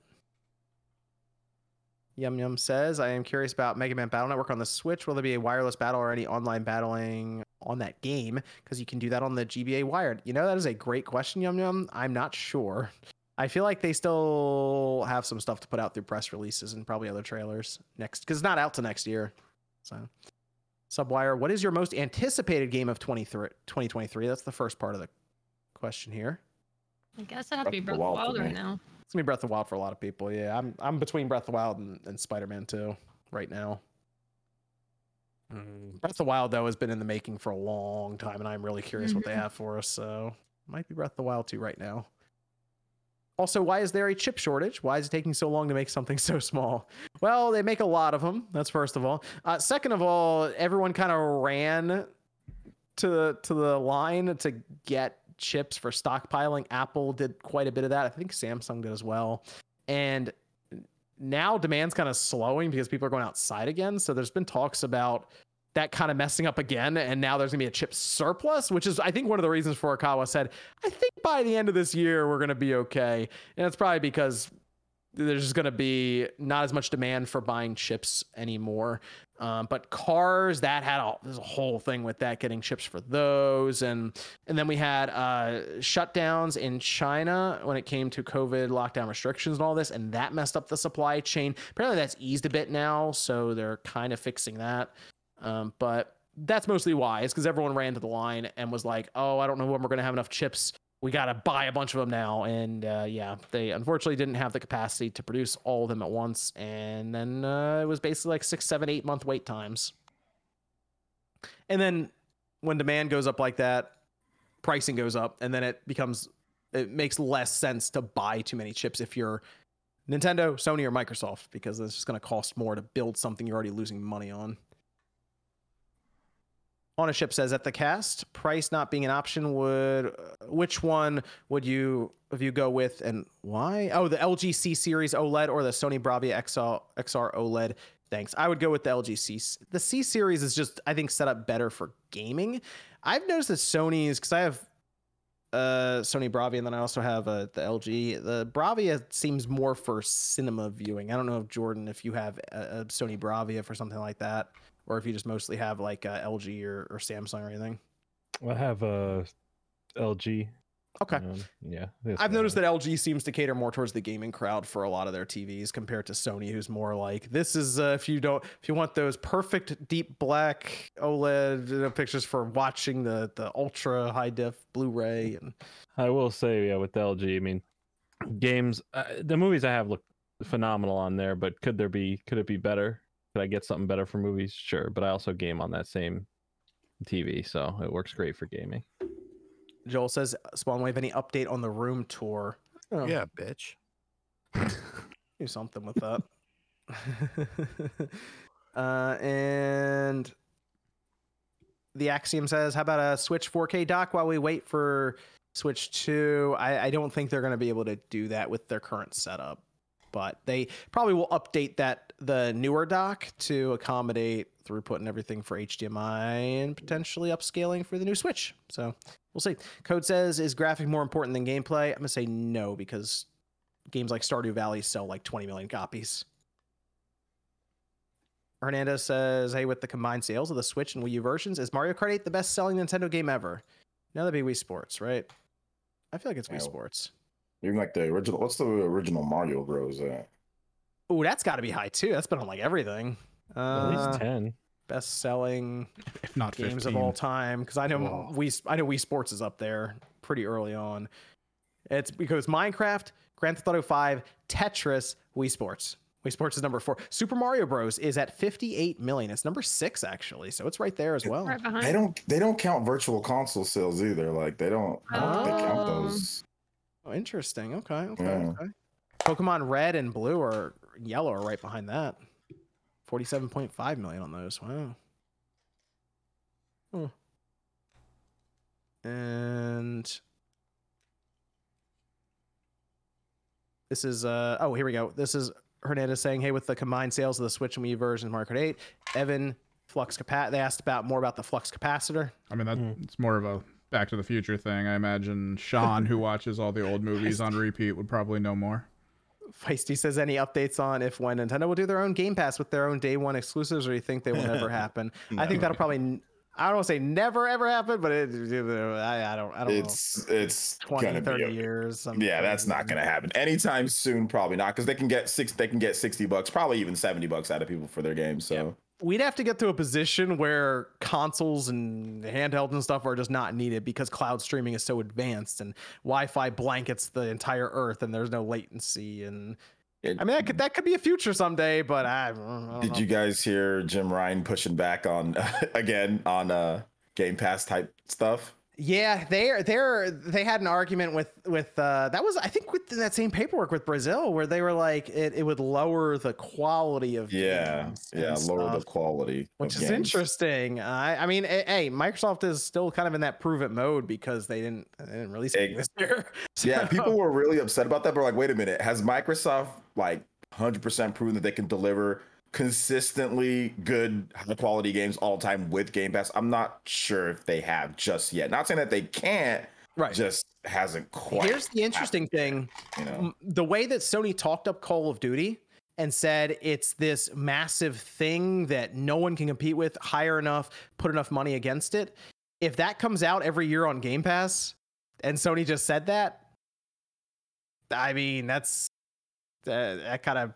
Yum Yum says, I am curious about Mega Man Battle Network on the Switch. Will there be a wireless battle or any online battling on that game? Because you can do that on the GBA Wired. You know, that is a great question, Yum Yum. I'm not sure. I feel like they still have some stuff to put out through press releases and probably other trailers next, because it's not out to next year. So, Subwire, what is your most anticipated game of 23 2023? That's the first part of the question here. I guess it had to be Breath Breath of of the the Wild Wild right now. It's gonna be Breath of the Wild for a lot of people. Yeah, I'm I'm between Breath of the Wild and, and Spider Man 2 right now. Mm, Breath of the Wild though has been in the making for a long time, and I'm really curious what they Mhm. have for us. So might be Breath of the Wild 2 right now. Also, why is there a chip shortage? Why is it taking so long to make something so small? Well, they make a lot of them. That's first of all. Uh, second of all, everyone kind of ran to to the line to get chips for stockpiling. Apple did quite a bit of that. I think Samsung did as well. And now demand's kind of slowing because people are going outside again. So there's been talks about that kind of messing up again. And now there's gonna be a chip surplus, which is I think one of the reasons Furukawa said, I think by the end of this year we're gonna be okay. And it's probably because there's just to be not as much demand for buying chips anymore. Um, but cars that had a, there's a whole thing with that getting chips for those, and and then we had uh, shutdowns in China when it came to COVID lockdown restrictions and all this, and that messed up the supply chain. Apparently that's eased a bit now, so they're kind of fixing that. Um, but that's mostly why is because everyone ran to the line and was like, "Oh, I don't know when we're to have enough chips we got to buy a bunch of them now. And uh, yeah, they unfortunately didn't have the capacity to produce all of them at once. And then uh, it was basically like six, seven, eight month wait times. And then when demand goes up like that, pricing goes up, and then it becomes, it makes less sense to buy too many chips if you're Nintendo, Sony, or Microsoft because it's just going to cost more to build something you're already losing money on. Ownership says at the cast, price not being an option would uh, which one would you if you go with and why? Oh, the LG C series OLED or the Sony Bravia XR XR OLED. Thanks. I would go with the LG C. The C series is just I think set up better for gaming. I've noticed that Sony's because I have uh Sony Bravia and then I also have uh, the LG. The Bravia seems more for cinema viewing. I don't know if Jordan if you have a, a Sony Bravia for something like that or if you just mostly have like uh, LG or, or Samsung or anything. I have a LG. Okay. um, yeah. I've noticed that LG seems to cater more towards the gaming crowd for a lot of their TVs compared to Sony, who's more like this is uh, if you don't if you want those perfect deep black OLED you know, pictures for watching the the ultra high def Blu-ray and I will say, yeah, with the LG, I mean, games, uh, the movies I have look phenomenal on there, but could there be, could it be better? Could I get something better for movies? Sure, but I also game on that same TV, so it works great for gaming. Joel says "Spawn Wave, any update on the room tour? Oh, Yeah, bitch. do something with that. uh, and the Axiom says, "How about a Switch 4K dock while we wait for Switch 2?" I, I don't think they're going to be able to do that with their current setup, but they probably will update that the newer dock to accommodate throughput and everything for HDMI and potentially upscaling for the new Switch. So we'll see. Code says, "Is graphic more important than gameplay?" I'm gonna say no because games like Stardew Valley sell like 20 million copies. Hernandez says, "Hey, with the combined sales of the Switch and Wii U versions, is Mario Kart 8 the best-selling Nintendo game ever?" Now that'd be Wii Sports, right? I feel like it's Wii Sports. Even like the original. What's the original Mario Bros? At? Oh, that's got to be high too. That's been on like everything. At Uh, least 10. best-selling if not games 15. of all time because I know Wow. Wii I know Wii Sports is up there pretty early on. It's because Minecraft, Grand Theft Auto 5, Tetris, Wii Sports. Wii Sports is number four. Super Mario Bros is at 58 million. It's number six actually, so it's right there as well. Right. They don't. They don't count virtual console sales either. Like they don't. I don't think they count Oh. those. Oh, interesting. Okay. Okay. Yeah. Okay. Pokemon Red and Blue or Yellow are right behind that. 47.5 million on those. Wow. Hmm. And this is uh oh here we go. This is Hernandez saying, "Hey, with the combined sales of the Switch and Wii version of Mario Kart 8, Evan flux cap. They asked about more about the flux capacitor. I mean, that Mm. it's more of a Back to the Future thing. I imagine Sean, who watches all the old movies on repeat, would probably know more. Feisty says, "Any updates on if when Nintendo will do their own Game Pass with their own day one exclusives, or do you think they will never happen? I think that'll probably." I don't want to say never ever happen, but it, I, I don't. I don't It's it's know. 20, gonna 30 be a, years. some yeah, that's not gonna happen anytime soon. Probably not because they can get six. They can get sixty bucks, probably even seventy bucks out of people for their games. So we'd have to get to a position where consoles and handhelds and stuff are just not needed because cloud streaming is so advanced and Wi-Fi blankets the entire Earth and there's no latency and It- I mean that could that could be a future someday, but I, I Did know. you guys hear Jim Ryan pushing back on again on uh Game Pass type stuff? Yeah, they're they're they had an argument with with uh that was I think with that same paperwork with Brazil where they were like it, it would lower the quality of Yeah, yeah, lower the quality, which is games. interesting. I, I mean, hey, Microsoft is still kind of in that prove it mode because they didn't they didn't release it this year. Yeah, people were really upset about that. But like, wait a minute, has Microsoft like 100% proven that they can deliver consistently good, high quality games all the time with Game Pass? I'm not sure if they have just yet. Not saying that they can't, right. just hasn't quite. Here's the interesting thing: you know. The way that Sony talked up Call of Duty and said it's this massive thing that no one can compete with, hire enough, put enough money against it. If that comes out every year on Game Pass, and Sony just said that, I mean that's uh, that kind of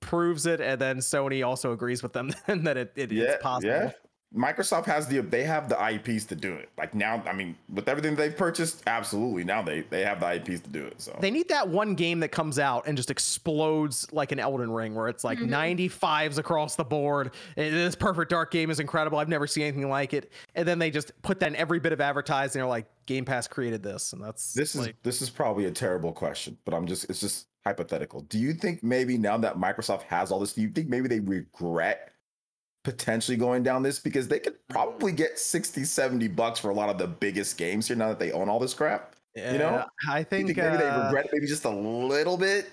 proves it, and then Sony also agrees with them then that it, it yeah, it's possible. yeah. Microsoft has the they have the IPs to do it. Like now, I mean, with everything they've purchased, absolutely. Now they they have the IPs to do it. So They need that one game that comes out and just explodes like an Elden Ring, where it's like Mhm. 95s across the board. Eh, This perfect dark game is incredible. I've never seen anything like it. And then they just put that in every bit of advertising. They're like, Game Pass created this, and that's this is this is probably a terrible question, but I'm just it's just hypothetical. Do you think maybe now that Microsoft has all this, do you think maybe they regret potentially going down this because they could probably get 60 70 bucks for a lot of the biggest games here now that they own all this crap you know? I think, think maybe they uh, regret maybe just a little bit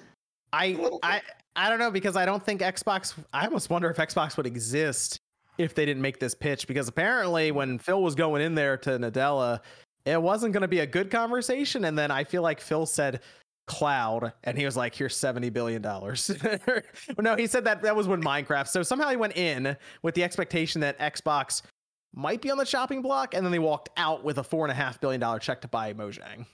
I little I I don't know because I don't think Xbox. I almost wonder if Xbox would exist if they didn't make this pitch because apparently when Phil was going in there to Nadella, it wasn't going to be a good conversation, and then I feel like Phil said cloud and he was like here's 70 billion dollars no he said that that was when minecraft so somehow he went in with the expectation that xbox might be on the chopping block and then they walked out with a four and a half billion dollar check to buy mojang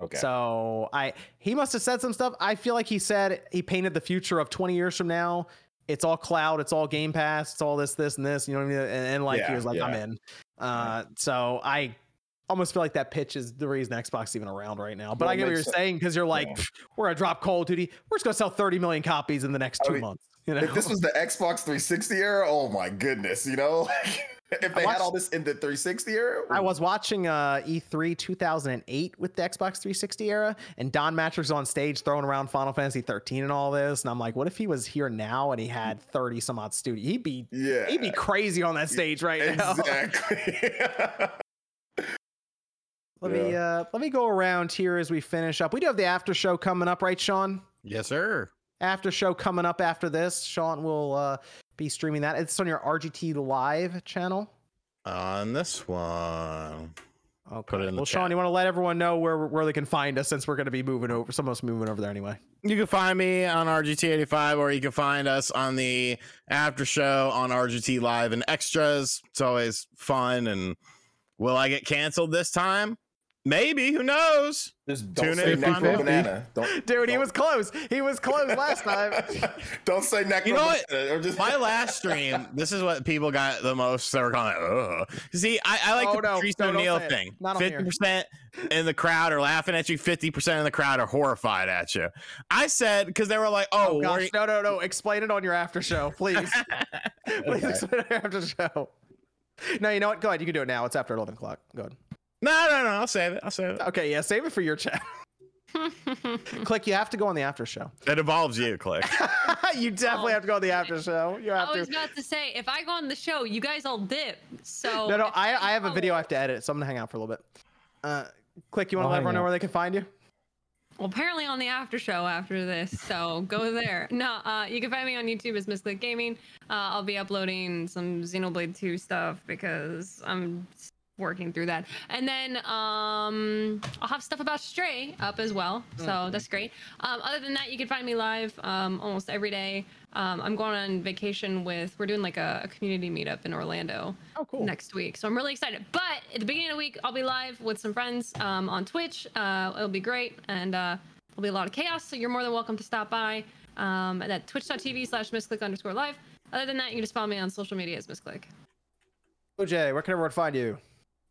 okay so I he must have said some stuff. I feel like he said he painted the future of 20 years from now. It's all cloud, it's all Game Pass, it's all this, this, and this. You know what I mean? And, and like he was like, I'm in. Uh, so I almost feel like that pitch is the reason Xbox is even around right now. But Well, I get what you're sense. saying because you're like, Yeah. We're gonna drop Call of Duty. We're just gonna sell 30 million copies in the next I two mean, months. You know, if this was the xbox 360 era oh my goodness you know if they had all this in the 360 era I was watching uh, E3 2008 with the Xbox 360 era, and Don Mattrick's on stage throwing around Final Fantasy 13 and all this, and I'm like, what if he was here now and he had 30 some odd studio? He'd be yeah he'd be crazy on that stage right now. exactly let me uh, let me go around here as we finish up. We do have the after show coming up, right, Sean? Yes, sir. After show coming up after this. Sean will uh, be streaming that. It's on your RGT Live channel. On this one. Okay. Put it in the well, Sean, chat. you want to let everyone know where where they can find us since we're going to be moving over. Some of us moving over there anyway. You can find me on RGT85, or you can find us on the after show on RGT Live and Extras. It's always fun. And will I get canceled this time? Maybe. Who knows? Just don't Tune say in, neck find or out. banana. Don't, Dude, he don't- was close. He was close last time. don't say neck You or know what? just My last stream, this is what people got the most. They were calling it, ugh. See, I, I like Oh, the no. Patrice No, don't O'Neal say it. thing. Not on here. 50% in the crowd are laughing at you, 50% in the crowd are horrified at you. I said, because they were like, oh, Oh gosh, you- no, no, no. Explain it on your after show, please. please Okay. explain it on your after show. No, you know what? Go ahead. You can do it now. It's after 11 o'clock. Go ahead. No, no, no, I'll save it. I'll save it. Okay, yeah, save it for your chat. Click, you have to go on the after show. It involves you, Click. you definitely have to go on the after show. You have I was to. about to say, if I go on the show, you guys all dip. So No, no, I, I have a video I have to edit, so I'm gonna hang out for a little bit. Uh, Click, you want to let everyone know where they can find you? Well, apparently on the after show after this, so go there. No, uh, you can find me on YouTube as Misclick Gaming. Uh, I'll be uploading some Xenoblade 2 stuff because I'm working through that, and then um, I'll have stuff about Stray up as well. So that's great. Um, other than that, you can find me live um, almost every day. Um, I'm going on vacation with. We're doing like a, a community meetup in Orlando Oh, cool. next week. So I'm really excited. But at the beginning of the week, I'll be live with some friends um, on Twitch. Uh, it'll be great, and uh, there'll be a lot of chaos. So you're more than welcome to stop by um, at twitch.tv slash misclick underscore live. Other than that, you can just follow me on social media as misclick. OJ, where can everyone find you?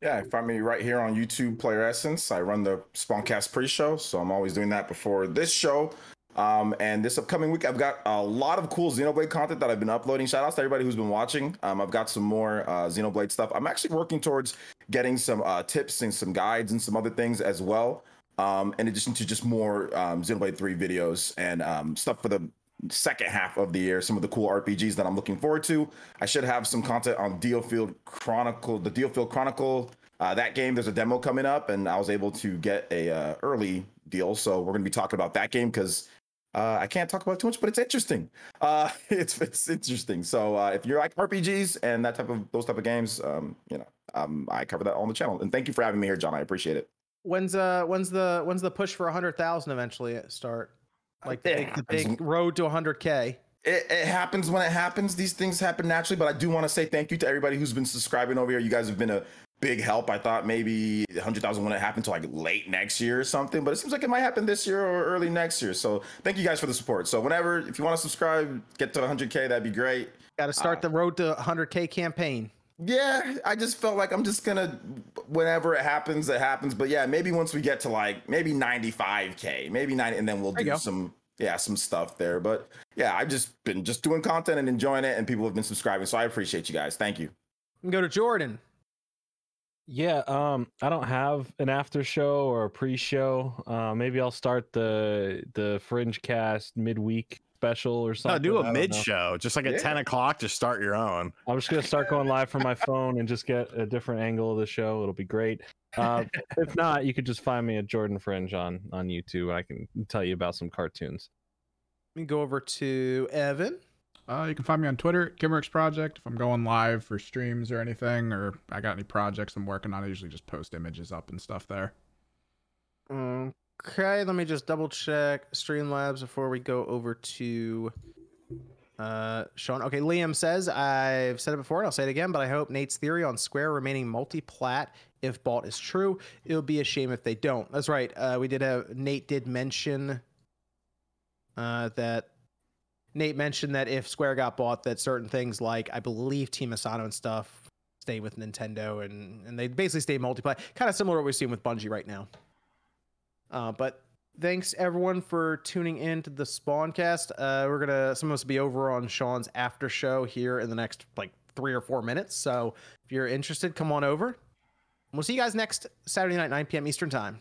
Yeah, find me right here on YouTube, Player Essence. I run the Spawncast pre-show, so I'm always doing that before this show. Um, and this upcoming week, I've got a lot of cool Xenoblade content that I've been uploading. Shout outs to everybody who's been watching. Um, I've got some more uh, Xenoblade stuff. I'm actually working towards getting some uh, tips and some guides and some other things as well. Um, in addition to just more um, Xenoblade 3 videos and um, stuff for the second half of the year, some of the cool RPGs that I'm looking forward to. I should have some content on DioField Chronicle, the DioField Chronicle. Uh, that game, there's a demo coming up, and I was able to get a uh, early deal. So we're going to be talking about that game because uh, I can't talk about too much, but it's interesting. Uh, it's it's interesting. So uh, if you're like RPGs and that type of those type of games, um, you know, um, I cover that on the channel. And thank you for having me here, John. I appreciate it. When's uh when's the when's the push for hundred thousand eventually start? Like the big, the big road to hundred k. It, it happens when it happens. These things happen naturally, but I do want to say thank you to everybody who's been subscribing over here. You guys have been a big help. I thought maybe 100,000 wouldn't happen until like late next year or something, but it seems like it might happen this year or early next year. So thank you guys for the support. So whenever, if you want to subscribe, get to 100K, that'd be great. Got to start uh, the road to hundred k campaign. Yeah, I just felt like I'm just gonna, whenever it happens, it happens. But yeah, maybe once we get to like maybe 95K, maybe 90, and then we'll There do some, yeah, some stuff there. But yeah, I've just been just doing content and enjoying it, and people have been subscribing. So I appreciate you guys. Thank you. Go to Jordan. Yeah, um, I don't have an after show or a pre-show. Uh, maybe I'll start the the Fringe Cast midweek special or something. do I a don't mid show, just like at Yeah. 10 o'clock, just start your own. I'm just gonna start going live from my phone and just get a different angle of the show. It'll be great. Uh, if not, you could just find me at Jordan Fringe on on YouTube. I can tell you about some cartoons. Let me go over to Evan. Uh, you can find me on Twitter, Kimmerix Project. If I'm going live for streams or anything, or I got any projects I'm working on, I usually just post images up and stuff there. Okay, let me just double check Streamlabs before we go over to uh Sean. Okay, Liam says I've said it before and I'll say it again, but I hope Nate's theory on Square remaining multi-plat if bought is true. It would be a shame if they don't. That's right. Uh, we did have Nate did mention uh, that Nate mentioned that if Square got bought, that certain things like I believe Team Asano and stuff stay with Nintendo and and they basically stay multiplayer, kind of similar to what we're seeing with Bungie right now. Uh, but thanks everyone for tuning in to the Spawncast. Uh, we're gonna some of us be over on Sean's after show here in the next like three or four minutes. So if you're interested, come on over. We'll see you guys next Saturday night, 9 p.m. Eastern time.